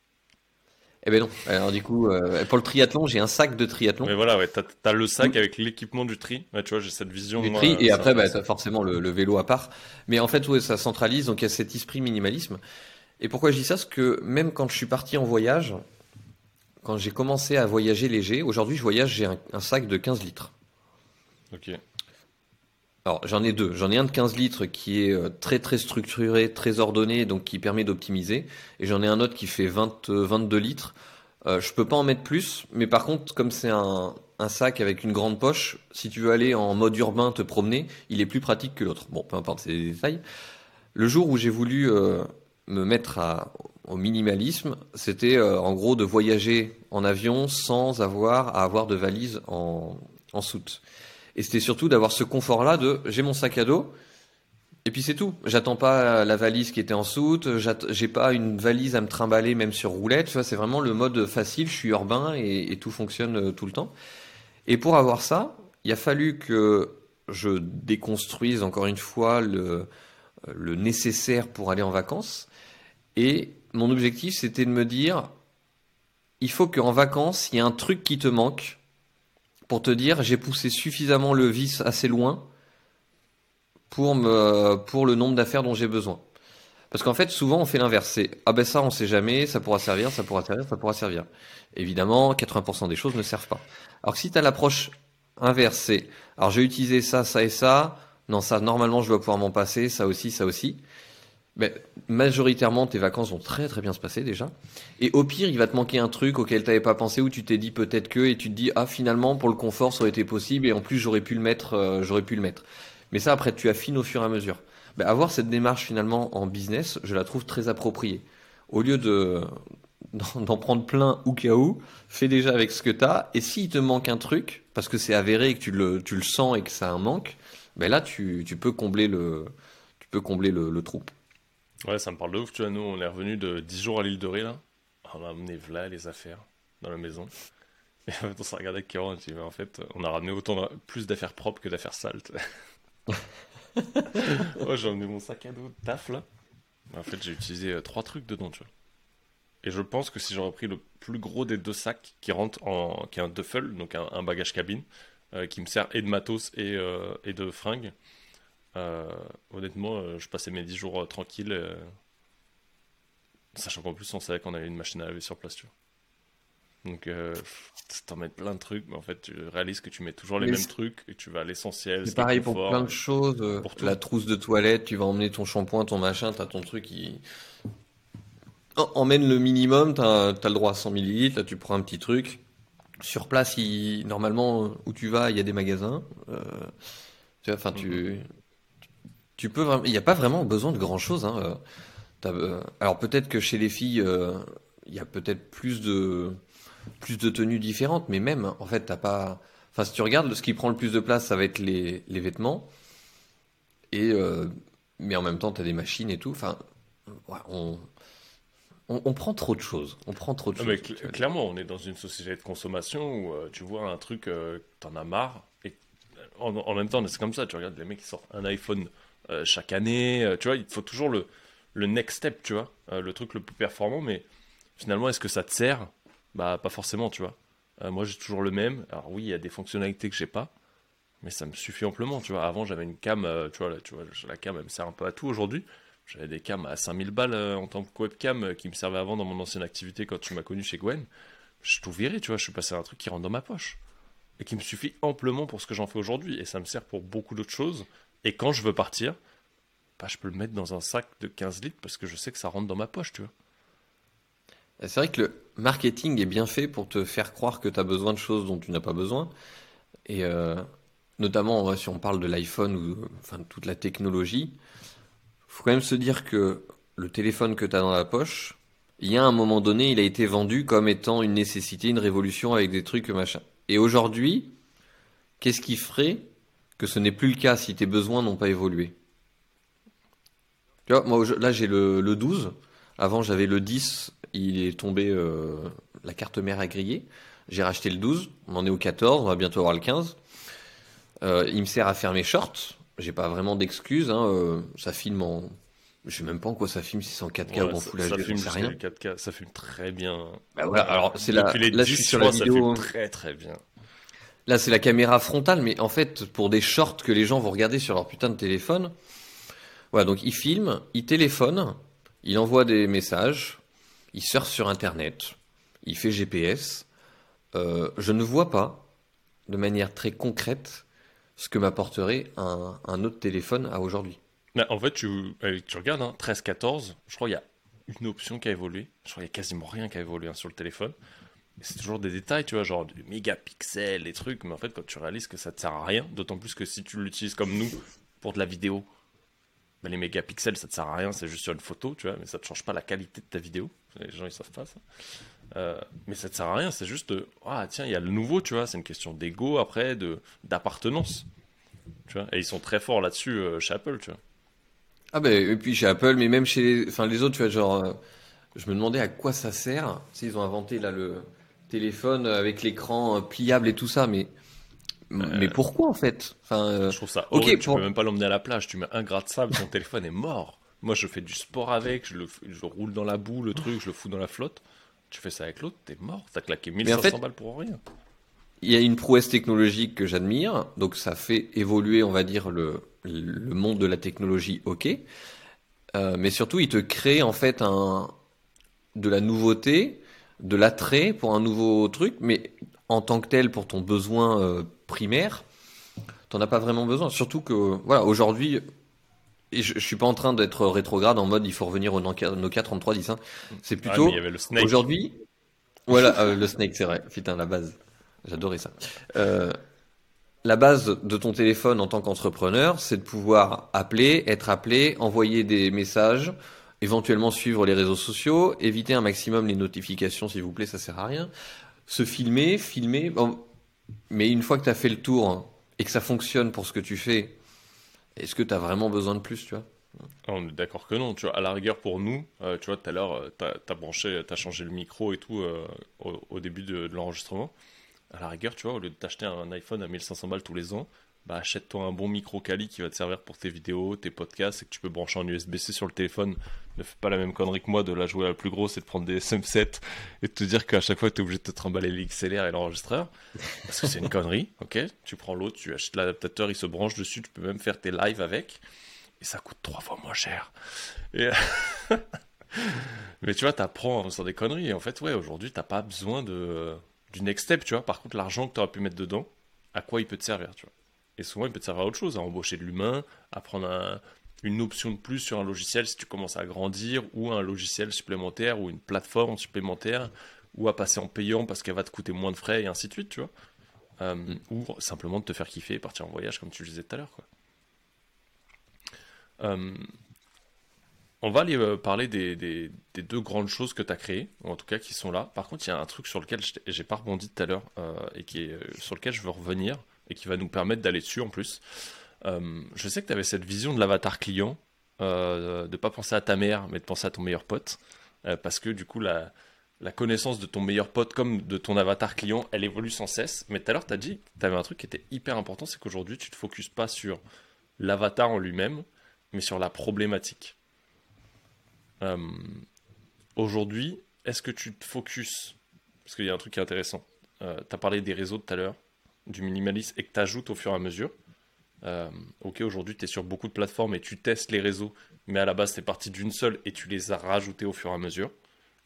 Eh ben non. Alors du coup, euh, pour le triathlon, j'ai un sac de triathlon. Mais voilà, ouais, t'as as le sac avec l'équipement du tri. Ouais, tu vois, j'ai cette vision. Du tri, et après, bah, t'as forcément le, vélo à part. Mais en fait, ouais, ça centralise, donc il y a cet esprit minimalisme. Et pourquoi je dis ça? Parce que même quand je suis parti en voyage, quand j'ai commencé à voyager léger, aujourd'hui je voyage, j'ai un, un, sac de 15 litres. Ok. Alors j'en ai deux. J'en ai un de 15 litres qui est euh, très très structuré, très ordonné, donc qui permet d'optimiser. Et j'en ai un autre qui fait 20, 22 euh, litres. Euh, je peux pas en mettre plus, mais par contre, comme c'est un, sac avec une grande poche, si tu veux aller en mode urbain te promener, il est plus pratique que l'autre. Bon, peu importe, c'est des détails. Le jour où j'ai voulu euh, me mettre au minimalisme, c'était en gros de voyager en avion sans avoir à avoir de valise en soute. Et c'était surtout d'avoir ce confort-là de j'ai mon sac à dos, et puis c'est tout. J'attends pas la valise qui était en soute, j'ai pas une valise à me trimballer même sur roulette. Tu c'est vraiment le mode facile. Je suis urbain et, tout fonctionne euh, tout le temps. Et pour avoir ça, il a fallu que je déconstruise encore une fois le, le nécessaire pour aller en vacances. Et mon objectif, c'était de me dire, il faut qu'en vacances, il y ait un truc qui te manque pour te dire, j'ai poussé suffisamment le vice assez loin pour, me, pour le nombre d'affaires dont j'ai besoin. Parce qu'en fait, souvent, on fait l'inverse. Ah ben ça, on sait jamais, ça pourra servir, ça pourra servir, ça pourra servir. Évidemment, 80% des choses ne servent pas. Alors si tu as l'approche inverse, c'est, alors j'ai utilisé ça, ça et ça, non, ça, normalement, je dois pouvoir m'en passer, ça aussi, ça aussi. Mais majoritairement, tes vacances vont très très bien se passer déjà. Et au pire, il va te manquer un truc auquel tu n'avais pas pensé, où tu t'es dit peut-être que, et tu te dis, ah finalement, pour le confort, ça aurait été possible, et en plus, j'aurais pu le mettre, euh, j'aurais pu le mettre. Mais ça, après, tu affines au fur et à mesure. Ben, avoir cette démarche finalement en business, je la trouve très appropriée. Au lieu de d'en prendre plein ou cas où, fais déjà avec ce que tu as. Et s'il te manque un truc, parce que c'est avéré que tu le, tu le sens et que ça un manque, ben là, tu, tu peux combler le, tu peux combler le, le trou. Ouais, ça me parle de ouf. Tu vois, nous, on est revenu de 10 jours à l'île de Ré, là. On a amené là les affaires dans la maison. Et en fait, on s'est regardé avec Kéron et en fait, on a ramené autant plus d'affaires propres que d'affaires sales. j'ai emmené mon sac à dos de taf, là. En fait, j'ai utilisé euh, trois trucs dedans, tu vois. Et je pense que si j'aurais pris le plus gros des deux sacs qui rentre en. qui est un duffel, donc un, bagage cabine, euh, qui me sert et de matos et, euh, et de fringues, honnêtement, je passais mes 10 jours tranquilles. sachant qu'en plus, on savait qu'on avait une machine à laver sur place, tu vois. Donc, euh, t'en mets plein de trucs, mais en fait, tu réalises que tu mets toujours les mêmes trucs et tu vas à l'essentiel. C'est pareil pour plein de choses. Pour la trousse de toilette, tu vas emmener ton shampoing, ton machin, t'as ton truc qui. Emmène le minimum, t'as as le droit à 100 millilitres, là tu prends un petit truc. Sur place, il... normalement, où tu vas, il y a des magasins. Euh... Tu vois, enfin, tu. Mhm. Tu peux Il n'y a pas vraiment besoin de grand chose. Hein. Euh, alors peut-être que chez les filles, euh, il y a peut-être plus de plus de tenues différentes, mais même, en fait, t'as pas. Enfin, si tu regardes, ce qui prend le plus de place, ça va être les, les vêtements. Et, euh, mais en même temps, tu as des machines et tout. Enfin, on, on, prend trop de choses. On prend trop de choses. Mais clairement, on est dans une société de consommation où euh, tu vois un truc, euh, t'en as marre. Et en, même temps, c'est comme ça. Tu regardes les mecs qui sortent un iPhone chaque année. tu vois, il faut toujours le, le next step, tu vois, le truc le plus performant. Mais finalement, est-ce que ça te sert? Bah, pas forcément, tu vois. Euh, moi, j'ai toujours le même. Alors, oui, il y a des fonctionnalités que j'ai pas, mais ça me suffit amplement, tu vois. Avant, j'avais une cam, euh, tu vois, tu vois, la cam, elle me sert un peu à tout aujourd'hui. J'avais des cams à 5000 balles euh, en tant que webcam qui me servaient avant dans mon ancienne activité quand tu m'as connu chez Gwen. Je tout viré, tu vois. Je suis passé à un truc qui rentre dans ma poche et qui me suffit amplement pour ce que j'en fais aujourd'hui. Et ça me sert pour beaucoup d'autres choses. Et quand je veux partir, bah, je peux le mettre dans un sac de 15 litres parce que je sais que ça rentre dans ma poche, tu vois. C'est vrai que le marketing est bien fait pour te faire croire que tu as besoin de choses dont tu n'as pas besoin. Et euh, notamment, si on parle de l'iPhone ou enfin, toute la technologie, faut quand même se dire que le téléphone que tu as dans la poche, il y a un moment donné, il a été vendu comme étant une nécessité, une révolution avec des trucs machin. Et aujourd'hui, qu'est-ce qui ferait que ce n'est plus le cas si tes besoins n'ont pas évolué Tu vois, moi là j'ai le, le 12, avant j'avais le 10 il est tombé, euh, la carte mère a grillé. J'ai racheté le 12, on en est au 14, on va bientôt avoir le 15. Euh, il me sert à faire mes shorts. J'ai pas vraiment d'excuses. Hein, euh, ça filme en. Je sais même pas en quoi ça filme, si c'est en 4K ou en Full HD, ça filme rien. 4K, ça filme très bien. Bah alors c'est la. Là, je suis sur la vidéo. Ça très très bien. Là, c'est la caméra frontale, mais en fait, pour des shorts que les gens vont regarder sur leur putain de téléphone, voilà, donc il filme, il téléphone, il envoie des messages, il surfe sur Internet, il fait GPS. Euh, je ne vois pas, de manière très concrète, ce que m'apporterait un, autre téléphone à aujourd'hui. En fait, tu, euh, regardes, hein, 13-14, je crois qu'il y a une option qui a évolué. Je crois qu'il n'y a quasiment rien qui a évolué hein, sur le téléphone. C'est toujours des détails, tu vois, genre du mégapixel, des trucs, mais en fait, quand tu réalises que ça te sert à rien, d'autant plus que si tu l'utilises comme nous pour de la vidéo, ben, les mégapixels, ça te sert à rien, c'est juste sur une photo, tu vois, mais ça te change pas la qualité de ta vidéo. Les gens, ils savent pas ça. Euh, mais ça te sert à rien, c'est juste, ah tiens, il y a le nouveau, tu vois, c'est une question d'ego après, de d'appartenance. Tu vois, et ils sont très forts là-dessus euh, chez Apple, tu vois. Ah ben, et puis chez Apple, mais même chez les, enfin, les autres, tu vois, genre, euh, je me demandais à quoi ça sert. S'ils ont inventé là le téléphone avec l'écran pliable et tout ça, mais mais pourquoi en fait? Enfin, Je trouve ça ok. Tu peux même pas l'emmener à la plage. Tu mets un gras de sable, ton téléphone est mort. Moi, je fais du sport avec, je le, je roule dans la boue, le truc, je le fous dans la flotte. Tu fais ça avec l'autre, t'es mort. T'as claqué 1500 balles pour rien. Il y a une prouesse technologique que j'admire, donc ça fait évoluer, on va dire, le, le monde de la technologie, ok. Euh, mais surtout, il te crée en fait un, de la nouveauté, de l'attrait pour un nouveau truc, mais en tant que tel, pour ton besoin euh, primaire, t'en as pas vraiment besoin. Surtout que, voilà, aujourd'hui, et je, je, suis pas en train d'être rétrograde en mode il faut revenir au Nokia, 3310. Hein. C'est plutôt aujourd'hui. Voilà, euh, le Snake, c'est vrai. Putain, la base. J'adorais ça. Euh, la base de ton téléphone en tant qu'entrepreneur, c'est de pouvoir appeler, être appelé, envoyer des messages, éventuellement suivre les réseaux sociaux, éviter un maximum les notifications, s'il vous plaît, ça sert à rien. Se filmer, filmer. Mais une fois que tu as fait le tour et que ça fonctionne pour ce que tu fais, est-ce que tu as vraiment besoin de plus, tu vois? Ah, on est d'accord que non, tu vois, à la rigueur pour nous, euh, tu vois, tout à l'heure, euh, tu as, branché, tu as changé le micro et tout euh, au, début de, l'enregistrement. À la rigueur, tu vois, au lieu de t'acheter un iPhone à 1500 balles tous les ans, bah, achète-toi un bon micro Kali qui va te servir pour tes vidéos, tes podcasts et que tu peux brancher en USB-C sur le téléphone. Ne fais pas la même connerie que moi de la jouer la plus grosse et de prendre des SM7 et de te dire qu'à chaque fois tu es obligé de te trimballer l'XLR et l'enregistreur. Parce que c'est une connerie, ok? Tu prends l'autre, tu achètes l'adaptateur, il se branche dessus, tu peux même faire tes lives avec. Et ça coûte trois fois moins cher. Mais tu vois, t'apprends sur des conneries. Et en fait, ouais, aujourd'hui, t'as pas besoin de du next step, tu vois. Par contre, l'argent que tu aurais pu mettre dedans, à quoi il peut te servir, tu vois? Et souvent, il peut te servir à autre chose, à embaucher de l'humain, à prendre une option de plus sur un logiciel si tu commences à grandir, ou un logiciel supplémentaire, ou une plateforme supplémentaire, ou à passer en payant parce qu'elle va te coûter moins de frais, et ainsi de suite, tu vois. Euh, ou simplement de te faire kiffer et partir en voyage, comme tu le disais tout à l'heure. Euh, on va aller euh, parler des, deux grandes choses que tu as créées, ou en tout cas qui sont là. Par contre, il y a un truc sur lequel j'ai pas rebondi tout à l'heure et qui est, sur lequel je veux revenir et qui va nous permettre d'aller dessus en plus. Euh, je sais que tu avais cette vision de l'avatar client, euh, de pas penser à ta mère, mais de penser à ton meilleur pote, euh, parce que du coup, la, connaissance de ton meilleur pote comme de ton avatar client, elle évolue sans cesse. Mais tout à l'heure, tu as dit, tu avais un truc qui était hyper important, c'est qu'aujourd'hui, tu te focuses pas sur l'avatar en lui-même, mais sur la problématique. Aujourd'hui, est-ce que tu te focuses, parce qu'il y a un truc qui est intéressant, tu as parlé des réseaux tout à l'heure, du minimalisme et que tu ajoutes au fur et à mesure. Euh, ok, aujourd'hui tu es sur beaucoup de plateformes et tu testes les réseaux, mais à la base es parti d'une seule et tu les as rajoutés au fur et à mesure.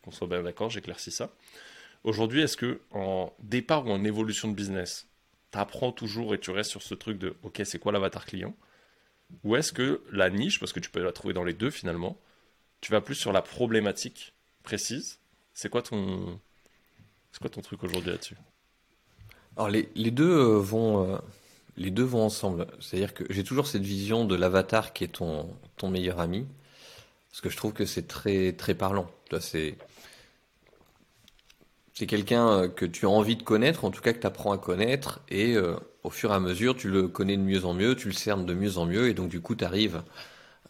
Qu'on soit bien d'accord, j'éclaircis ça. Aujourd'hui, est-ce que en départ ou en évolution de business, tu apprends toujours et tu restes sur ce truc de ok, c'est quoi l'avatar client? Ou est-ce que la niche, parce que tu peux la trouver dans les deux finalement, tu vas plus sur la problématique précise? C'est quoi ton, c'est quoi ton truc aujourd'hui là-dessus? Alors les, deux euh, vont euh, les deux vont ensemble. C'est-à-dire que j'ai toujours cette vision de l'avatar qui est ton ton meilleur ami, parce que je trouve que c'est très très parlant. C'est c'est quelqu'un euh, que tu as envie de connaître, en tout cas que tu apprends à connaître, et au fur et à mesure, tu le connais de mieux en mieux, tu le cernes de mieux en mieux, et donc du coup, tu arrives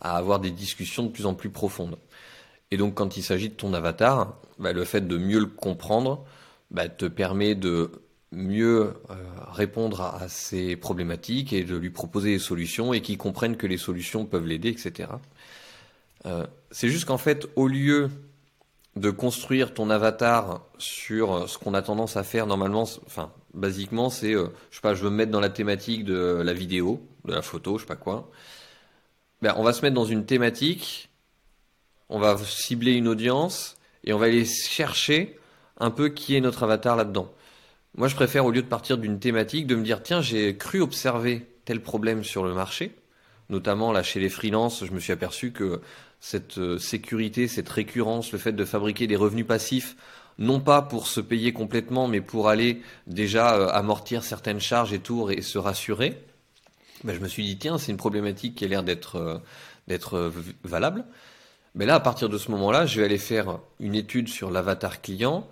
à avoir des discussions de plus en plus profondes. Et donc, quand il s'agit de ton avatar, bah, le fait de mieux le comprendre bah, te permet de mieux euh, répondre à, ces problématiques et de lui proposer des solutions et qu'il comprenne que les solutions peuvent l'aider, etc. Euh, c'est juste qu'en fait, au lieu de construire ton avatar sur ce qu'on a tendance à faire normalement, enfin, basiquement, c'est, euh, je sais pas, je veux me mettre dans la thématique de la vidéo, de la photo, je sais pas quoi. Ben, on va se mettre dans une thématique, on va cibler une audience et on va aller chercher un peu qui est notre avatar là-dedans. Moi, je préfère, au lieu de partir d'une thématique, de me dire, tiens, j'ai cru observer tel problème sur le marché, notamment là chez les freelances, je me suis aperçu que cette euh, sécurité, cette récurrence, le fait de fabriquer des revenus passifs, non pas pour se payer complètement, mais pour aller déjà euh, amortir certaines charges et tout et se rassurer, ben, je me suis dit, tiens, c'est une problématique qui a l'air d'être euh, d'être valable. Mais là, à partir de ce moment-là, je vais aller faire une étude sur l'avatar client,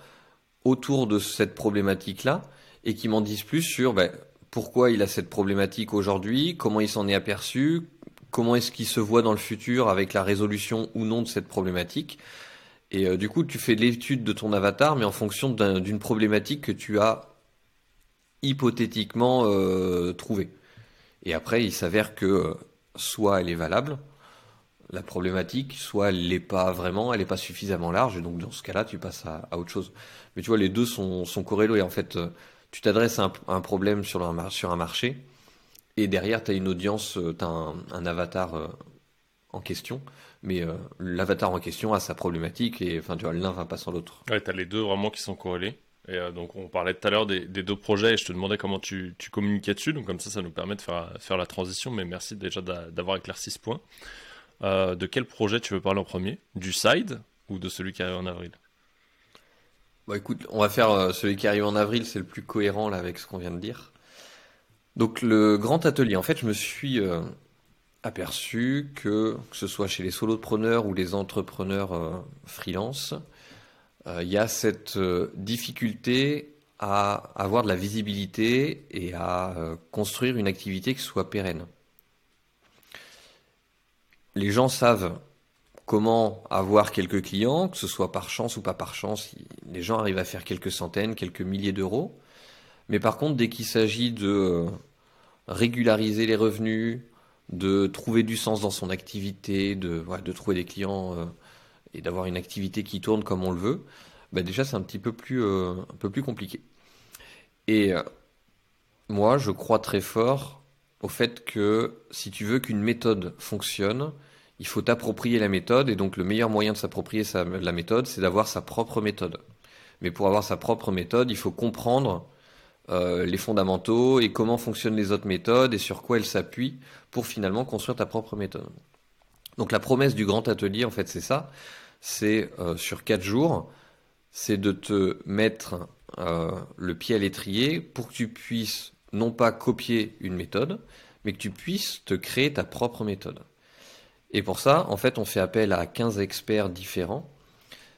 autour de cette problématique-là et qui m'en disent plus sur ben, pourquoi il a cette problématique aujourd'hui, comment il s'en est aperçu, comment est-ce qu'il se voit dans le futur avec la résolution ou non de cette problématique. Et euh, du coup, tu fais l'étude de ton avatar, mais en fonction d'une problématique que tu as hypothétiquement trouvée. Et après, il s'avère que soit elle est valable, la problématique, soit elle l'est pas vraiment, elle n'est pas suffisamment large, et donc dans ce cas-là, tu passes à, autre chose. Mais tu vois, les deux sont, sont corrélés. En fait, euh, tu t'adresses à, un problème sur, un marché, et derrière, tu as une audience, euh, tu as un, avatar euh, en question, mais l'avatar en question a sa problématique, et enfin, tu vois, l'un va pas sans l'autre. Ouais, tu as les deux vraiment qui sont corrélés. Et donc, on parlait tout à l'heure des, deux projets et je te demandais comment tu, tu communiquais dessus. Donc, comme ça, ça nous permet de faire, la transition. Mais merci déjà d'avoir éclairci ce point. De quel projet tu veux parler en premier? Du side ou de celui qui arrive en avril? Bon, écoute, on va faire euh, celui qui arrive en avril, c'est le plus cohérent avec ce qu'on vient de dire. Donc le grand atelier, en fait, je me suis euh, aperçu que, que ce soit chez les solopreneurs ou les entrepreneurs freelance, il y a cette difficulté à avoir de la visibilité et à construire une activité qui soit pérenne les gens savent comment avoir quelques clients, que ce soit par chance ou pas par chance. Les gens arrivent à faire quelques centaines, quelques milliers d'euros. Mais par contre, dès qu'il s'agit de euh, régulariser les revenus, de trouver du sens dans son activité, de, trouver des clients euh, et d'avoir une activité qui tourne comme on le veut, bah déjà c'est un petit peu plus, euh, un peu plus compliqué. Et moi, je crois très fort au fait que si tu veux qu'une méthode fonctionne, il faut t'approprier la méthode, et donc le meilleur moyen de s'approprier la méthode, c'est d'avoir sa propre méthode. Mais pour avoir sa propre méthode, il faut comprendre euh, les fondamentaux et comment fonctionnent les autres méthodes et sur quoi elles s'appuient pour finalement construire ta propre méthode. Donc la promesse du grand atelier, en fait, c'est ça. C'est euh, sur quatre jours, c'est de te mettre euh, le pied à l'étrier pour que tu puisses non pas copier une méthode, mais que tu puisses te créer ta propre méthode. Et pour ça, en fait, on fait appel à 15 experts différents,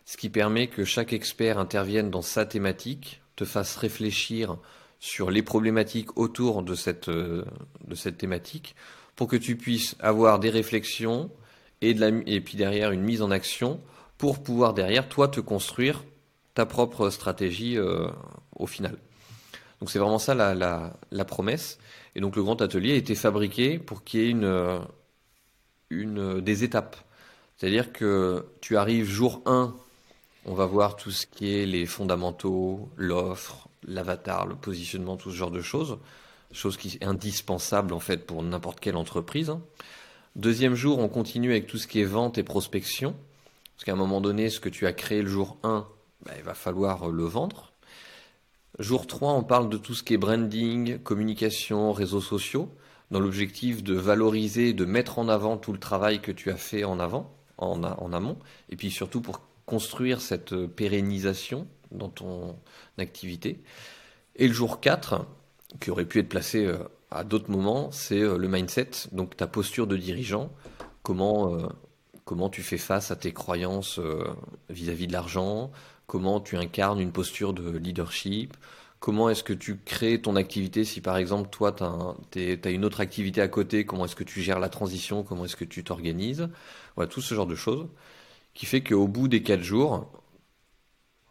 ce qui permet que chaque expert intervienne dans sa thématique, te fasse réfléchir sur les problématiques autour de cette, euh, de cette thématique, pour que tu puisses avoir des réflexions et, de la, et puis derrière une mise en action pour pouvoir derrière, toi, te construire ta propre stratégie euh, au final. Donc c'est vraiment ça la, promesse. Et donc le grand atelier a été fabriqué pour qu'il y ait une, une, des étapes. C'est-à-dire que tu arrives jour 1, on va voir tout ce qui est les fondamentaux, l'offre, l'avatar, le positionnement, tout ce genre de choses. Chose qui est indispensable en fait pour n'importe quelle entreprise. Deuxième jour, on continue avec tout ce qui est vente et prospection. Parce qu'à un moment donné, ce que tu as créé le jour 1, bah, il va falloir le vendre. Jour 3, on parle de tout ce qui est branding, communication, réseaux sociaux, dans l'objectif de valoriser, de mettre en avant tout le travail que tu as fait en avant, en, amont, et puis surtout pour construire cette pérennisation dans ton activité. Et le jour 4, qui aurait pu être placé euh, à d'autres moments, c'est euh, le mindset, donc ta posture de dirigeant, comment, euh, comment tu fais face à tes croyances vis-à-vis -vis de l'argent, comment tu incarnes une posture de leadership, comment est-ce que tu crées ton activité si par exemple toi tu as, une autre activité à côté, comment est-ce que tu gères la transition, comment est-ce que tu t'organises, voilà, tout ce genre de choses, qui fait qu'au bout des quatre jours,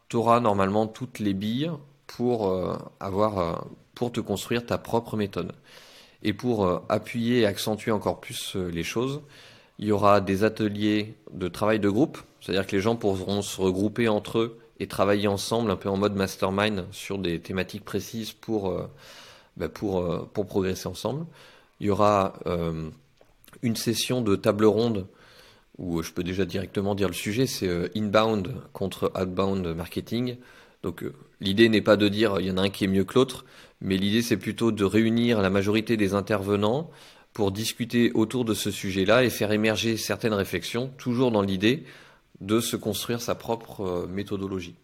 tu auras normalement toutes les billes pour, euh, avoir, euh, pour te construire ta propre méthode. Et pour euh, appuyer et accentuer encore plus les choses, il y aura des ateliers de travail de groupe, c'est-à-dire que les gens pourront se regrouper entre eux et travailler ensemble un peu en mode mastermind sur des thématiques précises pour, euh, bah, pour, euh, pour progresser ensemble. Il y aura euh, une session de table ronde où je peux déjà directement dire le sujet, c'est inbound contre outbound marketing. Donc l'idée n'est pas de dire il y en a un qui est mieux que l'autre, mais l'idée c'est plutôt de réunir la majorité des intervenants pour discuter autour de ce sujet-là et faire émerger certaines réflexions, toujours dans l'idée de se construire sa propre euh, méthodologie.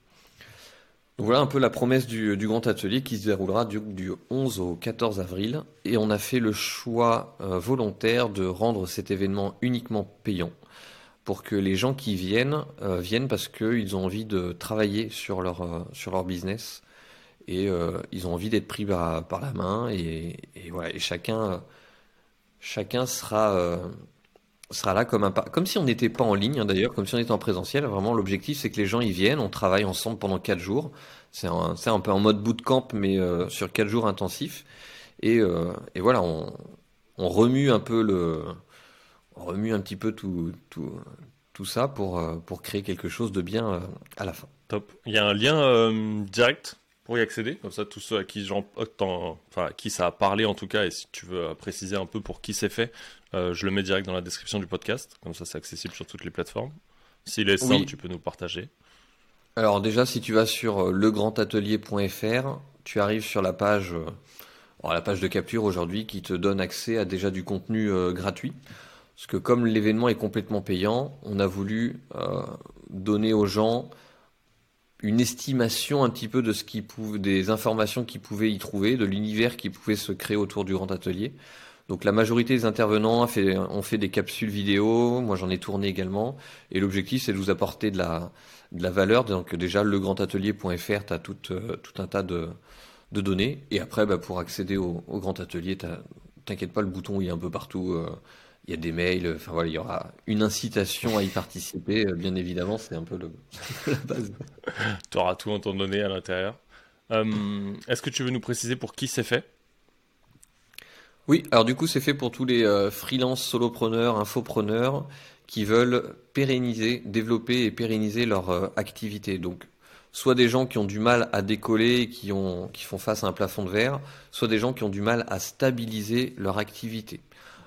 Donc voilà un peu la promesse du, grand atelier qui se déroulera du, 11 au 14 avril. Et on a fait le choix euh, volontaire de rendre cet événement uniquement payant pour que les gens qui viennent euh, viennent parce qu'ils ont envie de travailler sur leur, sur leur business et ils ont envie d'être pris par, la main et, voilà, et chacun, chacun sera sera là comme un comme si on n'était pas en ligne hein, d'ailleurs, comme si on était en présentiel. Vraiment, l'objectif c'est que les gens y viennent, on travaille ensemble pendant quatre jours. C'est un, un peu en mode bootcamp, mais euh, sur quatre jours intensifs. Et, euh, et voilà, on, on, remue un peu le, remue un petit peu tout, tout, tout ça pour, euh, pour créer quelque chose de bien à la fin. Top. Il y a un lien direct pour y accéder, comme ça tous ceux à qui, enfin, qui ça a parlé en tout cas, et si tu veux préciser un peu pour qui c'est fait, euh, je le mets direct dans la description du podcast, comme ça c'est accessible sur toutes les plateformes. S'il est simple, tu peux nous partager. Alors déjà, si tu vas sur euh, legrandatelier.fr, tu arrives sur la page, euh, la page de capture aujourd'hui qui te donne accès à déjà du contenu gratuit. Parce que comme l'événement est complètement payant, on a voulu donner aux gens une estimation un petit peu de ce qui pouvait, des informations qu'ils pouvaient y trouver, de l'univers qui pouvait se créer autour du grand atelier. Donc la majorité des intervenants ont fait, des capsules vidéo, moi j'en ai tourné également, et l'objectif c'est de vous apporter de la, valeur. Donc déjà legrandatelier.fr, tu as tout, euh, tout un tas de, données, et après bah, pour accéder au, grand atelier, t'inquiète pas, le bouton il est un peu partout, euh, il y a des mails, enfin voilà, il y aura une incitation à y participer, euh, bien évidemment, c'est un peu la base. tu auras tout en ton donné à l'intérieur. Est-ce que tu veux nous préciser pour qui c'est fait? Oui, alors du coup, c'est fait pour tous les euh, freelance, solopreneurs, infopreneurs qui veulent pérenniser, développer et pérenniser leur euh, activité. Donc, soit des gens qui ont du mal à décoller et qui, ont, qui font face à un plafond de verre, soit des gens qui ont du mal à stabiliser leur activité.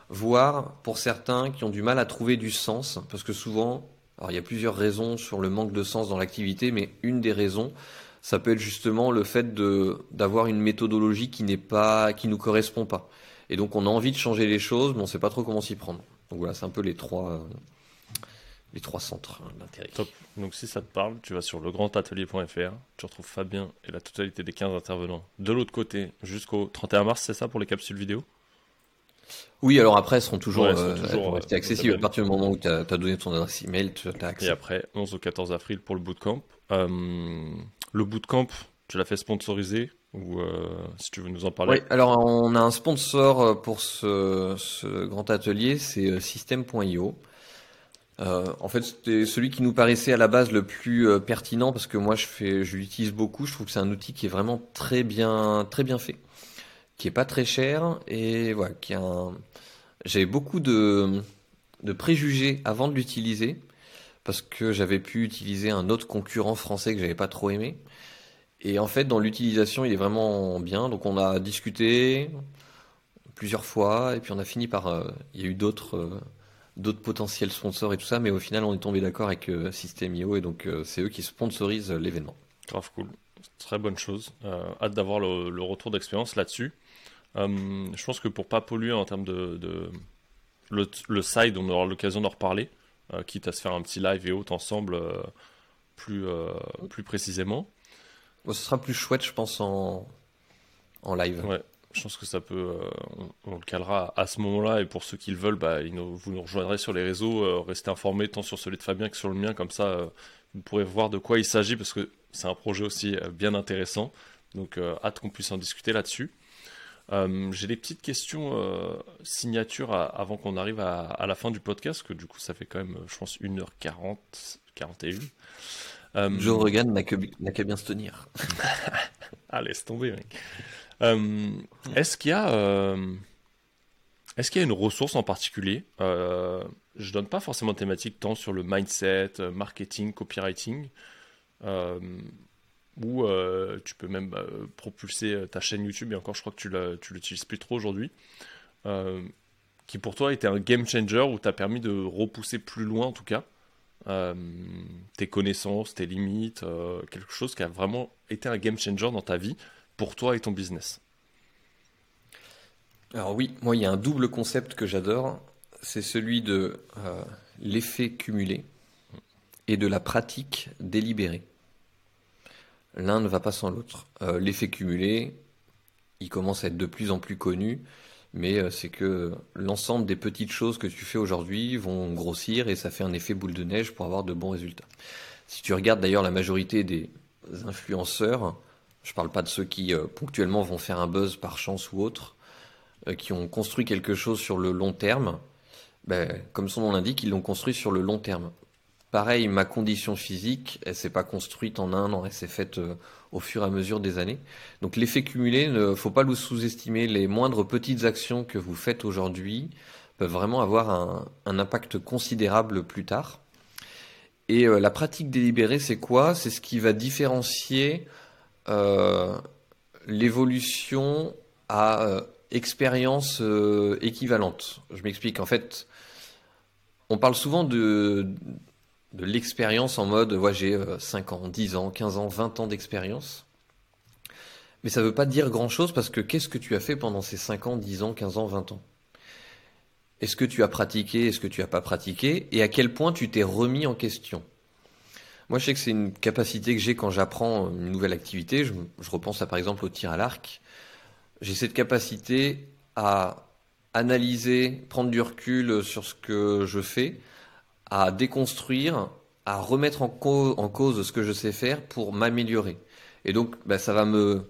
Voire, pour certains, qui ont du mal à trouver du sens, parce que souvent, alors il y a plusieurs raisons sur le manque de sens dans l'activité, mais une des raisons, ça peut être justement le fait d'avoir une méthodologie qui n'est pas, qui nous correspond pas. Et donc on a envie de changer les choses, mais on ne sait pas trop comment s'y prendre. Donc voilà, c'est un peu les trois, euh, les trois centres d'intérêt. Top. Donc si ça te parle, tu vas sur legrandatelier.fr, tu retrouves Fabien et la totalité des 15 intervenants de l'autre côté jusqu'au 31 mars, c'est ça pour les capsules vidéo? Oui, alors après, elles seront toujours, euh, euh, accessibles à partir du moment où tu as, donné ton adresse email, tu as accès. Et après, 11 au 14 avril pour le bootcamp. le bootcamp, tu l'as fait sponsoriser ou euh, si tu veux nous en parler. Oui, alors on a un sponsor euh, pour ce, grand atelier, c'est euh, System.io. en fait, c'était celui qui nous paraissait à la base le plus pertinent parce que moi je l'utilise beaucoup. Je trouve que c'est un outil qui est vraiment très bien, très bien fait, qui est pas très cher et voilà. J'avais beaucoup de, de préjugés avant de l'utiliser parce que j'avais pu utiliser un autre concurrent français que j'avais pas trop aimé. Et en fait, dans l'utilisation, il est vraiment bien. Donc, on a discuté plusieurs fois, et puis on a fini par. Euh, il y a eu d'autres euh, d'autres potentiels sponsors et tout ça, mais au final, on est tombé d'accord avec euh, System.io, et donc c'est eux qui sponsorisent l'événement. Grave cool. Très bonne chose. hâte d'avoir le, retour d'expérience là-dessus. je pense que pour pas polluer en termes de, le, le, side, on aura l'occasion d'en reparler, quitte à se faire un petit live et autres ensemble plus, plus précisément. Ce sera plus chouette, je pense, en, en live. Ouais, je pense que ça peut. Euh, on, le calera à ce moment-là. Et pour ceux qui le veulent, bah, vous nous rejoindrez sur les réseaux. Euh, restez informés tant sur celui de Fabien que sur le mien. Comme ça, euh, vous pourrez voir de quoi il s'agit parce que c'est un projet aussi bien intéressant. Donc, hâte qu'on puisse en discuter là-dessus. J'ai des petites questions signature avant qu'on arrive à, à, la fin du podcast, que du coup, ça fait quand même, je pense, 1h40, 41. Euh, Joe Rogan n'a qu'à bien se tenir. ah, laisse tomber, mec. Euh, est-ce qu'il y a. Euh, est-ce qu'il y a une ressource en particulier? Euh, Je donne pas forcément de thématique tant sur le mindset, marketing, copywriting, ou tu peux même propulser ta chaîne YouTube, et encore je crois que tu l'utilises plus trop aujourd'hui, qui pour toi était un game changer ou t'a permis de repousser plus loin en tout cas? Euh, tes connaissances, tes limites, euh, quelque chose qui a vraiment été un game changer dans ta vie pour toi et ton business Alors oui, moi il y a un double concept que j'adore, c'est celui de euh, l'effet cumulé et de la pratique délibérée. L'un ne va pas sans l'autre. L'effet cumulé, il commence à être de plus en plus connu mais euh, c'est que l'ensemble des petites choses que tu fais aujourd'hui vont grossir et ça fait un effet boule de neige pour avoir de bons résultats. Si tu regardes d'ailleurs la majorité des influenceurs, je parle pas de ceux qui euh, ponctuellement vont faire un buzz par chance ou autre, euh, qui ont construit quelque chose sur le long terme, ben, comme son nom l'indique, ils l'ont construit sur le long terme. Pareil, ma condition physique, elle s'est pas construite en un an, elle s'est faite euh, au fur et à mesure des années. Donc l'effet cumulé, ne faut pas le sous-estimer. Les moindres petites actions que vous faites aujourd'hui peuvent vraiment avoir un, impact considérable plus tard. Et euh, la pratique délibérée, c'est quoi? C'est ce qui va différencier euh, l'évolution à euh, expérience équivalente. Je m'explique. En fait, on parle souvent de, de l'expérience en mode, ouais, j'ai 5 ans, 10 ans, 15 ans, 20 ans d'expérience. Mais ça ne veut pas dire grand-chose parce que qu'est-ce que tu as fait pendant ces 5 ans, 10 ans, 15 ans, 20 ans? Est-ce que tu as pratiqué Est-ce que tu n'as pas pratiqué? Et à quel point tu t'es remis en question? Moi, je sais que c'est une capacité que j'ai quand j'apprends une nouvelle activité. Je, je repense à, par exemple au tir à l'arc. J'ai cette capacité à analyser, prendre du recul sur ce que je fais, à déconstruire, à remettre en, cause, ce que je sais faire pour m'améliorer. Et donc, bah, ça va me,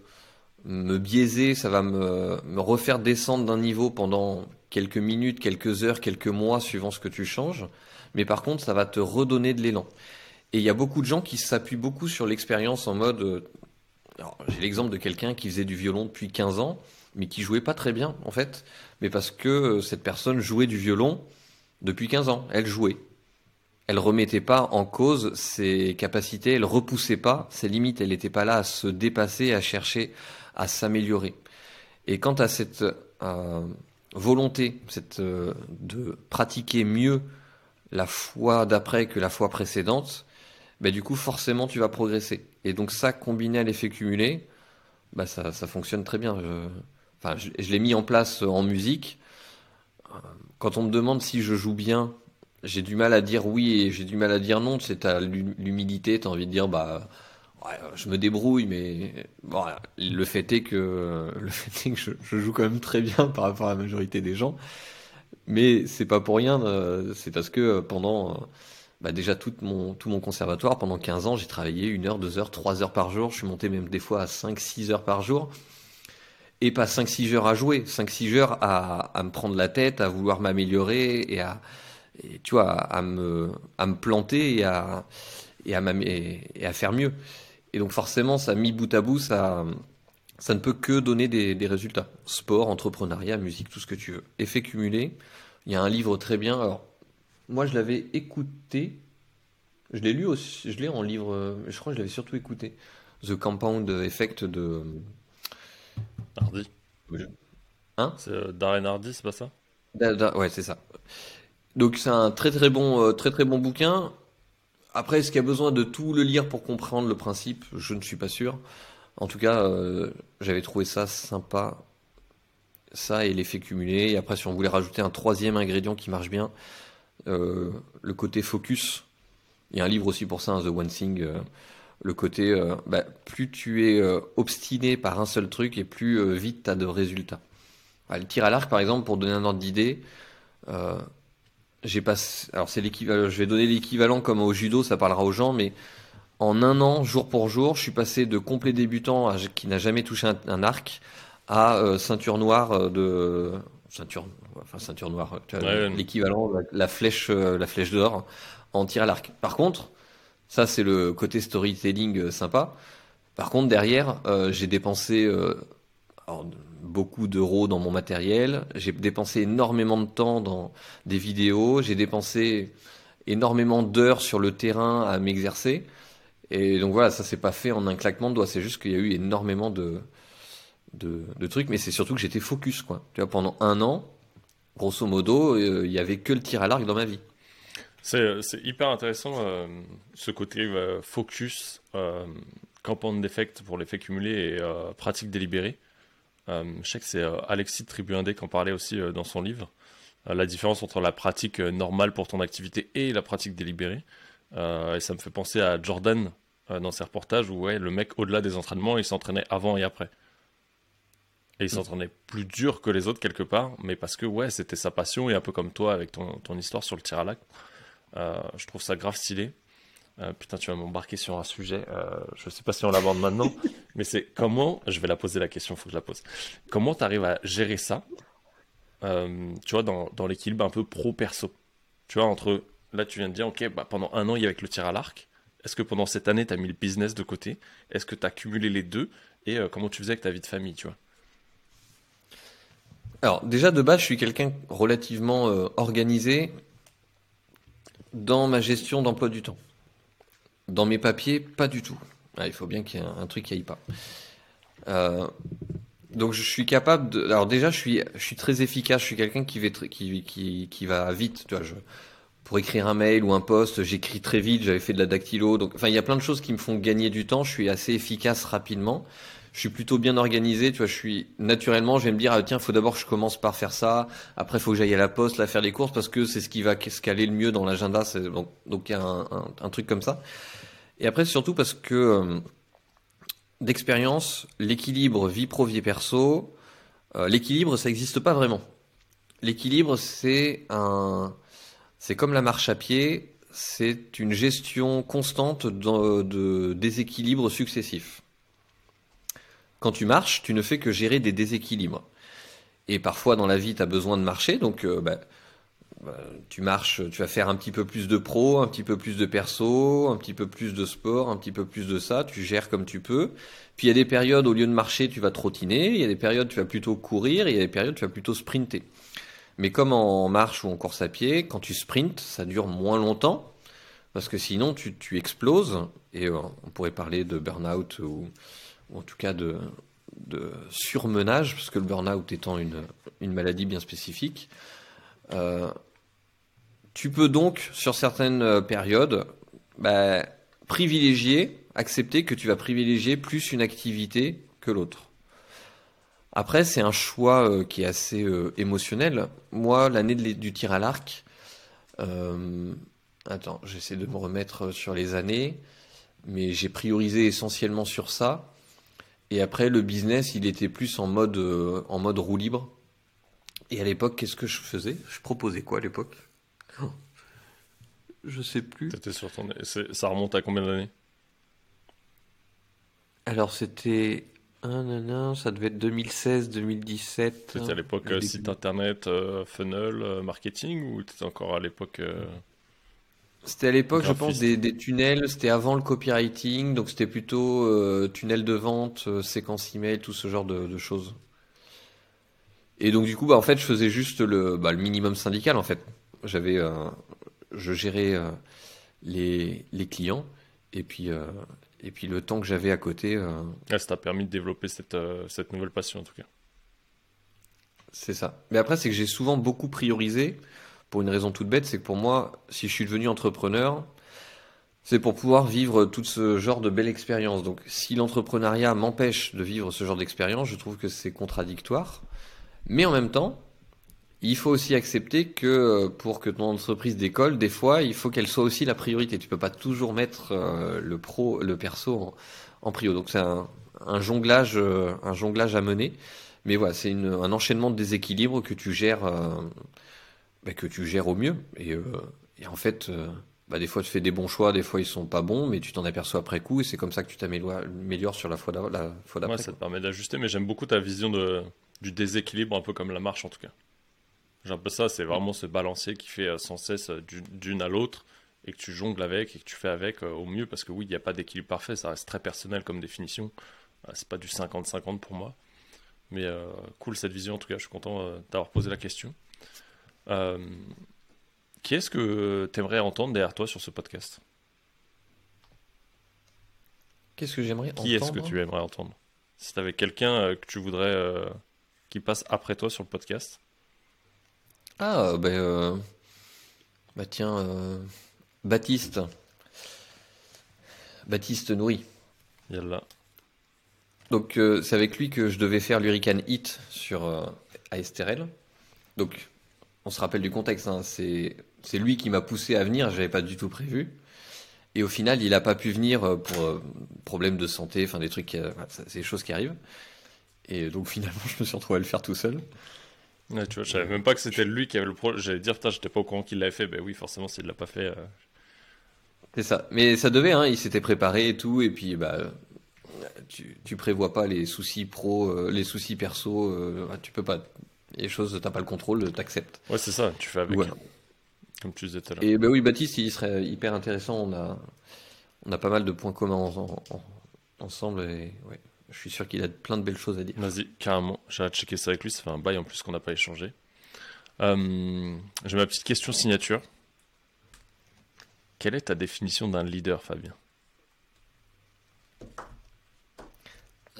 me biaiser, ça va me, me refaire descendre d'un niveau pendant quelques minutes, quelques heures, quelques mois, suivant ce que tu changes. Mais par contre, ça va te redonner de l'élan. Et il y a beaucoup de gens qui s'appuient beaucoup sur l'expérience en mode. euh, J'ai l'exemple de quelqu'un qui faisait du violon depuis 15 ans, mais qui jouait pas très bien, en fait. Mais parce que euh, cette personne jouait du violon depuis 15 ans. Elle jouait. Elle remettait pas en cause ses capacités, elle repoussait pas ses limites, elle n'était pas là à se dépasser, à chercher à s'améliorer. Et quant à cette euh, volonté cette, euh, de pratiquer mieux la fois d'après que la fois précédente, bah, du coup forcément tu vas progresser. Et donc ça, combiné à l'effet cumulé, bah, ça, fonctionne très bien. Je, enfin, je, je l'ai mis en place en musique. Euh, Quand on me demande si je joue bien, j'ai du mal à dire oui et j'ai du mal à dire non. C'est ta l'humilité, t'as envie de dire bah ouais, je me débrouille, mais bon, le fait est que le fait est que je, joue quand même très bien par rapport à la majorité des gens. Mais c'est pas pour rien, euh, c'est parce que pendant euh, bah déjà tout mon, tout mon conservatoire, pendant 15 ans, j'ai travaillé une heure, deux heures, trois heures par jour. Je suis monté même des fois à 5, 6 heures par jour. Et pas 5, 6 heures à jouer, 5, 6 heures à, à me prendre la tête, à vouloir m'améliorer et à, et, tu vois, à me, à me planter et à, et à, et, faire mieux. Et donc forcément, ça mis bout à bout, ça, ça ne peut que donner des, des résultats. Sport, entrepreneuriat, musique, tout ce que tu veux. Effet cumulé. Il y a un livre très bien. Alors, moi, je l'avais écouté. Je l'ai lu aussi. Je l'ai en livre. Je crois que je l'avais surtout écouté. The Compound Effect de. Hardy. Hein? C'est euh, Darren Hardy, c'est pas ça? Da- da- Ouais, c'est ça. Donc c'est un très très bon euh, très très bon bouquin. Après, est-ce qu'il y a besoin de tout le lire pour comprendre le principe? Je ne suis pas sûr. En tout cas, euh, j'avais trouvé ça sympa. Ça et l'effet cumulé. Et après, si on voulait rajouter un troisième ingrédient qui marche bien, euh, le côté focus. Il y a un livre aussi pour ça, hein, The One Thing. le côté, bah, plus tu es obstiné par un seul truc et plus vite tu as de résultats. Ah, le tir à l'arc, par exemple, pour donner un ordre d'idée, j'ai passé. Alors, c'est l'équivalent. Je vais donner l'équivalent comme au judo, ça parlera aux gens, mais en un an, jour pour jour, je suis passé de complet débutant à- qui n'a jamais touché un, un arc à euh, ceinture noire euh, de ceinture, enfin ceinture noire, vois, Ouais, l'équivalent, la, la flèche, euh, la flèche d'or en tir à l'arc. Par contre, ça c'est le côté storytelling euh, sympa. Par contre, derrière, euh, j'ai dépensé euh, alors, beaucoup d'euros dans mon matériel, j'ai dépensé énormément de temps dans des vidéos, j'ai dépensé énormément d'heures sur le terrain à m'exercer. Et donc voilà, ça s'est pas fait en un claquement de doigts, c'est juste qu'il y a eu énormément de, de, trucs, mais c'est surtout que j'étais focus, quoi. Tu vois, pendant un an, grosso modo, euh, il y avait que le tir à l'arc dans ma vie. C'est c'est hyper intéressant euh, ce côté euh, focus, euh, compound effect pour l'effet cumulé et euh, pratique délibérée. Euh, je sais que c'est euh, Alexis de Tribu Indé qui en parlait aussi euh, dans son livre. La différence entre la pratique normale pour ton activité et la pratique délibérée. Et ça me fait penser à Jordan dans ses reportages où ouais, le mec, au-delà des entraînements, il s'entraînait avant et après. Et il s'entraînait plus dur que les autres quelque part, mais parce que ouais, c'était sa passion et un peu comme toi avec ton, ton histoire sur le tir à l'arc. Euh, je trouve ça grave stylé. Euh, putain, tu vas m'embarquer sur un sujet. euh, je sais pas si on l'aborde maintenant, mais c'est comment. Je vais la poser la question, faut que je la pose. Comment tu arrives à gérer ça euh, tu vois, dans, dans l'équilibre un peu pro-perso? Tu vois, entre, là, tu viens de dire, ok, bah, pendant un an, il y avait le tir à l'arc. Est-ce que pendant cette année, tu as mis le business de côté? Est-ce que tu as cumulé les deux? Et euh, comment tu faisais avec ta vie de famille, tu vois? Alors, déjà, de base, je suis quelqu'un relativement organisé dans ma gestion d'emploi du temps. Dans mes papiers, pas du tout. Ah, il faut bien qu'il y ait un, truc qui aille pas. Euh, donc je suis capable de. Alors déjà, je suis, très efficace. Je suis quelqu'un qui, va vite. Pour écrire un mail ou un post, j'écris très vite. J'avais fait de la dactylo. Enfin, il y a plein de choses qui me font gagner du temps. Je suis assez efficace rapidement. Je suis plutôt bien organisé. Tu vois, je suis naturellement. Je vais me dire, ah, tiens, faut d'abord que je commence par faire ça. Après, faut que j'aille à la poste, là, faire les courses parce que c'est ce qui va se caler le mieux dans l'agenda. Donc, donc il y a un, un, un truc comme ça. Et après, surtout parce que euh, d'expérience, l'équilibre vie pro vie perso, euh, l'équilibre ça n'existe pas vraiment. L'équilibre c'est un, c'est comme la marche à pied, c'est une gestion constante de, de déséquilibres successifs. Quand tu marches, tu ne fais que gérer des déséquilibres. Et parfois dans la vie, tu as besoin de marcher, donc euh, bah, bah, tu marches, tu vas faire un petit peu plus de pro, un petit peu plus de perso, un petit peu plus de sport, un petit peu plus de ça, tu gères comme tu peux. Puis il y a des périodes, au lieu de marcher, tu vas trottiner, il y a des périodes, tu vas plutôt courir, et il y a des périodes, tu vas plutôt sprinter. Mais comme en marche ou en course à pied, quand tu sprintes, ça dure moins longtemps, parce que sinon tu, tu exploses, et on pourrait parler de burn-out ou, en tout cas de, surmenage, parce que le burn-out étant une, maladie bien spécifique. Euh, tu peux donc, sur certaines euh, périodes, bah, privilégier, accepter que tu vas privilégier plus une activité que l'autre. Après, c'est un choix euh, qui est assez émotionnel. Moi, l'année du tir à l'arc, attends, j'essaie de me remettre sur les années, mais j'ai priorisé essentiellement sur ça. Et après, le business, il était plus en mode, euh, en mode roue libre. Et à l'époque, qu'est-ce que je faisais? Je proposais quoi à l'époque? Je sais plus. T'étais sur ton... Ça remonte à combien d'années? Alors c'était un nanan, ça devait être 2016, 2017. C'était à l'époque le euh, site internet, euh, funnel, euh, marketing ou t'étais encore à l'époque euh, C'était à l'époque, je pense, des, des tunnels. C'était avant le copywriting, donc c'était plutôt euh, tunnel de vente, euh, séquence email, tout ce genre de, de choses. Et donc du coup, bah en fait, je faisais juste le, bah, le minimum syndical en fait. J'avais, euh, je gérais euh, les, les clients et puis euh, et puis le temps que j'avais à côté, ah, ça t'a permis de développer cette, cette nouvelle passion en tout cas. C'est ça. Mais après, c'est que j'ai souvent beaucoup priorisé pour une raison toute bête, c'est que pour moi, si je suis devenu entrepreneur, c'est pour pouvoir vivre tout ce genre de belles expériences. Donc, si l'entrepreneuriat m'empêche de vivre ce genre d'expérience, je trouve que c'est contradictoire. Mais en même temps, il faut aussi accepter que pour que ton entreprise décolle, des fois, il faut qu'elle soit aussi la priorité. Tu peux pas toujours mettre euh, le pro, le perso en, en prio. Donc, c'est un, jonglage, euh, un jonglage à mener. Mais voilà, c'est un enchaînement de déséquilibres que tu gères, euh, bah, que tu gères au mieux. Et, euh, et en fait, euh, bah, des fois tu fais des bons choix, des fois ils sont pas bons, mais tu t'en aperçois après coup, et c'est comme ça que tu t'améliores améliores sur la fois Ouais, d'après. ça te permet d'ajuster, mais j'aime beaucoup ta vision de, du déséquilibre, un peu comme la marche en tout cas. J'ai un peu ça, c'est vraiment ce balancier qui fait euh, sans cesse du- d'une à l'autre et que tu jongles avec et que tu fais avec au mieux parce que oui, il n'y a pas d'équilibre parfait, ça reste très personnel comme définition. C'est pas du 50-50 pour moi. Mais euh, cool cette vision en tout cas, je suis content d'avoir posé la question. Euh, qui est-ce que tu aimerais entendre derrière toi sur ce podcast? Qu'est-ce que j'aimerais Qui est-ce que entendre? tu aimerais entendre? Si tu avais quelqu'un euh, que tu voudrais euh, qui passe après toi sur le podcast, Ah, ben, euh, bah tiens, Baptiste. Baptiste Nourri. il y a là. Donc c'est avec lui que je devais faire l'Hurricane Hit sur ASTRL. Donc on se rappelle du contexte, hein, c'est lui qui m'a poussé à venir, j'avais pas du tout prévu. Et au final, il a pas pu venir euh, pour euh, problème de santé, enfin des trucs, qui, euh, c'est des choses qui arrivent. Et donc finalement, je me suis retrouvé à le faire tout seul. Ouais, tu vois, je savais même pas que c'était lui qui avait le problème. J'allais dire, putain, j'étais pas au courant qu'il l'avait fait. Ben oui, forcément, s'il l'a pas fait. euh, C'est ça. Mais ça devait, hein, il s'était préparé et tout, et puis bah tu, tu prévois pas les soucis pro, euh, les soucis perso, euh, tu peux pas. Les choses, t'as pas le contrôle, t'acceptes. Ouais, c'est ça, tu fais avec. Voilà. Comme tu disais tout à l'heure. Et ben oui, Baptiste, il serait hyper intéressant. On a, on a pas mal de points communs en- en- ensemble et ouais, je suis sûr qu'il a plein de belles choses à dire. Vas-y, carrément. J'ai de checker ça avec lui. Ça fait un bail en plus qu'on n'a pas échangé. Euh, J'ai ma petite question signature. Quelle est ta définition d'un leader, Fabien?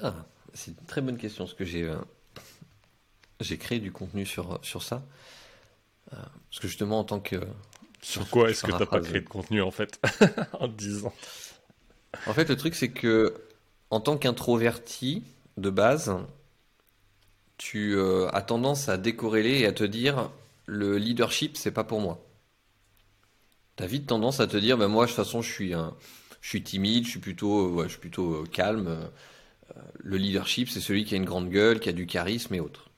Ah, c'est une très bonne question, parce que j'ai euh, j'ai créé du contenu sur, sur ça. Euh, parce que justement, en tant que. Sur quoi est-ce que t'as pas paraphrase. créé de contenu en fait En 10 ans. En fait, le truc, c'est que en tant qu'introverti de base, tu euh, as tendance à décorréler et à te dire le leadership, c'est pas pour moi. T'as vite tendance à te dire, bah, moi, de toute façon, je suis un, je suis timide, je suis plutôt, euh, ouais, je suis plutôt euh, calme. Euh, le leadership, c'est celui qui a une grande gueule, qui a du charisme et autres.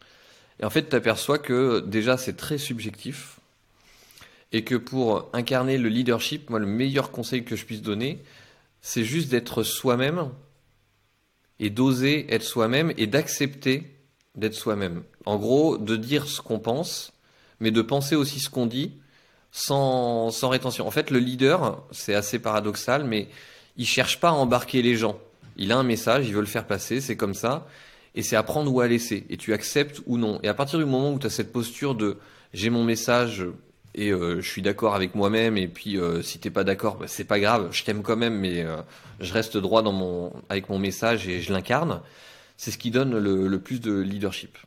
Et en fait, tu aperçois que déjà, c'est très subjectif. Et que pour incarner le leadership, moi, le meilleur conseil que je puisse donner, c'est juste d'être soi-même et d'oser être soi-même et d'accepter d'être soi-même. En gros, de dire ce qu'on pense, mais de penser aussi ce qu'on dit sans, sans rétention. En fait, le leader, c'est assez paradoxal, mais il cherche pas à embarquer les gens. Il a un message, il veut le faire passer, c'est comme ça. Et c'est à prendre ou à laisser. Et tu acceptes ou non. Et à partir du moment où tu as cette posture de j'ai mon message et euh, je suis d'accord avec moi-même, et puis euh, si t'es pas d'accord, bah, c'est pas grave, je t'aime quand même, mais euh, je reste droit dans mon, avec mon message et je l'incarne, c'est ce qui donne le, le plus de leadership.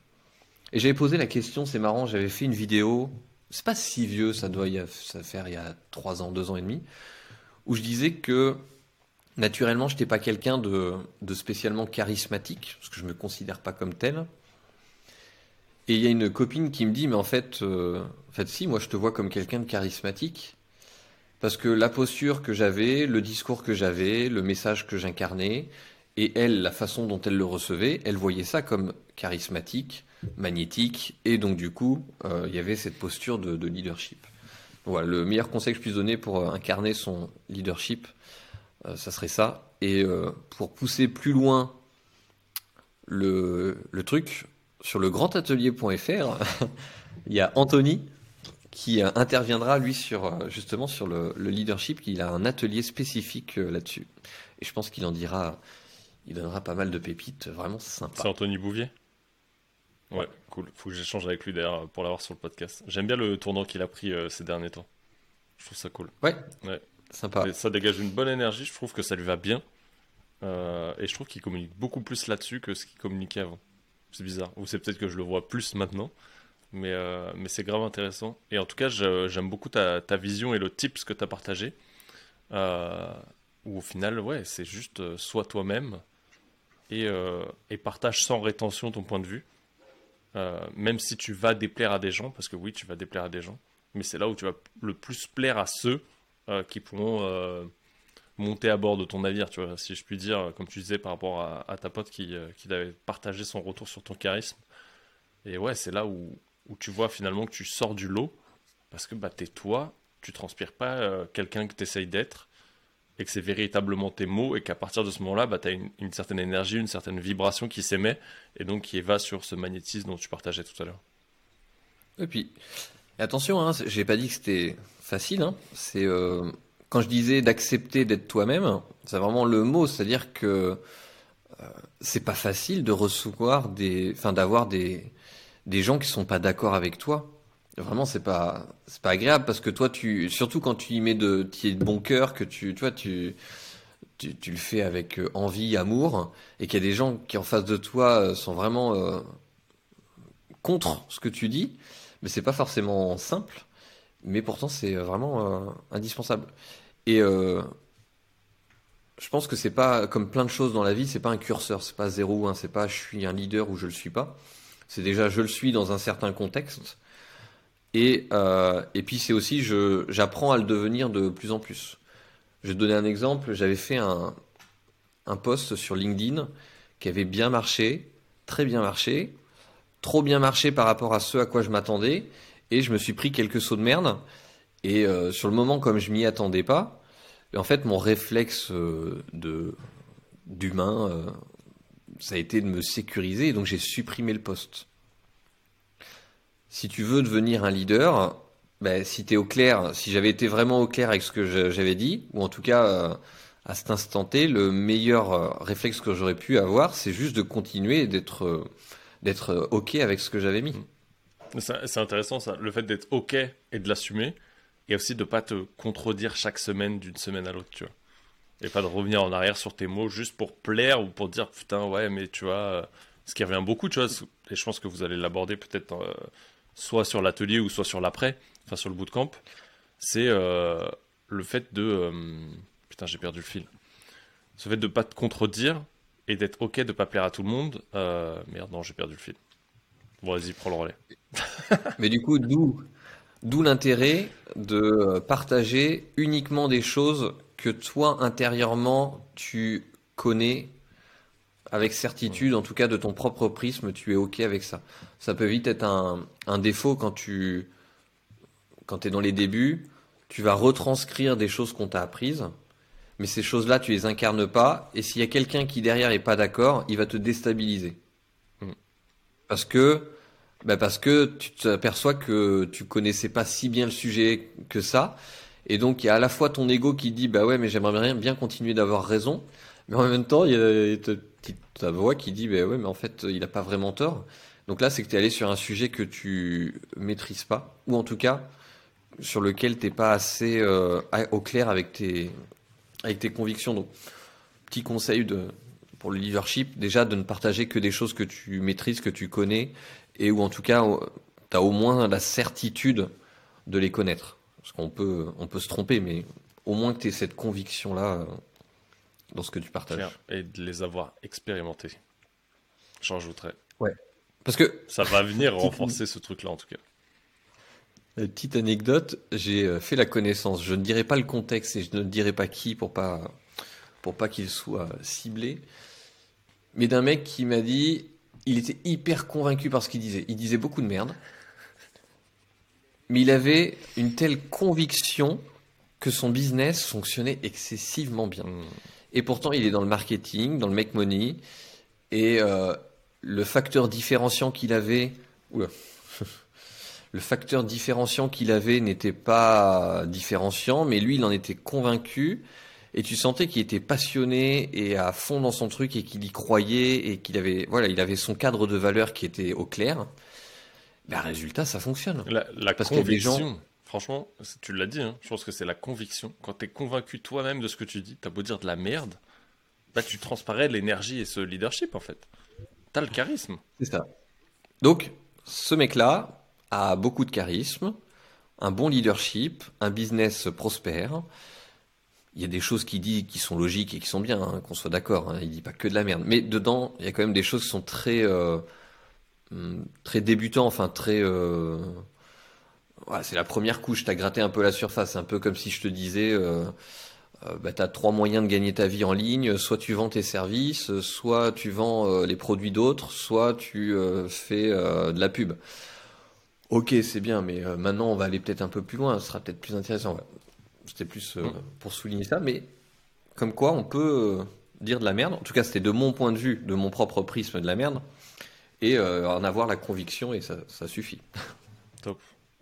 Et j'avais posé la question, c'est marrant, j'avais fait une vidéo, c'est pas si vieux, ça doit y a- ça faire il y a 3 ans, 2 ans et demi, où je disais que naturellement, je n'étais pas quelqu'un de, spécialement charismatique, parce que je me considère pas comme tel. Et il y a une copine qui me dit, mais en fait, euh, en fait, si, moi je te vois comme quelqu'un de charismatique, parce que la posture que j'avais, le discours que j'avais, le message que j'incarnais, et elle, la façon dont elle le recevait, elle voyait ça comme charismatique, magnétique, et donc du coup, euh, il y avait cette posture de, de leadership. Voilà, le meilleur conseil que je puisse donner pour euh, incarner son leadership, ça serait ça. Et euh, pour pousser plus loin le, le truc, sur le grandatelier.fr, il y a Anthony qui euh, interviendra lui sur euh, justement sur le, le leadership. Il a un atelier spécifique euh, là-dessus. Et je pense qu'il en dira, il donnera pas mal de pépites vraiment sympas. C'est Anthony Bouvier? Ouais, cool. Faut que j'échange avec lui d'ailleurs pour l'avoir sur le podcast. J'aime bien le tournant qu'il a pris euh, ces derniers temps. Je trouve ça cool. Ouais, Ouais. Ça dégage une bonne énergie, je trouve que ça lui va bien. Euh, et je trouve qu'il communique beaucoup plus là-dessus que ce qu'il communiquait avant. C'est bizarre. Ou c'est peut-être que je le vois plus maintenant. Mais, euh, mais c'est grave intéressant. Et en tout cas, j'aime beaucoup ta, vision et le tips que tu as partagé. Euh, où au final, ouais, c'est juste euh, sois toi-même et, et partage sans rétention ton point de vue. Même si tu vas déplaire à des gens, parce que oui, tu vas déplaire à des gens, mais c'est là où tu vas le plus plaire à ceux qui pourront euh, monter à bord de ton navire, si je puis dire, comme tu disais par rapport à, ta pote qui, euh, avait partagé son retour sur ton charisme. Et ouais, c'est là où, tu vois finalement que tu sors du lot, parce que bah, t'es toi, tu transpires pas euh, quelqu'un que tu essayes d'être, et que c'est véritablement tes mots, et qu'à partir de ce moment-là, bah, tu as une, certaine énergie, une certaine vibration qui s'émet, et donc qui va sur ce magnétisme dont tu partageais tout à l'heure. Et puis, attention, hein, j'ai pas dit que c'était facile. Hein, c'est euh, quand je disais d'accepter d'être toi-même, c'est vraiment le mot, c'est-à-dire que euh, c'est pas facile de recevoir des, enfin d'avoir des des gens qui sont pas d'accord avec toi. Vraiment, c'est pas c'est pas agréable parce que toi, tu surtout quand tu y mets de, tu es de bon cœur, que tu, tu tu tu, le fais avec euh, envie, amour, et qu'il y a des gens qui en face de toi sont vraiment contre ce que tu dis, mais c'est pas forcément simple, mais pourtant c'est vraiment euh, indispensable. Et euh, je pense que c'est pas comme plein de choses dans la vie, c'est pas un curseur, c'est pas zéro ou un, c'est pas je suis un leader ou je le suis pas. C'est déjà je le suis dans un certain contexte. Et, euh, et puis c'est aussi j'apprends à le devenir de plus en plus. Je vais te donner un exemple, j'avais fait un, un post sur LinkedIn qui avait bien marché, très bien marché, trop bien marché par rapport à ce à quoi je m'attendais, et je me suis pris quelques sauts de merde. Et euh, sur le moment, comme je m'y attendais pas, en fait, mon réflexe euh, d'humain, euh, ça a été de me sécuriser, et donc j'ai supprimé le post. si tu veux devenir un leader, ben, si au clair, si j'avais été vraiment au clair avec ce que j'avais dit, ou en tout cas à cet instant T, le meilleur réflexe que j'aurais pu avoir, c'est juste de continuer d'être d'être OK avec ce que j'avais mis. C'est intéressant ça, le fait d'être OK et de l'assumer, et aussi de pas te contredire chaque semaine d'une semaine à l'autre, tu vois. Et pas de revenir en arrière sur tes mots juste pour plaire ou pour dire putain ouais mais tu vois, ce qui revient beaucoup, tu vois, et je pense que vous allez l'aborder peut-être soit sur l'atelier ou soit sur l'après, enfin sur le bootcamp, c'est euh, le fait de... Euh, putain, j'ai perdu le fil. Ce fait de pas te contredire et d'être ok de pas plaire à tout le monde. Euh, merde, non, j'ai perdu le fil. Bon, vas-y, prends le relais. Mais du coup, d'où, d'où l'intérêt de partager uniquement des choses que toi, intérieurement, tu connais avec certitude, en tout cas de ton propre prisme, tu es OK avec ça. Ça peut vite être un, un défaut quand tu quand es dans les débuts, tu vas retranscrire des choses qu'on t'a apprises, mais ces choses-là, tu les incarnes pas, et s'il y a quelqu'un qui derrière est pas d'accord, il va te déstabiliser. Mm. Parce que bah parce que tu t'aperçois que tu connaissais pas si bien le sujet que ça, et donc il y a à la fois ton ego qui dit bah ouais mais j'aimerais bien continuer d'avoir raison, mais en même temps il y a ta voix qui dit, bah ouais, mais en fait, il n'a pas vraiment tort. Donc là, c'est que tu es allé sur un sujet que tu maîtrises pas, ou en tout cas, sur lequel tu n'es pas assez euh, au clair avec tes, avec tes convictions. Donc, petit conseil de, pour le leadership, déjà de ne partager que des choses que tu maîtrises, que tu connais, et où en tout cas, tu as au moins la certitude de les connaître. Parce qu'on peut, on peut se tromper, mais au moins que tu aies cette conviction-là dans ce que tu partages. Et de les avoir expérimentés. J'en rajouterais. Ouais. Parce que. Ça va venir renforcer ce truc-là, en tout cas. Petite anecdote, j'ai euh, fait la connaissance. Je ne dirai pas le contexte et je ne dirai pas qui pour pas pour pas qu'il soit ciblé. Mais d'un mec qui m'a dit, il était hyper convaincu par ce qu'il disait. Il disait beaucoup de merde, mais il avait une telle conviction que son business fonctionnait excessivement bien. Et pourtant, il est dans le marketing, dans le make money. Et euh, le facteur différenciant qu'il avait, le facteur différenciant qu'il avait n'était pas différenciant, mais lui, il en était convaincu. Et tu sentais qu'il était passionné et à fond dans son truc et qu'il y croyait et qu'il avait, voilà, il avait son cadre de valeur qui était au clair. Ben, résultat, ça fonctionne. La, Parce conviction, gens... Franchement, tu l'as dit, hein, je pense que c'est la conviction. Quand tu es convaincu toi-même de ce que tu dis, t'as beau dire de la merde, bah, tu transparais l'énergie et ce leadership en fait. T'as le charisme. C'est ça. Donc, ce mec-là a beaucoup de charisme, un bon leadership, un business prospère. Il y a des choses qu'il dit qui sont logiques et qui sont bien, hein, qu'on soit d'accord. Hein, il dit pas que de la merde. Mais dedans, il y a quand même des choses qui sont très, euh, hum, très débutants, enfin très. Euh, c'est la première couche, tu as gratté un peu la surface, un peu comme si je te disais, euh, euh bah, tu trois moyens de gagner ta vie en ligne, soit tu vends tes services, soit tu vends les produits d'autres, soit tu fais de la pub. Ok, c'est bien, mais maintenant on va aller peut-être un peu plus loin, ce sera peut-être plus intéressant. C'était plus mm. pour souligner ça, mais comme quoi on peut dire de la merde, en tout cas c'était de mon point de vue, de mon propre prisme de la merde, et en avoir la conviction, et ça, ça suffit. Top.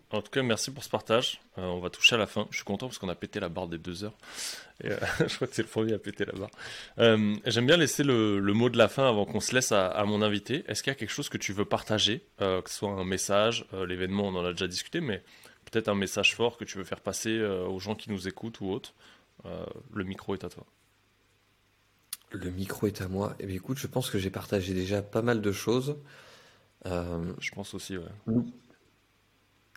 En tout cas, merci pour ce partage. Euh, on va toucher à la fin. Je suis content parce qu'on a pété la barre des deux heures. Et, euh, je crois que c'est le premier à péter la barre. Euh, j'aime bien laisser le, mot de la fin avant qu'on se laisse à, mon invité. Est-ce qu'il y a quelque chose que tu veux partager, que ce soit un message, l'événement, on en a déjà discuté, mais peut-être un message fort que tu veux faire passer aux gens qui nous écoutent ou autres Le micro est à toi. Le micro est à moi. Eh bien, écoute, je pense que j'ai partagé déjà pas mal de choses. je pense aussi, ouais.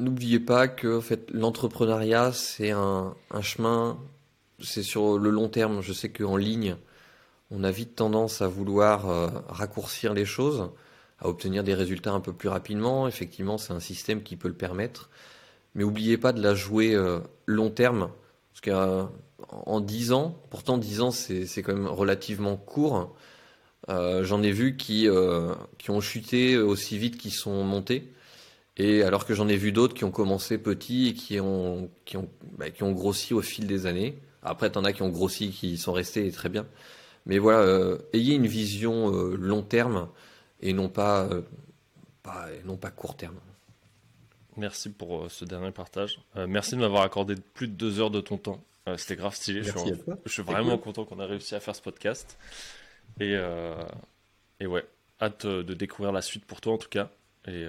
N'oubliez pas que en fait, l'entrepreneuriat, c'est un, chemin, c'est sur le long terme. Je sais qu'en ligne, on a vite tendance à vouloir euh, raccourcir les choses, à obtenir des résultats un peu plus rapidement. Effectivement, c'est un système qui peut le permettre. Mais n'oubliez pas de la jouer euh, long terme. Parce qu'en 10 ans, pourtant 10 ans, c'est quand même relativement court. Euh, j'en ai vu qui, qui ont chuté aussi vite qu'ils sont montés. Et alors que j'en ai vu d'autres qui ont commencé petits et qui ont, qui ont, bah, qui ont grossi au fil des années. Après, t'en as qui ont grossi, qui sont restés très bien. Mais voilà, euh, ayez une vision euh, long terme et non pas, euh, pas, non pas court terme. Merci pour ce dernier partage. merci de m'avoir accordé plus de deux heures de ton temps. C'était grave stylé. je suis, je suis vraiment content qu'on a réussi à faire ce podcast. Et, et ouais, hâte de découvrir la suite pour toi en tout cas. Et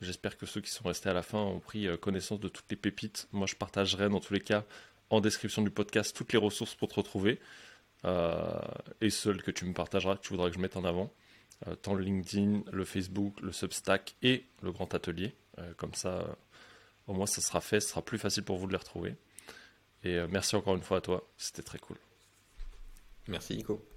j'espère que ceux qui sont restés à la fin ont pris connaissance de toutes les pépites. Moi, je partagerai dans tous les cas en description du podcast toutes les ressources pour te retrouver. Euh, et celles que tu me partageras, que tu voudras que je mette en avant. Euh, tant le LinkedIn, le Facebook, le Substack et le grand atelier. Euh, comme ça, au moins ça sera fait, ce sera plus facile pour vous de les retrouver. Et merci encore une fois à toi, c'était très cool. Merci Nico.